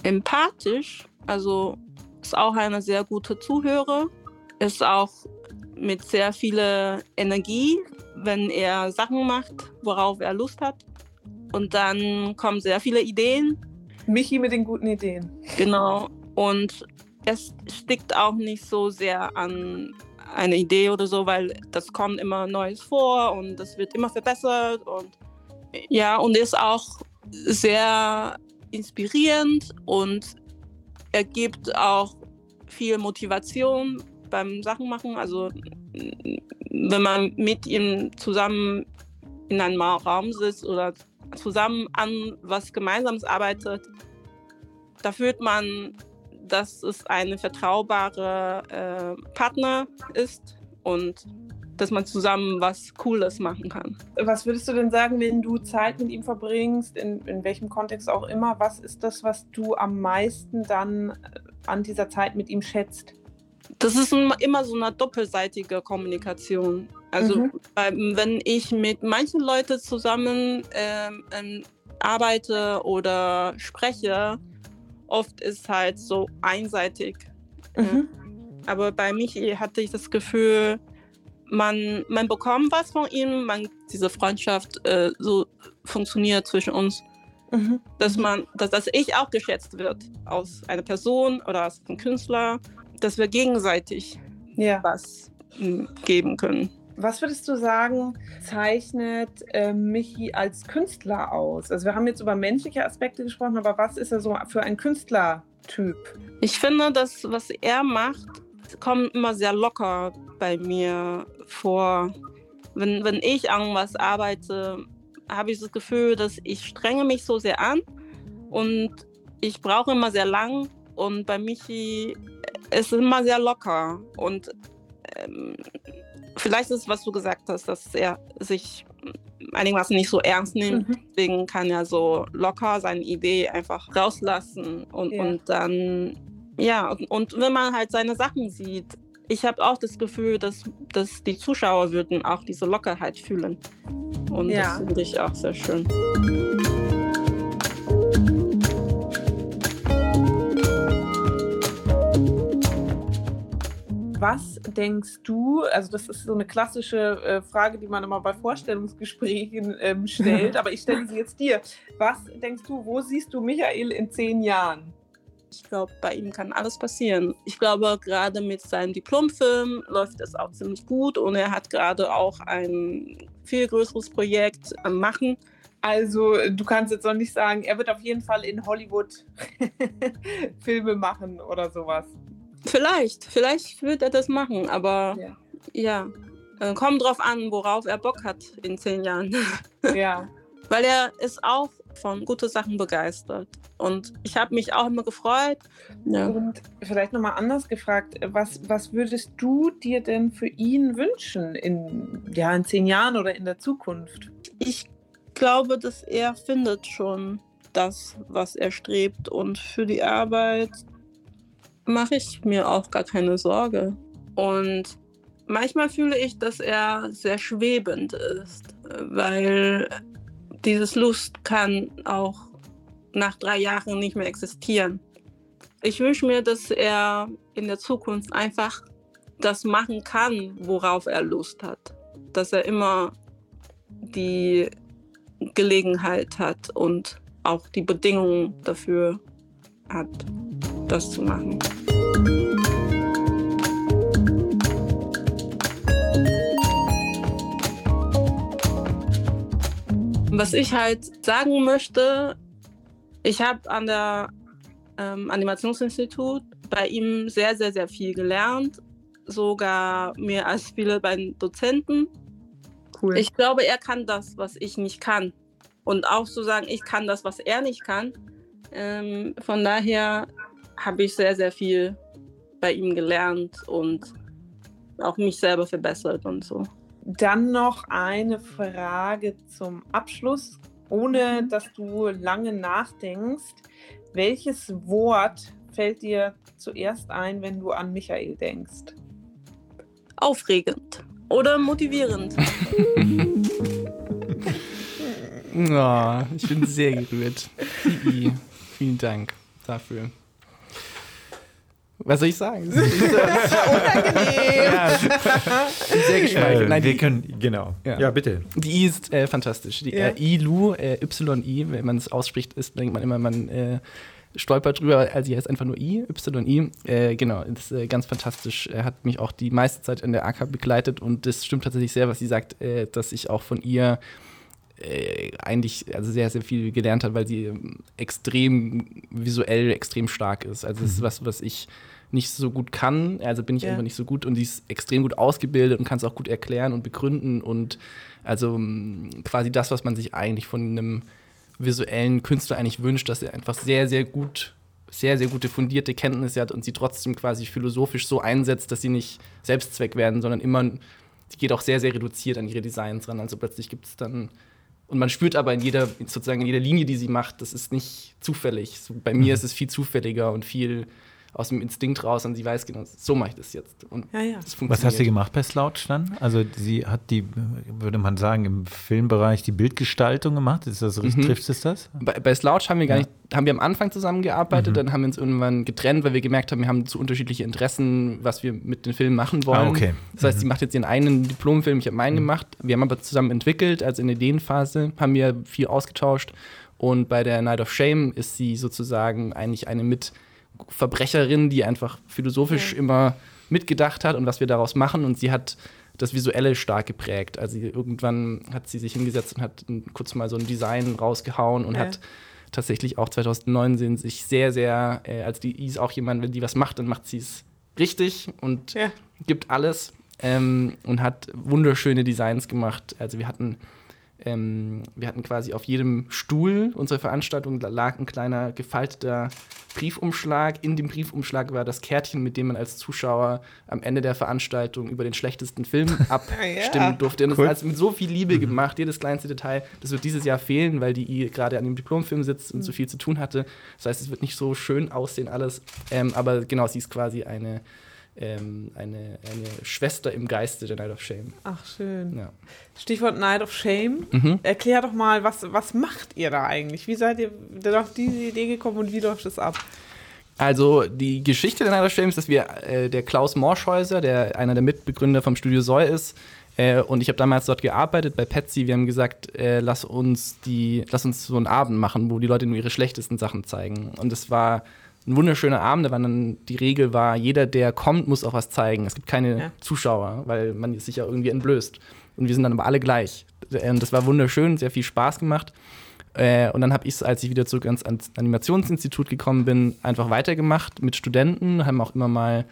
empathisch, also ist auch eine sehr gute Zuhörer, ist auch mit sehr viel Energie, wenn er Sachen macht, worauf er Lust hat. Und dann kommen sehr viele Ideen. Michi mit den guten Ideen. Genau. Und es stickt auch nicht so sehr an eine Idee oder so, weil das kommt immer Neues vor und das wird immer verbessert und ja, und ist auch sehr inspirierend und er gibt auch viel Motivation beim Sachenmachen. Also wenn man mit ihm zusammen in einem Raum sitzt oder zusammen an was Gemeinsames arbeitet, da fühlt man dass es ein vertraubarer äh, Partner ist und dass man zusammen was Cooles machen kann. Was würdest du denn sagen, wenn du Zeit mit ihm verbringst, in, in welchem Kontext auch immer, was ist das, was du am meisten dann äh, an dieser Zeit mit ihm schätzt? Das ist immer so eine doppelseitige Kommunikation. Also mhm. wenn ich mit manchen Leuten zusammen ähm, ähm, arbeite oder spreche, oft ist halt so einseitig. Mhm. Aber bei Michi hatte ich das Gefühl, man, man bekommt was von ihm, man, diese Freundschaft äh, so funktioniert zwischen uns. Mhm. Dass man, dass, dass ich auch geschätzt wird aus einer Person oder aus einem Künstler, dass wir gegenseitig ja. was hm, geben können. Was würdest du sagen, zeichnet äh, Michi als Künstler aus? Also wir haben jetzt über menschliche Aspekte gesprochen, aber was ist er so für ein Künstlertyp? Ich finde, das, was er macht, kommt immer sehr locker bei mir vor. Wenn, wenn ich an was arbeite, habe ich das Gefühl, dass ich strenge mich so sehr an und ich brauche immer sehr lang und bei Michi ist es immer sehr locker und ähm, vielleicht ist es, was du gesagt hast, dass er sich einigermaßen nicht so ernst nimmt. Mhm. Deswegen kann er so locker seine Idee einfach rauslassen und, ja. und dann, ja, und, und, wenn man halt seine Sachen sieht, ich habe auch das Gefühl, dass, dass die Zuschauer würden auch diese Lockerheit fühlen. Und ja. das finde ich auch sehr schön. Was denkst du, also das ist so eine klassische äh, Frage, die man immer bei Vorstellungsgesprächen ähm, stellt, aber ich stelle sie jetzt dir. Was denkst du, wo siehst du Michael in zehn Jahren? Ich glaube, bei ihm kann alles passieren. Ich glaube, gerade mit seinem Diplomfilm läuft es auch ziemlich gut und er hat gerade auch ein viel größeres Projekt am Machen. Also, du kannst jetzt noch nicht sagen, er wird auf jeden Fall in Hollywood Filme machen oder sowas. Vielleicht, vielleicht wird er das machen, aber ja, ja. Äh, kommt drauf an, worauf er Bock hat in zehn Jahren. Ja. Weil er ist auch von guten Sachen begeistert. Und ich habe mich auch immer gefreut. Ja. Und vielleicht nochmal anders gefragt, was, was würdest du dir denn für ihn wünschen in, ja, in zehn Jahren oder in der Zukunft? Ich glaube, dass er findet schon das, was er strebt. Und für die Arbeit mache ich mir auch gar keine Sorge. Und manchmal fühle ich, dass er sehr schwebend ist, weil dieses Lust kann auch nach drei Jahren nicht mehr existieren. Ich wünsche mir, dass er in der Zukunft einfach das machen kann, worauf er Lust hat. Dass er immer die Gelegenheit hat und auch die Bedingungen dafür hat, das zu machen. Was ich halt sagen möchte, ich habe an der ähm, Animationsinstitut bei ihm sehr, sehr, sehr viel gelernt, sogar mehr als viele bei Dozenten. Cool. Ich glaube, er kann das, was ich nicht kann. Und auch zu sagen, ich kann das, was er nicht kann. Ähm, von daher habe ich sehr, sehr viel bei ihm gelernt und auch mich selber verbessert und so. Dann noch eine Frage zum Abschluss, ohne dass du lange nachdenkst. Welches Wort fällt dir zuerst ein, wenn du an Michael denkst? Aufregend oder motivierend. oh, ich bin sehr gerührt. Vielen Dank dafür. Was soll ich sagen? Das ist unangenehm. ja, sehr geschmeichelt. Äh, wir können, genau. Ja, ja bitte. Die I ist äh, fantastisch. Die ja. äh, I-Lu, äh, Y-I, wenn man es ausspricht, ist, denkt man immer, man äh, stolpert drüber. Also sie heißt einfach nur I, Y-I. Äh, genau, das ist äh, ganz fantastisch. Er hat mich auch die meiste Zeit in der AK begleitet und das stimmt tatsächlich sehr, was sie sagt, dass ich auch von ihr eigentlich also sehr, sehr viel gelernt habe, weil sie ähm, extrem visuell extrem stark ist. Also das ist mhm. was, was ich nicht so gut kann. Also bin ich ja. einfach nicht so gut und die ist extrem gut ausgebildet und kann es auch gut erklären und begründen und also mm, quasi das, was man sich eigentlich von einem visuellen Künstler eigentlich wünscht, dass er einfach sehr, sehr gut, sehr, sehr gute fundierte Kenntnisse hat und sie trotzdem quasi philosophisch so einsetzt, dass sie nicht Selbstzweck werden, sondern immer, sie geht auch sehr, sehr reduziert an ihre Designs ran. Also plötzlich gibt es dann und man spürt aber in jeder, sozusagen in jeder Linie, die sie macht, das ist nicht zufällig. So, bei mir mhm. ist es viel zufälliger und viel aus dem Instinkt raus und sie weiß genau, so mache ich das jetzt. Und ja, ja. Das Was hast du gemacht bei Slouch dann? Also sie hat die, würde man sagen, im Filmbereich die Bildgestaltung gemacht. Ist das mhm. trifft es das? Bei, bei Slouch haben wir gar ja. nicht, haben wir am Anfang zusammengearbeitet, mhm. dann haben wir uns irgendwann getrennt, weil wir gemerkt haben, wir haben zu unterschiedliche Interessen, was wir mit den Filmen machen wollen. Ah, okay. Das heißt, mhm. sie macht jetzt ihren eigenen Diplomfilm, ich habe meinen mhm. gemacht. Wir haben aber zusammen entwickelt, also in der Ideenphase haben wir viel ausgetauscht. Und bei der Night of Shame ist sie sozusagen eigentlich eine mit Verbrecherin, die einfach philosophisch ja. immer mitgedacht hat und was wir daraus machen. Und sie hat das Visuelle stark geprägt. Also irgendwann hat sie sich hingesetzt und hat kurz mal so ein Design rausgehauen und ja. hat tatsächlich auch 2019 sich sehr, sehr, äh, als die ist auch jemand, wenn die was macht, dann macht sie es richtig und ja. gibt alles ähm, und hat wunderschöne Designs gemacht. Also wir hatten ähm, wir hatten quasi auf jedem Stuhl unserer Veranstaltung lag ein kleiner gefalteter Briefumschlag. In dem Briefumschlag war das Kärtchen, mit dem man als Zuschauer am Ende der Veranstaltung über den schlechtesten Film abstimmen ja, durfte. Und cool. das ist mit so viel Liebe gemacht, jedes kleinste Detail. Das wird dieses Jahr fehlen, weil die gerade an dem Diplomfilm sitzt und mhm. so viel zu tun hatte. Das heißt, es wird nicht so schön aussehen alles. Ähm, aber genau, sie ist quasi eine ähm, eine, eine Schwester im Geiste der Night of Shame. Ach, schön. Ja. Stichwort Night of Shame. Mhm. Erklär doch mal, was, was macht ihr da eigentlich? Wie seid ihr auf diese Idee gekommen und wie läuft es ab? Also die Geschichte der Night of Shame ist, dass wir äh, der Klaus Morschhäuser, der einer der Mitbegründer vom Studio Soy ist, äh, und ich habe damals dort gearbeitet bei Petsy. Wir haben gesagt, äh, lass uns die, lass uns so einen Abend machen, wo die Leute nur ihre schlechtesten Sachen zeigen. Und es war ein wunderschöner Abend, da war dann die Regel war, jeder, der kommt, muss auch was zeigen. Es gibt keine ja. Zuschauer, weil man sich ja irgendwie entblößt. Und wir sind dann aber alle gleich. Und das war wunderschön, sehr viel Spaß gemacht. Äh, und dann habe ich es, als ich wieder zurück ans Animationsinstitut gekommen bin, einfach weitergemacht mit Studenten, haben auch immer mal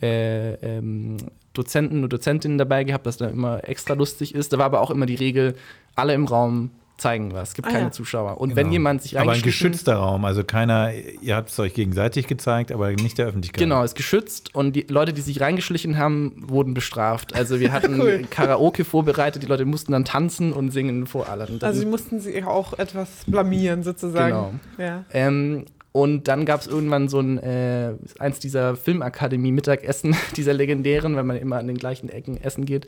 äh, ähm, Dozenten und Dozentinnen dabei gehabt, was da immer extra lustig ist. Da war aber auch immer die Regel, alle im Raum zeigen was. Es gibt ah, keine ja. Zuschauer. Und genau. wenn jemand sich Aber ein geschützter Raum, also keiner, ihr habt es euch gegenseitig gezeigt, aber nicht der Öffentlichkeit. Genau, ist geschützt und die Leute, die sich reingeschlichen haben, wurden bestraft. Also wir hatten cool. Karaoke vorbereitet, die Leute mussten dann tanzen und singen vor allen. Also sie mussten sich auch etwas blamieren sozusagen. Genau. Ja. Ähm, und dann gab es irgendwann so ein, äh, eins dieser Filmakademie-Mittagessen, dieser legendären, weil man immer an den gleichen Ecken essen geht.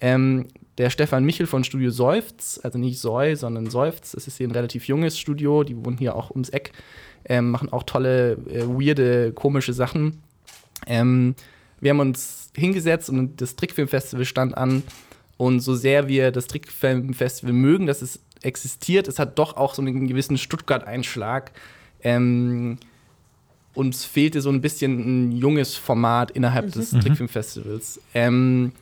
Ähm, der Stefan Michel von Studio Seufz, also nicht Soi, sondern Seufz, das ist hier ein relativ junges Studio, die wohnen hier auch ums Eck, ähm, machen auch tolle, äh, weirde, komische Sachen. Ähm, wir haben uns hingesetzt und das Trickfilmfestival stand an. Und so sehr wir das Trickfilmfestival mögen, dass es existiert, es hat doch auch so einen gewissen Stuttgart-Einschlag. Ähm, uns fehlte so ein bisschen ein junges Format innerhalb mhm. des mhm. Trickfilmfestivals. Ähm,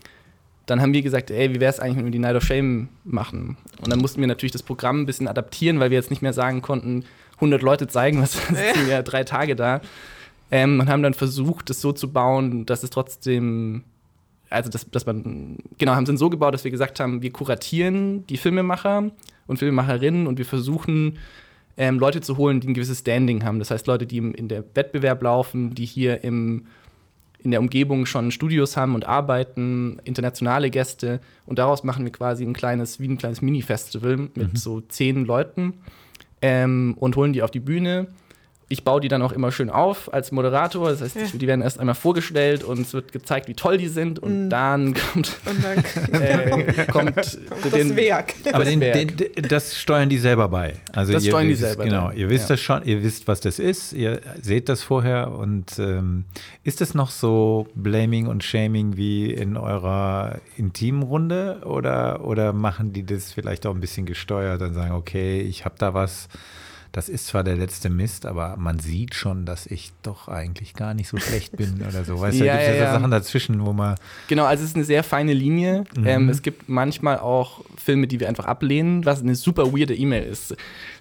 dann haben wir gesagt, ey, wie wäre es eigentlich, wenn wir die Night of Shame machen? Und dann mussten wir natürlich das Programm ein bisschen adaptieren, weil wir jetzt nicht mehr sagen konnten, 100 Leute zeigen, was sind ja drei Tage da. Ähm, und haben dann versucht, das so zu bauen, dass es trotzdem, also dass, dass man, genau, haben es so gebaut, dass wir gesagt haben, wir kuratieren die Filmemacher und Filmemacherinnen und wir versuchen, ähm, Leute zu holen, die ein gewisses Standing haben. Das heißt, Leute, die im, in der Wettbewerb laufen, die hier im in der Umgebung schon Studios haben und arbeiten, internationale Gäste. Und daraus machen wir quasi ein kleines, wie ein kleines Mini-Festival mit mhm. so zehn Leuten ähm, und holen die auf die Bühne ich baue die dann auch immer schön auf als Moderator. Das heißt, ja. die werden erst einmal vorgestellt und es wird gezeigt, wie toll die sind. Und mhm. dann kommt, und dann äh, kommt, kommt den, das Werk. Aber den, den, das steuern die selber bei. Also das steuern die selber. Genau, dann. ihr wisst ja. das schon, ihr wisst, was das ist, ihr seht das vorher. Und ähm, ist es noch so Blaming und Shaming wie in eurer intimen Runde? Oder, oder machen die das vielleicht auch ein bisschen gesteuert und sagen, okay, ich habe da was das ist zwar der letzte Mist, aber man sieht schon, dass ich doch eigentlich gar nicht so schlecht bin oder so. Weißt du, ja, da gibt es ja, ja, Sachen dazwischen, wo man. Genau, also es ist eine sehr feine Linie. Mhm. Ähm, es gibt manchmal auch Filme, die wir einfach ablehnen, was eine super weirde E-Mail ist.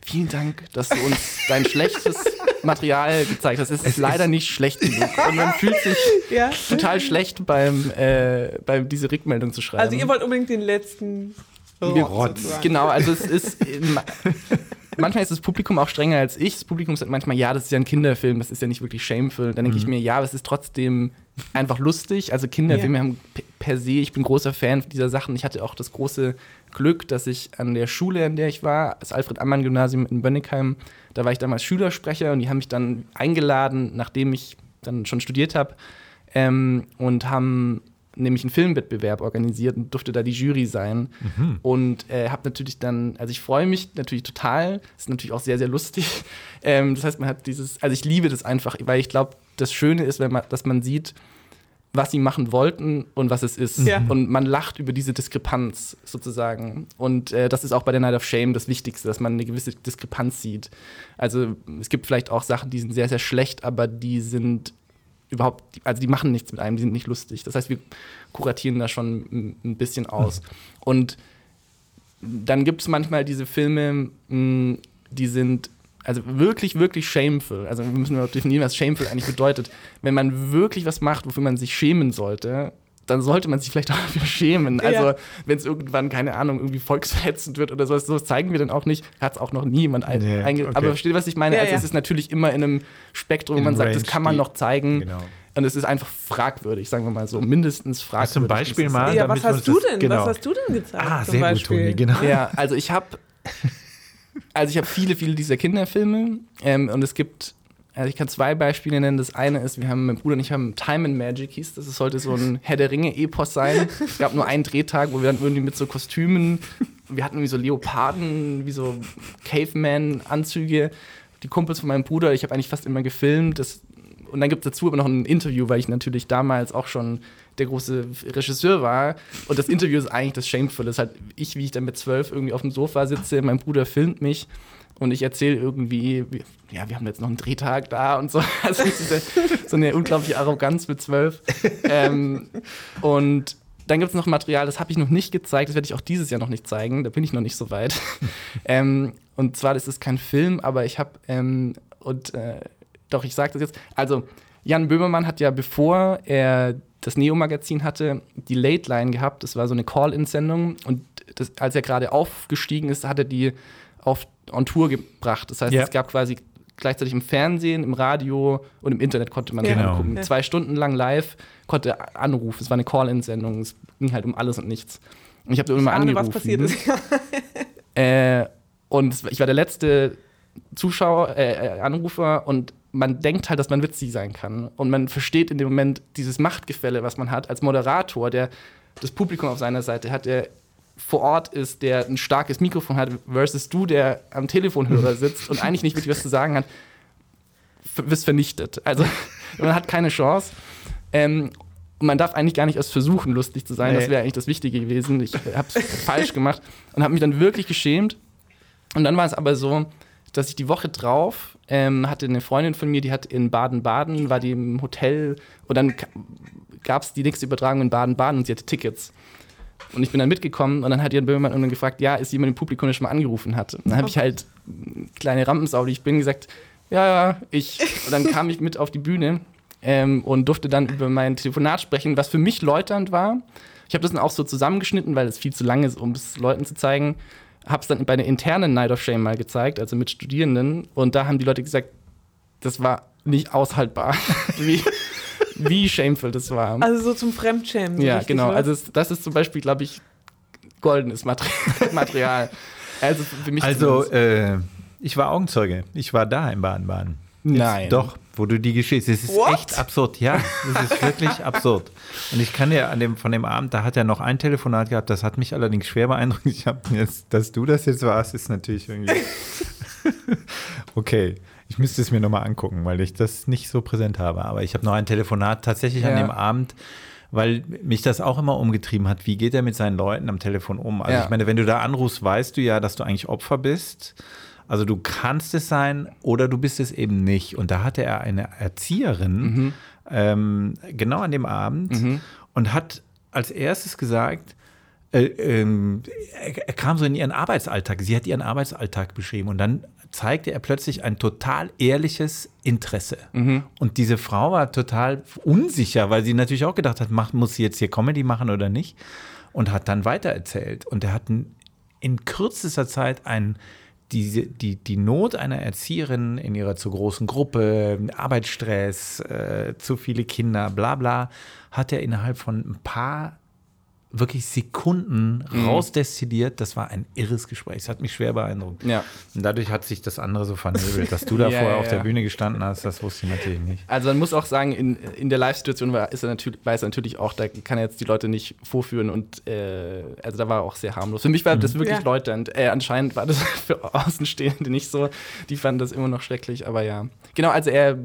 Vielen Dank, dass du uns dein schlechtes Material gezeigt hast. Es ist es leider ist nicht schlecht genug. Und man fühlt sich ja. total schlecht beim, äh, beim diese Rückmeldung zu schreiben. Also ihr wollt unbedingt den letzten Rotz. Genau, also es ist manchmal ist das Publikum auch strenger als ich. Das Publikum sagt manchmal, ja, das ist ja ein Kinderfilm, das ist ja nicht wirklich shameful. Dann denke mhm. ich mir, ja, aber es ist trotzdem einfach lustig. Also Kinderfilme ja. haben per se, ich bin großer Fan dieser Sachen. Ich hatte auch das große Glück, dass ich an der Schule, an der ich war, das Alfred-Ammann-Gymnasium in Bönnigheim, da war ich damals Schülersprecher und die haben mich dann eingeladen, nachdem ich dann schon studiert habe, ähm, und haben nämlich einen Filmwettbewerb organisiert und durfte da die Jury sein. Mhm. Und äh, habe natürlich dann, also ich freue mich natürlich total, ist natürlich auch sehr, sehr lustig. Ähm, das heißt, man hat dieses, also ich liebe das einfach, weil ich glaube, das Schöne ist, wenn man, dass man sieht, was sie machen wollten und was es ist. Ja. Und man lacht über diese Diskrepanz sozusagen. Und äh, das ist auch bei der Night of Shame das Wichtigste, dass man eine gewisse Diskrepanz sieht. Also es gibt vielleicht auch Sachen, die sind sehr, sehr schlecht, aber die sind überhaupt, also die machen nichts mit einem, die sind nicht lustig. Das heißt, wir kuratieren da schon ein bisschen aus. Und dann gibt es manchmal diese Filme, die sind also wirklich, wirklich shameful. Also wir müssen mal definieren, was shameful eigentlich bedeutet. Wenn man wirklich was macht, wofür man sich schämen sollte, dann sollte man sich vielleicht auch dafür schämen. Ja. Also, wenn es irgendwann, keine Ahnung, irgendwie volksverhetzend wird oder sowas, sowas zeigen wir dann auch nicht. Hat es auch noch nie jemand ein, nee, okay. Aber versteht ihr, was ich meine? Ja, also, ja. es ist natürlich immer in einem Spektrum, wo man sagt, das kann man noch zeigen. Genau. Und es ist einfach fragwürdig, sagen wir mal so, mindestens fragwürdig. Hast du ein Beispiel mal? Ja, was hast du denn? Genau. Was hast du denn gezeigt? Ah, sehr Beispiel? gut, Toni, genau. Ja, also ich habe also ich habe viele, viele dieser Kinderfilme ähm, und es gibt also ich kann zwei Beispiele nennen. Das eine ist, wir haben, mein Bruder und ich haben Time and Magic hieß das. Es sollte so ein Herr der Ringe-Epos sein. Es gab nur einen Drehtag, wo wir dann irgendwie mit so Kostümen, wir hatten irgendwie so Leoparden, wie so Caveman-Anzüge. Die Kumpels von meinem Bruder, ich habe eigentlich fast immer gefilmt. Das, und dann gibt es dazu aber noch ein Interview, weil ich natürlich damals auch schon der große Regisseur war. Und das Interview ist eigentlich das Shameful. Das ist halt ich, wie ich dann mit zwölf irgendwie auf dem Sofa sitze, mein Bruder filmt mich und ich erzähle irgendwie, ja, wir haben jetzt noch einen Drehtag da und so. Also so eine unglaubliche Arroganz mit zwölf. ähm, und dann gibt es noch Material, das habe ich noch nicht gezeigt, das werde ich auch dieses Jahr noch nicht zeigen, da bin ich noch nicht so weit. ähm, und zwar ist es kein Film, aber ich habe, ähm, und äh, doch, ich sage das jetzt, also Jan Böhmermann hat ja, bevor er das Neo-Magazin hatte, die Late Line gehabt, das war so eine Call-In-Sendung und das, als er gerade aufgestiegen ist, hat er die auf on Tour gebracht. Das heißt, ja. es gab quasi gleichzeitig im Fernsehen, im Radio und im Internet konnte man genau. angucken. Ja. Zwei Stunden lang live konnte anrufen. Es war eine Call-In-Sendung. Es ging halt um alles und nichts. Und ich habe da immer angerufen. was passiert ist. äh, und ich war der letzte Zuschauer, äh, äh, Anrufer und man denkt halt, dass man witzig sein kann. Und man versteht in dem Moment dieses Machtgefälle, was man hat als Moderator, der das Publikum auf seiner Seite hat, der vor Ort ist, der ein starkes Mikrofon hat, versus du, der am Telefonhörer sitzt und eigentlich nicht wirklich was zu sagen hat, wirst vernichtet. Also man hat keine Chance. Ähm, und man darf eigentlich gar nicht erst versuchen, lustig zu sein. Nee. Das wäre eigentlich das Wichtige gewesen. Ich habe es falsch gemacht und habe mich dann wirklich geschämt. Und dann war es aber so, dass ich die Woche drauf ähm, hatte eine Freundin von mir, die hat in Baden-Baden, war die im Hotel und dann gab es die nächste Übertragung in Baden-Baden und sie hatte Tickets. Und ich bin dann mitgekommen und dann hat ihr Böhmermann irgendwann gefragt, ja, ist jemand im Publikum, der schon mal angerufen hat? Und dann habe ich halt, kleine Rampensau, die ich bin, gesagt, ja, ja, ich. Und dann kam ich mit auf die Bühne ähm, und durfte dann über mein Telefonat sprechen, was für mich läuternd war. Ich habe das dann auch so zusammengeschnitten, weil es viel zu lang ist, um es Leuten zu zeigen. Habe es dann bei einer internen Night of Shame mal gezeigt, also mit Studierenden. Und da haben die Leute gesagt, das war nicht aushaltbar, wie, wie shameful das war. Also so zum Fremdschämen. Ja, genau. Was? Also das ist zum Beispiel, glaube ich, goldenes Material. Also für mich. Also äh, ich war Augenzeuge. Ich war da in Baden-Baden. Nein. Doch, wo du die Geschichte. Es ist What? echt absurd. Ja, es ist wirklich absurd. Und ich kann ja an dem, von dem Abend, da hat er noch ein Telefonat gehabt, das hat mich allerdings schwer beeindruckt. Ich habe jetzt, dass du das jetzt warst, ist natürlich irgendwie. okay. Ich müsste es mir nochmal angucken, weil ich das nicht so präsent habe. Aber ich habe noch ein Telefonat tatsächlich ja. an dem Abend, weil mich das auch immer umgetrieben hat. Wie geht er mit seinen Leuten am Telefon um? Also ja. ich meine, wenn du da anrufst, weißt du ja, dass du eigentlich Opfer bist. Also du kannst es sein oder du bist es eben nicht. Und da hatte er eine Erzieherin mhm. ähm, genau an dem Abend mhm. und hat als erstes gesagt, äh, ähm, er kam so in ihren Arbeitsalltag. Sie hat ihren Arbeitsalltag beschrieben und dann zeigte er plötzlich ein total ehrliches Interesse. Mhm. Und diese Frau war total unsicher, weil sie natürlich auch gedacht hat, mach, muss sie jetzt hier Comedy machen oder nicht? Und hat dann weitererzählt. Und er hat in kürzester Zeit ein die, die, die Not einer Erzieherin in ihrer zu großen Gruppe, Arbeitsstress, äh, zu viele Kinder, bla bla, hat er innerhalb von ein paar wirklich Sekunden mhm. rausdestilliert. Das war ein irres Gespräch. Es hat mich schwer beeindruckt. Ja. Und dadurch hat sich das andere so vernebelt. Dass du da ja, vorher ja, auf der Bühne gestanden hast, das wusste ich natürlich nicht. Also man muss auch sagen, in, in der Live-Situation war, ist er natürlich, weiß er natürlich auch, da kann er jetzt die Leute nicht vorführen und äh, also da war er auch sehr harmlos. Für mich war mhm. das wirklich ja. läuternd. Äh, anscheinend war das für Außenstehende nicht so. Die fanden das immer noch schrecklich, aber ja. Genau, also er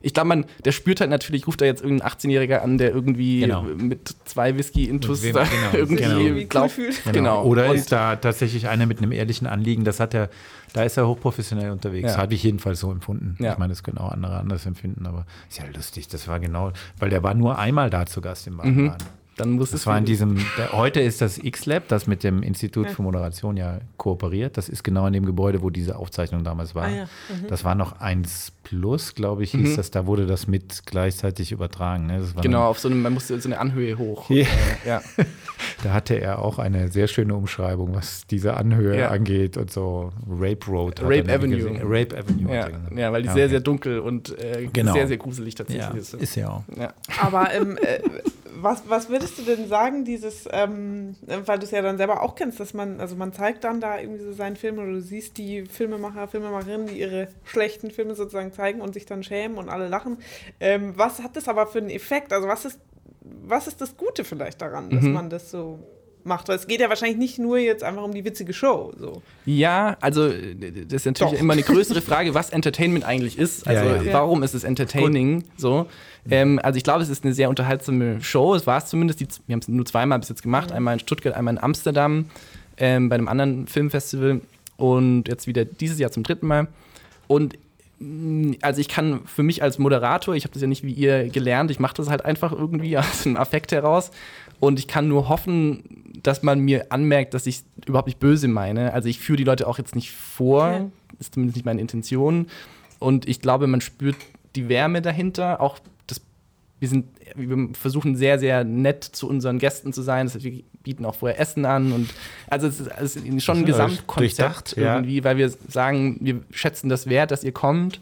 ich glaube, man, der spürt halt natürlich, ruft da jetzt irgendein 18-Jähriger an, der irgendwie genau. mit zwei Whisky-Intus genau, irgendwie genau. glaubt. Genau. genau. Oder und ist da tatsächlich einer mit einem ehrlichen Anliegen, das hat er, da ist er hochprofessionell unterwegs. Ja. Habe ich jedenfalls so empfunden. Ja. Ich meine, das können auch andere anders empfinden, aber ist ja lustig, das war genau, weil der war nur einmal da zu Gast im Baden. Mhm. Dann muss das es war in diesem, der, heute ist das X-Lab, das mit dem Institut ja. für Moderation ja kooperiert. Das ist genau in dem Gebäude, wo diese Aufzeichnung damals war. Ah, ja. mhm. Das war noch 1 Plus, glaube ich, hieß mhm. das. Da wurde das mit gleichzeitig übertragen. Ne? genau, auf so einem, man musste so eine Anhöhe hoch. Ja. Äh, ja. da hatte er auch eine sehr schöne Umschreibung, was diese Anhöhe ja. angeht und so. Rape Road. Rape Avenue. Rape Avenue. Ja, ja weil die sehr, sehr dunkel und äh, genau. sehr, sehr gruselig tatsächlich ist. Ist ja auch. Aber ähm, äh, was, was würdest du denn sagen, dieses, ähm, weil du es ja dann selber auch kennst, dass man, also man zeigt dann da irgendwie so seinen Film oder du siehst die Filmemacher, Filmemacherinnen, die ihre schlechten Filme sozusagen zeigen und sich dann schämen und alle lachen. Ähm, was hat das aber für einen Effekt? Also was ist, was ist das Gute vielleicht daran, dass mhm. man das so macht. Es geht ja wahrscheinlich nicht nur jetzt einfach um die witzige Show. So. Ja, also das ist natürlich Doch. immer eine größere Frage, was Entertainment eigentlich ist. Also ja, ja. warum ist es entertaining? So. Ähm, also ich glaube, es ist eine sehr unterhaltsame Show. Es war es zumindest. Die, wir haben es nur zweimal bis jetzt gemacht. Mhm. Einmal in Stuttgart, einmal in Amsterdam ähm, bei einem anderen Filmfestival und jetzt wieder dieses Jahr zum dritten Mal. Und mm, also ich kann für mich als Moderator, ich habe das ja nicht wie ihr gelernt, ich mache das halt einfach irgendwie aus einem Affekt heraus und ich kann nur hoffen, dass man mir anmerkt, dass ich überhaupt nicht böse meine. Also ich führe die Leute auch jetzt nicht vor, okay. ist zumindest nicht meine Intention. Und ich glaube, man spürt die Wärme dahinter. Auch das, wir sind, wir versuchen sehr, sehr nett zu unseren Gästen zu sein. Das heißt, wir bieten auch vorher Essen an und also es ist, es ist schon ein Gesamtkonzept irgendwie, ja. weil wir sagen, wir schätzen das wert, dass ihr kommt.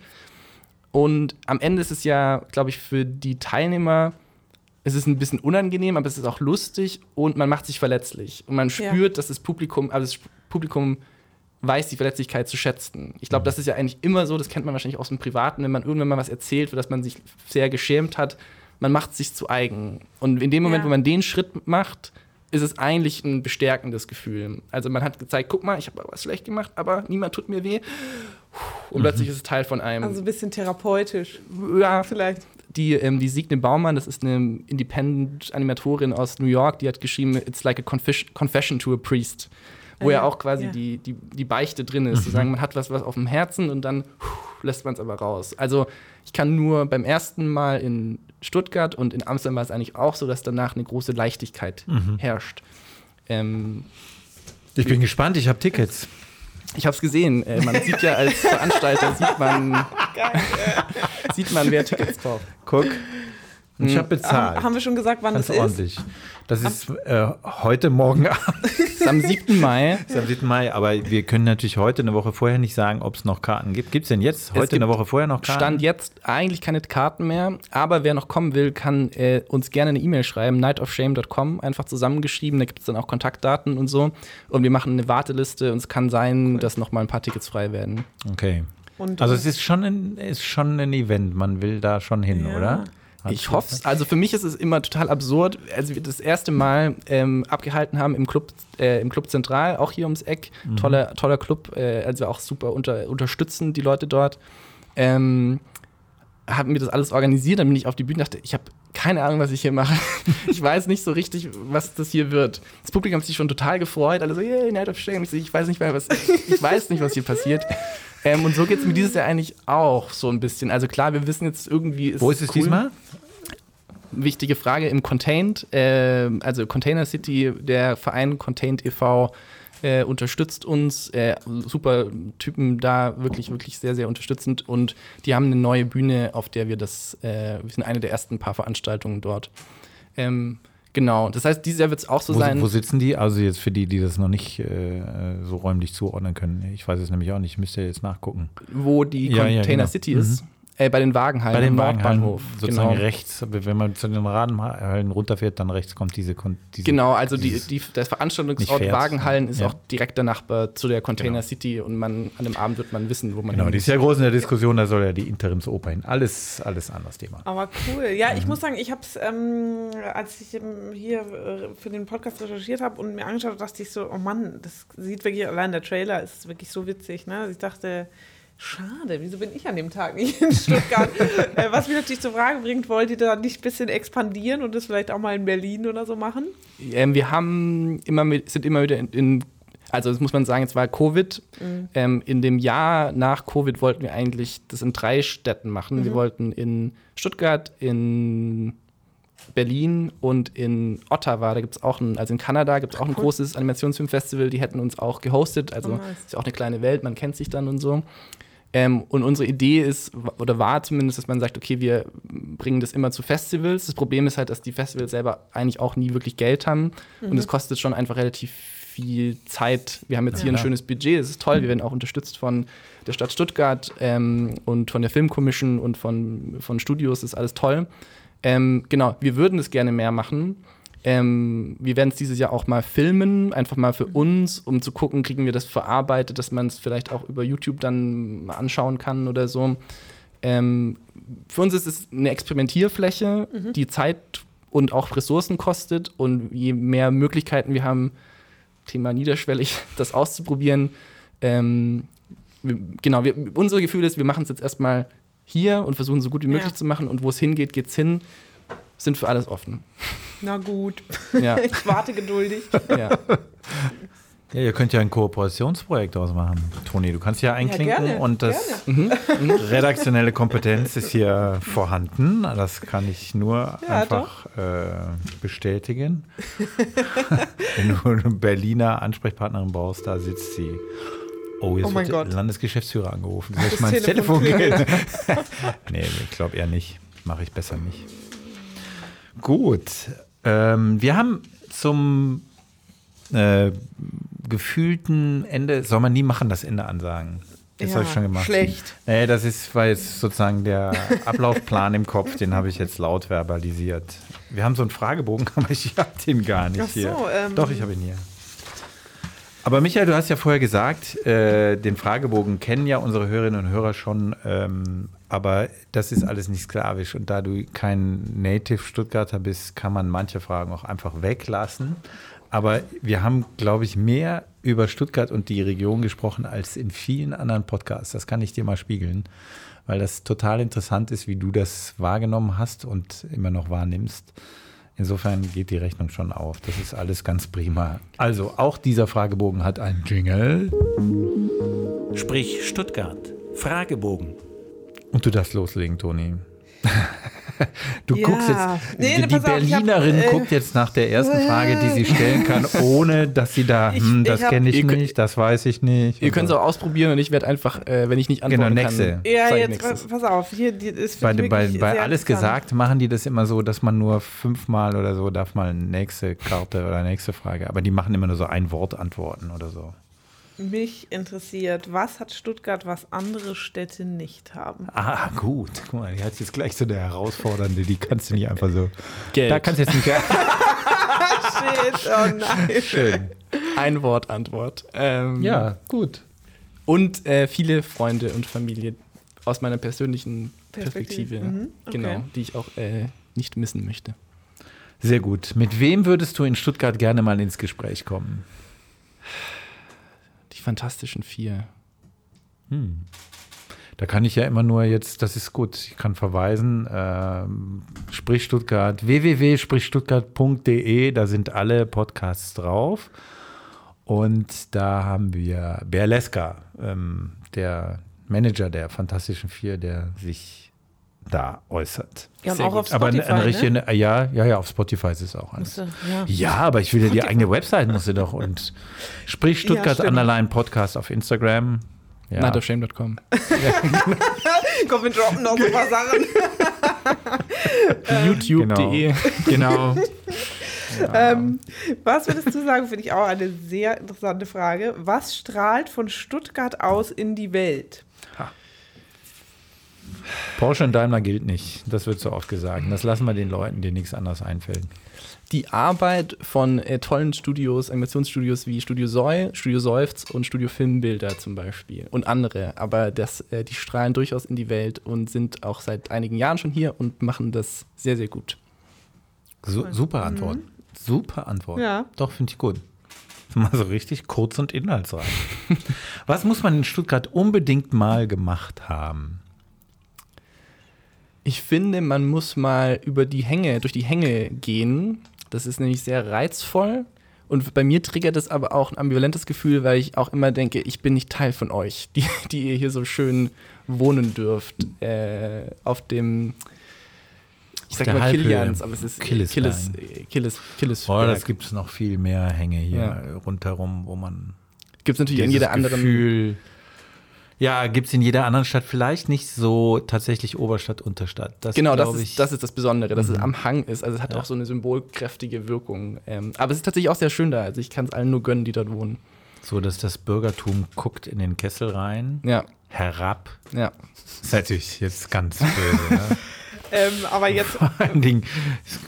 Und am Ende ist es ja, glaube ich, für die Teilnehmer es ist ein bisschen unangenehm, aber es ist auch lustig und man macht sich verletzlich. Und man spürt, ja. dass das Publikum, also das Publikum weiß die Verletzlichkeit zu schätzen. Ich glaube, mhm. das ist ja eigentlich immer so, das kennt man wahrscheinlich aus dem Privaten, wenn man irgendwann mal was erzählt, für das man sich sehr geschämt hat, man macht es sich zu eigen. Und in dem Moment, ja. wo man den Schritt macht, ist es eigentlich ein bestärkendes Gefühl. Also man hat gezeigt, guck mal, ich habe was schlecht gemacht, aber niemand tut mir weh. Und mhm. plötzlich ist es Teil von einem. Also ein bisschen therapeutisch. Ja, vielleicht. Die, ähm, die Signe Baumann, das ist eine Independent-Animatorin aus New York, die hat geschrieben, It's like a confession to a priest. Wo ja, ja auch quasi ja. Die, die, die Beichte drin ist. Mhm. Zu sagen, man hat was, was auf dem Herzen und dann lässt man es aber raus. Also ich kann nur beim ersten Mal in Stuttgart und in Amsterdam war es eigentlich auch so, dass danach eine große Leichtigkeit mhm. herrscht. Ähm, ich bin gespannt, ich habe Tickets. Ich habe es gesehen. Äh, man sieht ja als Veranstalter, sieht man, sieht man, wer Tickets kauft. Guck. Ich hm. habe bezahlt. Haben wir schon gesagt, wann Ganz das ordentlich. ist? Das ist äh, heute Morgen Abend. ist am 7. Mai. ist am 7. Mai, aber wir können natürlich heute eine Woche vorher nicht sagen, ob es noch Karten gibt. Gibt es denn jetzt heute eine Woche vorher noch Karten? Stand jetzt eigentlich keine Karten mehr, aber wer noch kommen will, kann äh, uns gerne eine E-Mail schreiben, nightofshame.com, einfach zusammengeschrieben, da gibt es dann auch Kontaktdaten und so. Und wir machen eine Warteliste und es kann sein, cool. dass noch mal ein paar Tickets frei werden. Okay. Und, also es ist schon, ein, ist schon ein Event, man will da schon hin, ja. oder? Ich hoffe es. Also für mich ist es immer total absurd, als wir das erste Mal ähm, abgehalten haben im Club, äh, im Club Zentral, auch hier ums Eck. Mhm. Toller, toller Club, äh, also auch super unter, unterstützen die Leute dort. Ähm, haben wir das alles organisiert, dann bin ich auf die Bühne und dachte, ich habe keine Ahnung, was ich hier mache. ich weiß nicht so richtig, was das hier wird. Das Publikum hat sich schon total gefreut, alle so, yeah, Night of Shame. Ich, weiß nicht mehr, was, ich weiß nicht, was hier passiert. Ähm, und so geht es mir dieses Jahr eigentlich auch so ein bisschen. Also klar, wir wissen jetzt irgendwie. Ist Wo ist es cool. diesmal? Wichtige Frage im Contained, äh, also Container City, der Verein Contained e.V. Äh, unterstützt uns, äh, super Typen da, wirklich, wirklich sehr, sehr unterstützend und die haben eine neue Bühne, auf der wir das, äh, wir sind eine der ersten paar Veranstaltungen dort. Ähm, Genau, das heißt, dieses Jahr wird es auch so wo, sein. Wo sitzen die? Also jetzt für die, die das noch nicht äh, so räumlich zuordnen können. Ich weiß es nämlich auch nicht, ich müsste jetzt nachgucken. Wo die ja, Container ja, genau. City ist. Mhm. Äh, bei den Wagenhallen bei den Wagenhallen, Sozusagen genau. rechts, wenn man zu den Radenhallen runterfährt, dann rechts kommt diese. diese genau, also die, die, der Veranstaltungsort Wagenhallen ist ja. auch direkt der Nachbar zu der Container genau. City und man, an dem Abend wird man wissen, wo man Genau, die ist ja groß in der Diskussion, da soll ja die Interimsoper hin. Alles, alles anderes Thema. Aber cool. Ja, mhm. ich muss sagen, ich habe es, ähm, als ich hier äh, für den Podcast recherchiert habe und mir angeschaut habe, dachte ich so, oh Mann, das sieht wirklich, allein der Trailer ist wirklich so witzig. Ne? Also ich dachte, Schade, wieso bin ich an dem Tag nicht in Stuttgart? äh, was mich natürlich zur Frage bringt, wollt ihr da nicht ein bisschen expandieren und das vielleicht auch mal in Berlin oder so machen? Ähm, wir haben immer mit, sind immer wieder in, in also das muss man sagen, jetzt war Covid. Mhm. Ähm, in dem Jahr nach Covid wollten wir eigentlich das in drei Städten machen. Mhm. Wir wollten in Stuttgart, in Berlin und in Ottawa, da gibt es auch ein, also in Kanada gibt es auch ein großes Animationsfilmfestival, die hätten uns auch gehostet. Also oh, nice. ist ja auch eine kleine Welt, man kennt sich dann und so. Ähm, und unsere Idee ist, oder war zumindest, dass man sagt, okay, wir bringen das immer zu Festivals. Das Problem ist halt, dass die Festivals selber eigentlich auch nie wirklich Geld haben. Mhm. Und es kostet schon einfach relativ viel Zeit. Wir haben jetzt ja. hier ein schönes Budget, das ist toll. Wir werden auch unterstützt von der Stadt Stuttgart ähm, und von der Filmkommission und von, von Studios, das ist alles toll. Ähm, genau, wir würden es gerne mehr machen. Ähm, wir werden es dieses Jahr auch mal filmen, einfach mal für uns, um zu gucken, kriegen wir das verarbeitet, dass man es vielleicht auch über YouTube dann anschauen kann oder so. Ähm, für uns ist es eine Experimentierfläche, mhm. die Zeit und auch Ressourcen kostet. Und je mehr Möglichkeiten wir haben, Thema niederschwellig, das auszuprobieren. Ähm, wir, genau, wir, unser Gefühl ist, wir machen es jetzt erstmal hier und versuchen so gut wie möglich ja. zu machen. Und wo es hingeht, geht's hin. Sind für alles offen. Na gut. Ja. ich warte geduldig. Ja. Ja, ihr könnt ja ein Kooperationsprojekt ausmachen. Toni, du kannst ja einklinken ja, gerne, und das mhm. Mhm. redaktionelle Kompetenz ist hier vorhanden. Das kann ich nur ja, einfach äh, bestätigen. Wenn du eine Berliner Ansprechpartnerin brauchst, da sitzt sie. Oh, jetzt oh wird Gott. Landesgeschäftsführer angerufen. Soll ich mal ins Telefon gehen? nee, ich glaube eher nicht. Mache ich besser nicht. Gut. Ähm, wir haben zum äh, gefühlten Ende, soll man nie machen, das Ende ansagen. Das ja, habe ich schon gemacht. Schlecht. Nee, das ist, war jetzt sozusagen der Ablaufplan im Kopf, den habe ich jetzt laut verbalisiert. Wir haben so einen Fragebogen, aber ich habe den gar nicht Ach so, hier. Ähm, Doch, ich habe ihn hier. Aber Michael, du hast ja vorher gesagt, äh, den Fragebogen kennen ja unsere Hörerinnen und Hörer schon, ähm, aber das ist alles nicht sklavisch. Und da du kein Native Stuttgarter bist, kann man manche Fragen auch einfach weglassen. Aber wir haben, glaube ich, mehr über Stuttgart und die Region gesprochen als in vielen anderen Podcasts. Das kann ich dir mal spiegeln, weil das total interessant ist, wie du das wahrgenommen hast und immer noch wahrnimmst. Insofern geht die Rechnung schon auf. Das ist alles ganz prima. Also, auch dieser Fragebogen hat einen Jingle. Sprich Stuttgart. Fragebogen. Und du darfst loslegen, Toni. Du Ja. guckst jetzt, Nee, die auf, ich hab, Berlinerin äh, guckt jetzt nach der ersten Frage, die sie stellen kann, ohne dass sie da, Ich- hm, das ich kenne ich Ihr könnt- nicht, das weiß ich nicht. Ihr könnt es so. auch ausprobieren und ich werde einfach, äh, wenn ich nicht Genau, antworten nächste. kann, Ja, ich jetzt nächstes. pass auf, hier die, ist Bei, bei, bei alles gesagt machen die das immer so, dass man nur fünfmal oder so darf mal nächste Karte oder nächste Frage. Aber die machen immer nur so ein Wort antworten oder so. Mich interessiert, was hat Stuttgart, was andere Städte nicht haben? Ah, gut. Guck mal, die hat jetzt gleich so eine herausfordernde, die kannst du nicht einfach so. Geld. Da kannst du jetzt nicht. Shit, oh nein. Schön. Ein Wort Antwort. Ähm, Ja, gut. Und äh, viele Freunde und Familie aus meiner persönlichen Perspektive. Perspektive. Mhm, okay. Genau, die ich auch äh, nicht missen möchte. Sehr gut. Mit wem würdest du in Stuttgart gerne mal ins Gespräch kommen? Fantastischen Vier. Da kann ich ja immer nur jetzt, das ist gut, ich kann verweisen, ähm, sprich Stuttgart, www.sprichstuttgart.de, da sind alle Podcasts drauf. Und da haben wir Berleska, ähm, der Manager der Fantastischen Vier, der sich da äußert. Ja, und Sehr auch gut. auf aber Spotify, eine, eine richtige, ne? ja, ja, ja, auf Spotify ist es auch alles. Musste, ja. Ja, aber ich will ja die eigene Website, muss sie doch. Und sprich Stuttgart stimmt. Underline Podcast auf Instagram. Ja. Nightofshame.com. Komm, wir droppen noch so ein paar Sachen. YouTube.de. Genau. Ähm, was würdest du sagen, finde ich auch eine sehr interessante Frage. Was strahlt von Stuttgart aus in die Welt? Porsche und Daimler gilt nicht. Das wird so oft gesagt. Das lassen wir den Leuten, denen nichts anderes einfällt. Die Arbeit von äh, tollen Studios, Animationsstudios wie Studio Soy, Studio Seufz und Studio Filmbilder zum Beispiel und andere. Aber das, äh, die strahlen durchaus in die Welt und sind auch seit einigen Jahren schon hier und machen das sehr, sehr gut. Su super Antwort. Super Antwort. Ja. Doch, finde ich gut. Mal so richtig kurz und inhaltsreich. Was muss man in Stuttgart unbedingt mal gemacht haben? Ich finde, man muss mal über die Hänge, durch die Hänge gehen. Das ist nämlich sehr reizvoll. Und bei mir triggert es aber auch ein ambivalentes Gefühl, weil ich auch immer denke, ich bin nicht Teil von euch, die, die ihr hier so schön wohnen dürft. Äh, auf dem, ich sag mal Halbhöhe. Kilians, aber es ist Killesberg. Killes, äh, Killes, Killes Oh, das gibt es noch viel mehr Hänge hier Ja. rundherum, wo man Gibt es natürlich in jeder anderen. Gefühl, ja, gibt es in jeder anderen Stadt vielleicht nicht so tatsächlich Oberstadt, Unterstadt. Das Genau, das ist, das ist das Besondere, dass es am Hang ist. Also es hat Ja. auch so eine symbolkräftige Wirkung. Ähm, aber es ist tatsächlich auch sehr schön da. Also ich kann es allen nur gönnen, die dort wohnen. so, dass das Bürgertum guckt in den Kessel rein, Ja, herab. ja. Das ist natürlich jetzt ganz böse. ne? Ähm, aber jetzt, Vor allen Dingen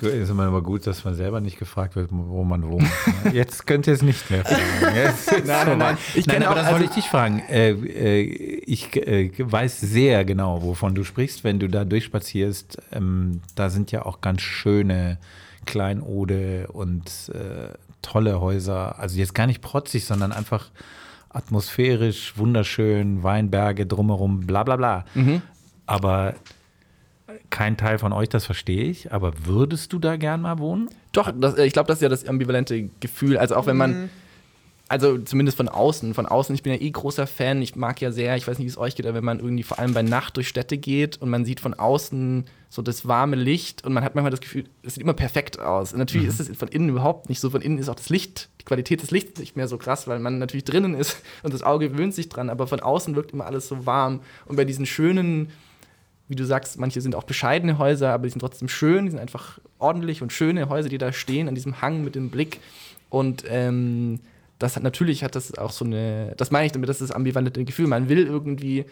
ist immer aber gut, dass man selber nicht gefragt wird, wo man wohnt. Jetzt könnt ihr es nicht mehr fragen. Jetzt ist Nein, nein, nein. Ich nein, aber auch- das also- wollte ich dich fragen. Äh, äh, ich äh, weiß sehr genau, wovon du sprichst, wenn du da durchspazierst. Ähm, da sind ja auch ganz schöne Kleinode und äh, tolle Häuser. Also jetzt gar nicht protzig, sondern einfach atmosphärisch, wunderschön, Weinberge drumherum, bla bla bla. Mhm. Aber kein Teil von euch, das verstehe ich. Aber würdest du da gern mal wohnen? Doch, das, äh, ich glaube, das ist ja das ambivalente Gefühl. Also auch wenn man, also zumindest von außen, von außen, ich bin ja eh großer Fan, ich mag ja sehr, ich weiß nicht, wie es euch geht, aber wenn man irgendwie vor allem bei Nacht durch Städte geht und man sieht von außen so das warme Licht und man hat manchmal das Gefühl, es sieht immer perfekt aus. Und natürlich ist es von innen überhaupt nicht so. Von innen ist auch das Licht, die Qualität des Lichts nicht mehr so krass, weil man natürlich drinnen ist und das Auge gewöhnt sich dran, aber von außen wirkt immer alles so warm. Und bei diesen schönen wie du sagst, manche sind auch bescheidene Häuser, aber die sind trotzdem schön, die sind einfach ordentlich und schöne Häuser, die da stehen, an diesem Hang mit dem Blick. Und ähm, das hat natürlich hat das auch so eine, das meine ich damit, das ist das ambivalente Gefühl. Man will irgendwie,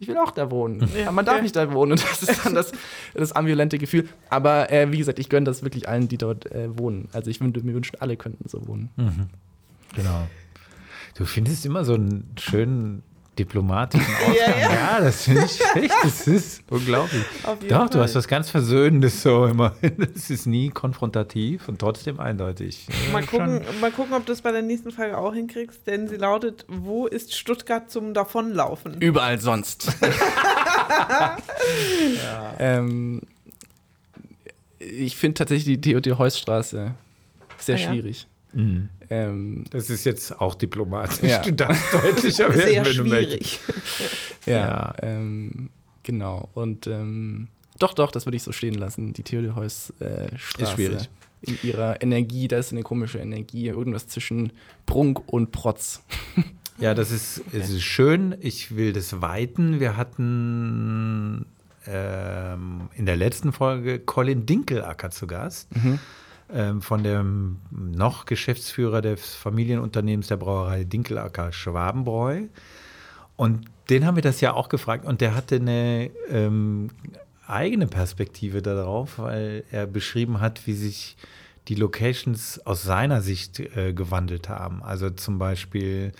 ich will auch da wohnen, aber man darf nicht da wohnen. Und das ist dann das, das ambivalente Gefühl. Aber äh, wie gesagt, ich gönne das wirklich allen, die dort äh, wohnen. Also ich würde mir wünschen, alle könnten so wohnen. Genau. Du findest immer so einen schönen diplomatischen Ausgang. ja, ja. ja, das finde ich echt. Das ist unglaublich. Doch, Fall. du hast was ganz Versöhnendes so immer. Es ist nie konfrontativ und trotzdem eindeutig. Mal gucken, mal gucken, ob du das bei der nächsten Frage auch hinkriegst, denn sie lautet: Wo ist Stuttgart zum Davonlaufen? Überall sonst. ja. ähm, ich finde tatsächlich die Theodor-Heuss-Straße sehr ah, schwierig. Mhm. Ähm, das ist jetzt auch diplomatisch. Ja. Du darfst deutlicher werden, Sehr wenn schwierig. du möchtest. ja, ja. Ähm, genau. Und ähm, doch, doch, das würde ich so stehen lassen. Die Theodor Heuss äh. Ist schwierig. In ihrer Energie, da ist eine komische Energie, irgendwas zwischen Prunk und Protz. ja, das ist, es ist schön. Ich will das weiten. Wir hatten ähm, in der letzten Folge Colin Dinkelacker zu Gast. Mhm von dem noch Geschäftsführer des Familienunternehmens der Brauerei Dinkelacker Schwabenbräu. Und den haben wir das ja auch gefragt und der hatte eine ähm, eigene Perspektive darauf, weil er beschrieben hat, wie sich die Locations aus seiner Sicht äh, gewandelt haben. Also zum Beispiel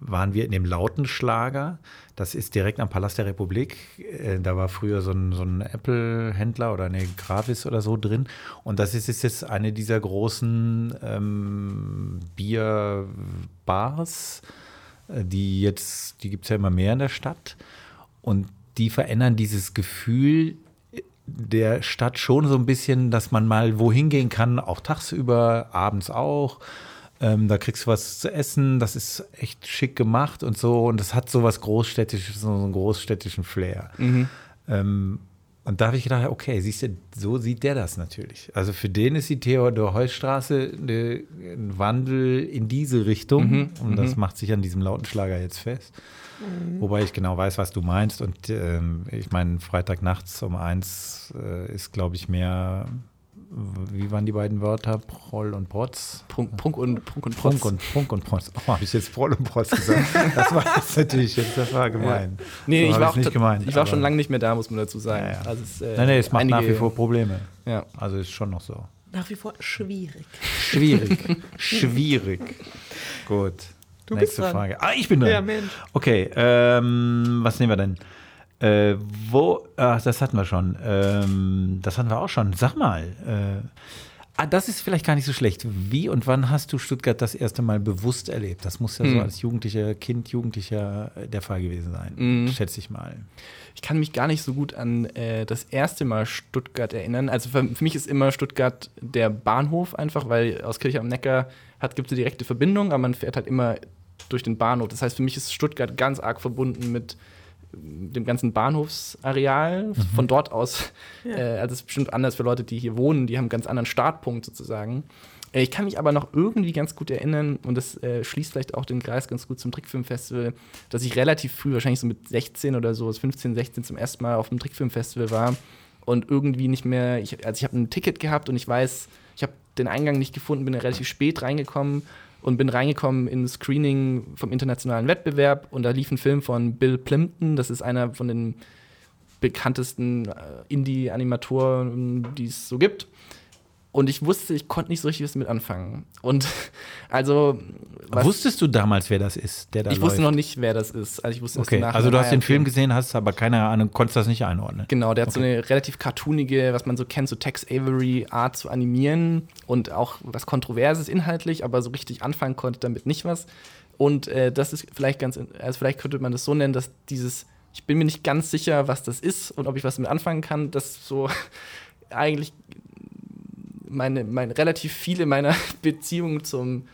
waren wir in dem Lautenschlager. Das ist direkt am Palast der Republik. Äh, da war früher so ein, so ein Apple-Händler oder eine Gravis oder so drin. Und das ist, ist jetzt eine dieser großen ähm, Bierbars, äh, die jetzt, die gibt es ja immer mehr in der Stadt. Und die verändern dieses Gefühl der Stadt schon so ein bisschen, dass man mal wohin gehen kann, auch tagsüber, abends auch ähm, da kriegst du was zu essen, das ist echt schick gemacht und so. Und das hat so was Großstädtisches, so einen großstädtischen Flair. Mhm. Ähm, und da habe ich gedacht, okay, siehst du, so sieht der das natürlich. Also für den ist die Theodor-Heuss-Straße ein Wandel in diese Richtung. Mhm. Und das mhm. macht sich an diesem Lautenschlager jetzt fest. Mhm. Wobei ich genau weiß, was du meinst. Und ähm, ich meine, Freitagnachts um eins äh, ist, glaube ich, mehr wie waren die beiden Wörter? Proll und Protz? Prunk, Prunk und Prunk und Protz. Prunk und, Prunk und Protz. Oh, habe ich jetzt Proll und Protz gesagt? Das war jetzt natürlich, jetzt, das war gemein. Ja. Nee, so ich, war auch, nicht gemeint, ich war schon lange nicht mehr da, muss man dazu sagen. Ja, ja. Also es, äh, nein, nee, es macht nach wie vor Probleme. Ja. Also ist schon noch so. Nach wie vor schwierig. Schwierig. schwierig. Gut. Du Nächste Frage. Ah, ich bin dran. Ja, Mensch. Okay, ähm, was nehmen wir denn? Äh, wo, ach, das hatten wir schon. Ähm, das hatten wir auch schon. Sag mal, äh, ah, das ist vielleicht gar nicht so schlecht. Wie und wann hast du Stuttgart das erste Mal bewusst erlebt? Das muss ja mhm. so als jugendlicher Kind, Jugendlicher äh, der Fall gewesen sein, mhm. schätze ich mal. Ich kann mich gar nicht so gut an äh, das erste Mal Stuttgart erinnern. Also für, für, mich ist immer Stuttgart der Bahnhof einfach, weil aus Kirche am Neckar gibt es eine direkte Verbindung, aber man fährt halt immer durch den Bahnhof. Das heißt, für mich ist Stuttgart ganz arg verbunden mit dem ganzen Bahnhofsareal. Mhm. Von dort aus, ja. äh, also es ist bestimmt anders für Leute, die hier wohnen, die haben einen ganz anderen Startpunkt sozusagen. Äh, ich kann mich aber noch irgendwie ganz gut erinnern, und das äh, schließt vielleicht auch den Kreis ganz gut zum Trickfilmfestival, dass ich relativ früh, wahrscheinlich so mit 16 oder so, 15, 16 zum ersten Mal auf dem Trickfilmfestival war und irgendwie nicht mehr, ich, also ich habe ein Ticket gehabt und ich weiß, ich habe den Eingang nicht gefunden, bin relativ spät reingekommen und bin reingekommen ins Screening vom internationalen Wettbewerb und da lief ein Film von Bill Plimpton, das ist einer von den bekanntesten äh, Indie-Animatoren, die es so gibt. Und ich wusste, ich konnte nicht so richtig was damit anfangen. Und also. Wusstest du damals, wer das ist, der da Ich läuft? wusste noch nicht, wer das ist. Also ich wusste okay, also du hast den Film gesehen, hast aber keine Ahnung, konntest das nicht einordnen. Genau, der hat okay. so eine relativ cartoonige, was man so kennt, so Tex Avery Art zu animieren und auch was Kontroverses inhaltlich, aber so richtig anfangen konnte damit nicht was. Und äh, das ist vielleicht ganz, also vielleicht könnte man das so nennen, dass dieses, ich bin mir nicht ganz sicher, was das ist und ob ich was damit anfangen kann, das so eigentlich meine, meine, relativ viele meiner Beziehungen zum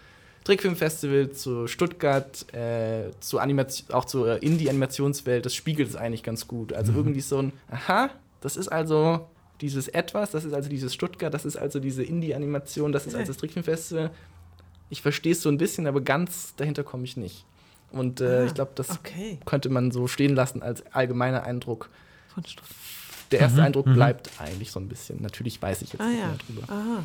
Trickfilmfestival, zu Stuttgart, äh, zu Animation, auch zur Indie-Animationswelt, das spiegelt es eigentlich ganz gut. Also mhm. irgendwie so ein, aha, das ist also dieses Etwas, das ist also dieses Stuttgart, das ist also diese Indie-Animation, das ist also das Trickfilmfestival. Ich verstehe es so ein bisschen, aber ganz dahinter komme ich nicht. Und äh, ah, ich glaube, das okay. könnte man so stehen lassen als allgemeiner Eindruck von Stuttgart der erste mhm. Eindruck mhm. bleibt eigentlich so ein bisschen. Natürlich weiß ich jetzt ah, nicht ja. mehr drüber. Aha.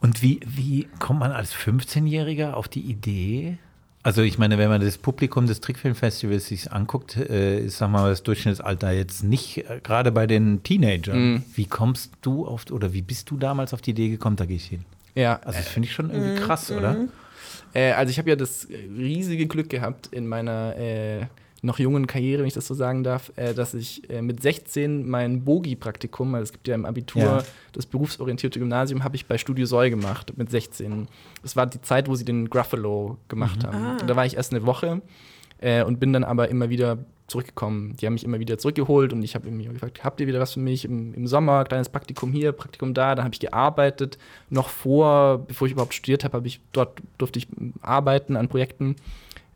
Und wie, wie kommt man als 15-Jähriger auf die Idee? Also ich meine, wenn man das Publikum des Trickfilmfestivals sich anguckt, äh, ist, sag mal, das Durchschnittsalter jetzt nicht, äh, gerade bei den Teenagern. Mhm. Wie kommst du auf, oder wie bist du damals auf die Idee gekommen, da gehe ich hin? Ja. Also das finde ich schon irgendwie mhm. krass, oder? Mhm. Äh, also ich habe ja das riesige Glück gehabt in meiner äh, noch jungen Karriere, wenn ich das so sagen darf, äh, dass ich äh, mit 16 mein Bogi-Praktikum, also es gibt ja im Abitur ja. das berufsorientierte Gymnasium, habe ich bei Studio Soy gemacht mit 16. Das war die Zeit, wo sie den Gruffalo gemacht mhm. haben. Ah. Da war ich erst eine Woche äh, und bin dann aber immer wieder zurückgekommen. Die haben mich immer wieder zurückgeholt und ich habe mir gefragt, habt ihr wieder was für mich im, im Sommer, kleines Praktikum hier, Praktikum da, dann habe ich gearbeitet. Noch vor, bevor ich überhaupt studiert habe, habe ich dort durfte ich arbeiten an Projekten.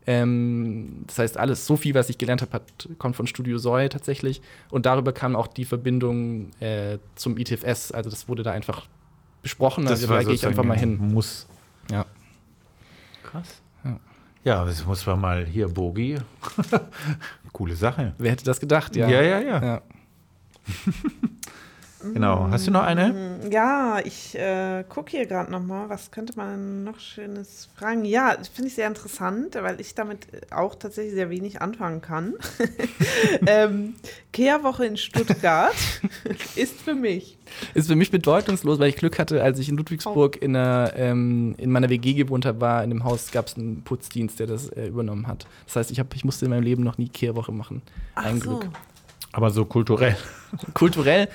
Ähm, das heißt, alles, so viel, was ich gelernt habe, kommt von Studio Soy tatsächlich. Und darüber kam auch die Verbindung äh, zum ITFS. Also das wurde da einfach besprochen. Das also da gehe ich einfach mal hin. Muss. Ja. Krass. Ja, ja das muss man mal hier, Bogi. Coole Sache. Wer hätte das gedacht, ja. Ja, ja, ja. ja. Genau. Hast du noch eine? Mm, ja, ich äh, gucke hier gerade noch mal. Was könnte man noch Schönes fragen? Ja, finde ich sehr interessant, weil ich damit auch tatsächlich sehr wenig anfangen kann. ähm, Kehrwoche in Stuttgart ist für mich. Ist für mich bedeutungslos, weil ich Glück hatte, als ich in Ludwigsburg oh. in, einer, ähm, in meiner WG gewohnt habe, war in dem Haus gab es einen Putzdienst, der das äh, übernommen hat. Das heißt, ich, hab, ich musste in meinem Leben noch nie Kehrwoche machen. Ein Ach Glück. Aber so kulturell. Kulturell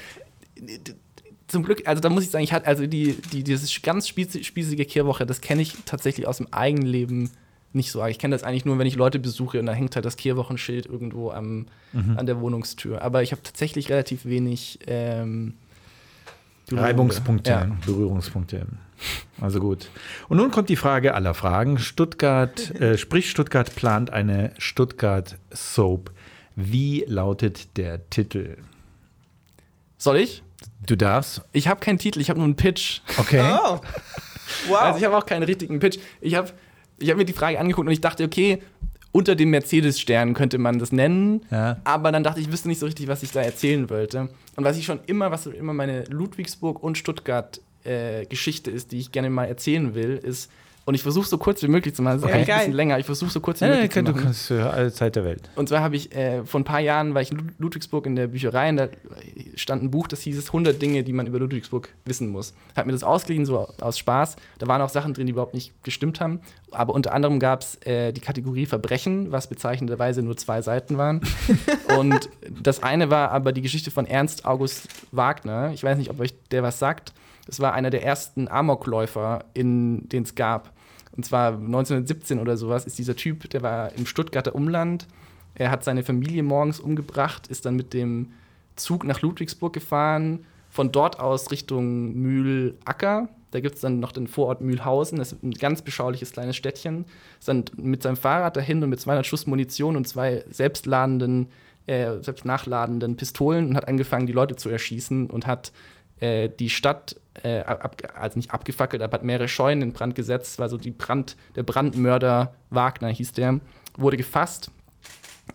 zum Glück, also da muss ich sagen, ich hatte also die, die, dieses ganz spießige Kehrwoche, das kenne ich tatsächlich aus dem eigenen Leben nicht so arg. Ich kenne das eigentlich nur, wenn ich Leute besuche und da hängt halt das Kehrwochenschild irgendwo am, mhm. an der Wohnungstür. Aber ich habe tatsächlich relativ wenig ähm, Reibungspunkte, ja. Berührungspunkte. Also gut. Und nun kommt die Frage aller Fragen. Stuttgart, äh, sprich Stuttgart plant eine Stuttgart Soap. Wie lautet der Titel? Soll ich? Du darfst. Ich habe keinen Titel, ich habe nur einen Pitch. Okay. Oh. Wow. Also ich habe auch keinen richtigen Pitch. Ich habe ich hab mir die Frage angeguckt und ich dachte, okay, unter dem Mercedes-Stern könnte man das nennen. Ja. Aber dann dachte ich, ich wüsste nicht so richtig, was ich da erzählen wollte. Und was ich schon immer, was immer meine Ludwigsburg und Stuttgart äh, Geschichte ist, die ich gerne mal erzählen will, ist, und ich versuche so kurz wie möglich zu machen. Das ist okay. ein bisschen länger. Ich versuche so kurz wie ja, möglich ja, zu machen. Du kannst für alle Zeit der Welt. Und zwar habe ich äh, vor ein paar Jahren war ich in Ludwigsburg in der Bücherei und da stand ein Buch, das hieß es 100 Dinge, die man über Ludwigsburg wissen muss. Hat mir das ausgeliehen, so aus Spaß. Da waren auch Sachen drin, die überhaupt nicht gestimmt haben. Aber unter anderem gab es äh, die Kategorie Verbrechen, was bezeichnenderweise nur zwei Seiten waren. und das eine war aber die Geschichte von Ernst August Wagner. Ich weiß nicht, ob euch der was sagt. Das war einer der ersten Amokläufer, den es gab. Und zwar 1917 oder sowas ist dieser Typ, der war im Stuttgarter Umland. Er hat seine Familie morgens umgebracht, ist dann mit dem Zug nach Ludwigsburg gefahren, von dort aus Richtung Mühlacker. Da gibt es dann noch den Vorort Mühlhausen, das ist ein ganz beschauliches kleines Städtchen. Ist dann mit seinem Fahrrad dahin und mit 200 Schuss Munition und zwei selbstladenden, äh, selbst nachladenden Pistolen und hat angefangen, die Leute zu erschießen und hat äh, die Stadt, äh, ab, also nicht abgefackelt, aber hat mehrere Scheunen in Brand gesetzt. war so die Brand, der Brandmörder Wagner hieß der, wurde gefasst,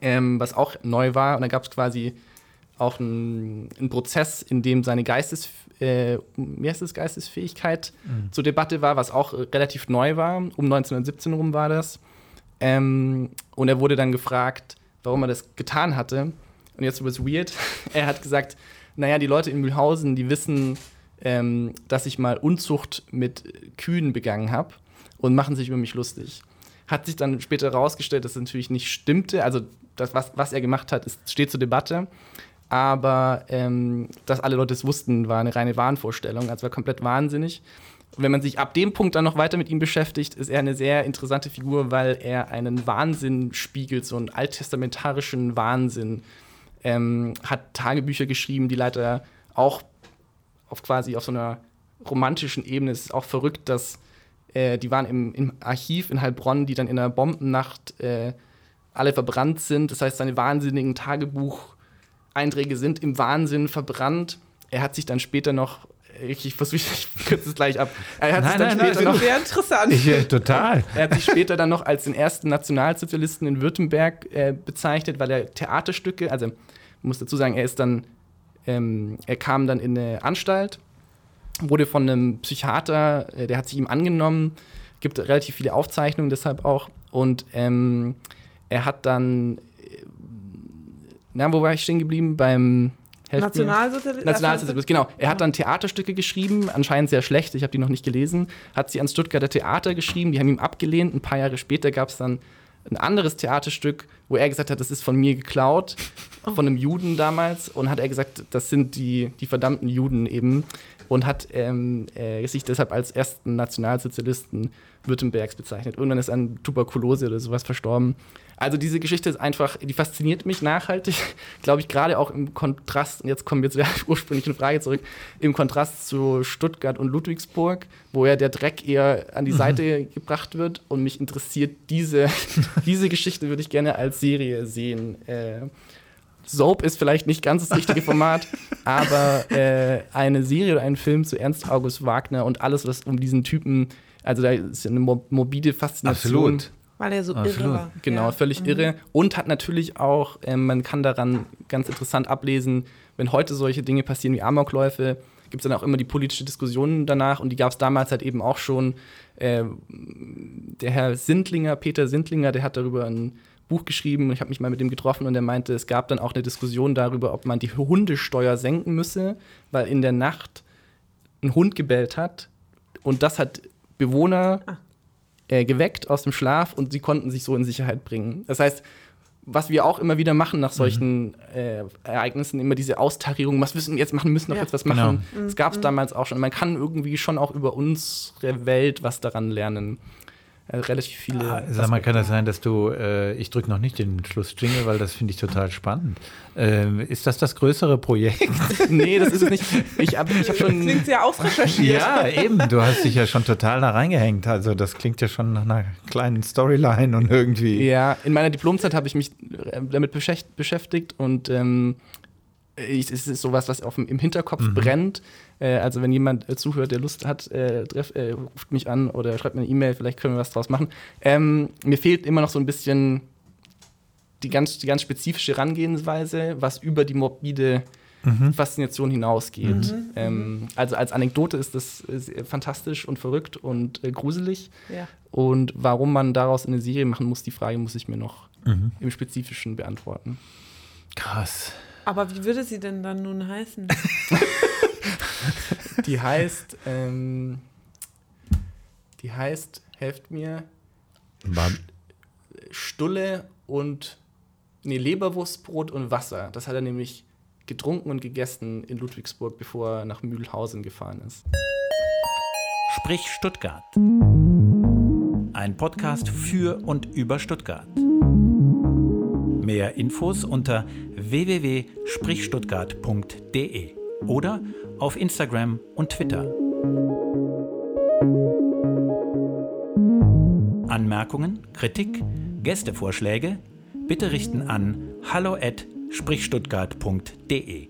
ähm, was auch neu war. Und dann gab es quasi auch einen Prozess, in dem seine Geistes, äh, Geistesfähigkeit mhm. zur Debatte war, was auch relativ neu war. Um 1917 rum war das. Ähm, und er wurde dann gefragt, warum er das getan hatte. Und jetzt wird es weird. er hat gesagt, naja, die Leute in Mühlhausen, die wissen, ähm, dass ich mal Unzucht mit Kühen begangen habe und machen sich über mich lustig. Hat sich dann später herausgestellt, dass es natürlich nicht stimmte. Also, das, was, was er gemacht hat, ist, steht zur Debatte. Aber ähm, dass alle Leute es wussten, war eine reine Wahnvorstellung. Also war komplett wahnsinnig. Und wenn man sich ab dem Punkt dann noch weiter mit ihm beschäftigt, ist er eine sehr interessante Figur, weil er einen Wahnsinn spiegelt, so einen alttestamentarischen Wahnsinn ähm, hat Tagebücher geschrieben, die leider auch auf quasi auf so einer romantischen Ebene es ist auch verrückt, dass äh, die waren im, im, Archiv in Heilbronn, die dann in einer Bombennacht äh, alle verbrannt sind. Das heißt, seine wahnsinnigen Tagebucheinträge sind im Wahnsinn verbrannt. Er hat sich dann später noch ich, ich versuche, ich kürze es gleich ab. Er hat nein, sich dann nein, später nein, noch, sehr interessant. Ich, äh, total. Er hat sich später dann noch als den ersten Nationalsozialisten in Württemberg äh, bezeichnet, weil er Theaterstücke, also muss dazu sagen, er ist dann, ähm, er kam dann in eine Anstalt, wurde von einem Psychiater, äh, der hat sich ihm angenommen, gibt relativ viele Aufzeichnungen deshalb auch und ähm, er hat dann, äh, na, wo war ich stehen geblieben? Beim Nationalsozialismus. Nationalsozialismus, genau. Er hat dann Theaterstücke geschrieben, anscheinend sehr schlecht, ich habe die noch nicht gelesen, hat sie ans Stuttgarter Theater geschrieben, die haben ihm abgelehnt. Ein paar Jahre später gab es dann ein anderes Theaterstück, wo er gesagt hat, das ist von mir geklaut, oh. von einem Juden damals. Und hat er gesagt, das sind die, die verdammten Juden eben. Und hat ähm, äh, sich deshalb als ersten Nationalsozialisten Württembergs bezeichnet. Irgendwann ist an Tuberkulose oder sowas verstorben. Also diese Geschichte ist einfach, die fasziniert mich nachhaltig, glaube ich, gerade auch im Kontrast, und jetzt kommen wir zu der ursprünglichen Frage zurück, im Kontrast zu Stuttgart und Ludwigsburg, wo ja der Dreck eher an die mhm. Seite gebracht wird und mich interessiert diese, diese Geschichte würde ich gerne als Serie sehen. Äh, Soap ist vielleicht nicht ganz das richtige Format, aber äh, eine Serie oder ein Film zu Ernst August Wagner und alles, was um diesen Typen, also da ist eine morbide Faszination. Absolut. Weil er so Absolut. irre war. Genau, ja. völlig mhm. irre. Und hat natürlich auch, äh, man kann daran ganz interessant ablesen, wenn heute solche Dinge passieren wie Amokläufe, gibt es dann auch immer die politische Diskussion danach und die gab es damals halt eben auch schon. Äh, der Herr Sindlinger, Peter Sindlinger, der hat darüber ein Buch geschrieben. Ich habe mich mal mit ihm getroffen und er meinte, es gab dann auch eine Diskussion darüber, ob man die Hundesteuer senken müsse, weil in der Nacht ein Hund gebellt hat und das hat Bewohner ah äh, geweckt aus dem Schlaf und sie konnten sich so in Sicherheit bringen. Das heißt, was wir auch immer wieder machen nach solchen mhm. äh, Ereignissen, immer diese Austarierung, was müssen wir jetzt machen, müssen wir ja. jetzt was machen. Genau. Das gab es mhm. damals auch schon. Man kann irgendwie schon auch über unsere Welt was daran lernen. Äh, relativ viele. Ah, sag mal, kann das sein, dass du, äh, ich drücke noch nicht den Schlussjingle, weil das finde ich total spannend. Ähm, ist das das größere Projekt? nee, das ist es nicht. Ich habe ich hab schon. Klingt ja ausrecherchiert. Ja, eben. Du hast dich ja schon total da reingehängt. Also, das klingt ja schon nach einer kleinen Storyline und irgendwie. Ja, in meiner Diplomzeit habe ich mich äh, damit beschäftigt und ähm, es ist sowas, was auf, im Hinterkopf mhm. brennt. Äh, also wenn jemand äh, zuhört, der Lust hat, äh, treff, äh, ruft mich an oder schreibt mir eine E-Mail, vielleicht können wir was draus machen. Ähm, mir fehlt immer noch so ein bisschen die ganz, die ganz spezifische Herangehensweise, was über die morbide mhm. Faszination hinausgeht. Mhm. Ähm, also als Anekdote ist das ist fantastisch und verrückt und äh, gruselig. Ja. Und warum man daraus eine Serie machen muss, die Frage muss ich mir noch mhm. im Spezifischen beantworten. Krass. Aber wie würde sie denn dann nun heißen? die heißt, ähm, die heißt, helft mir, Mann. Stulle und, nee, Leberwurstbrot und Wasser. Das hat er nämlich getrunken und gegessen in Ludwigsburg, bevor er nach Mühlhausen gefahren ist. Sprich Stuttgart. Ein Podcast für und über Stuttgart. Mehr Infos unter www.sprichstuttgart.de oder auf Instagram und Twitter. Anmerkungen, Kritik, Gästevorschläge bitte richten an hallo@sprichstuttgart.de.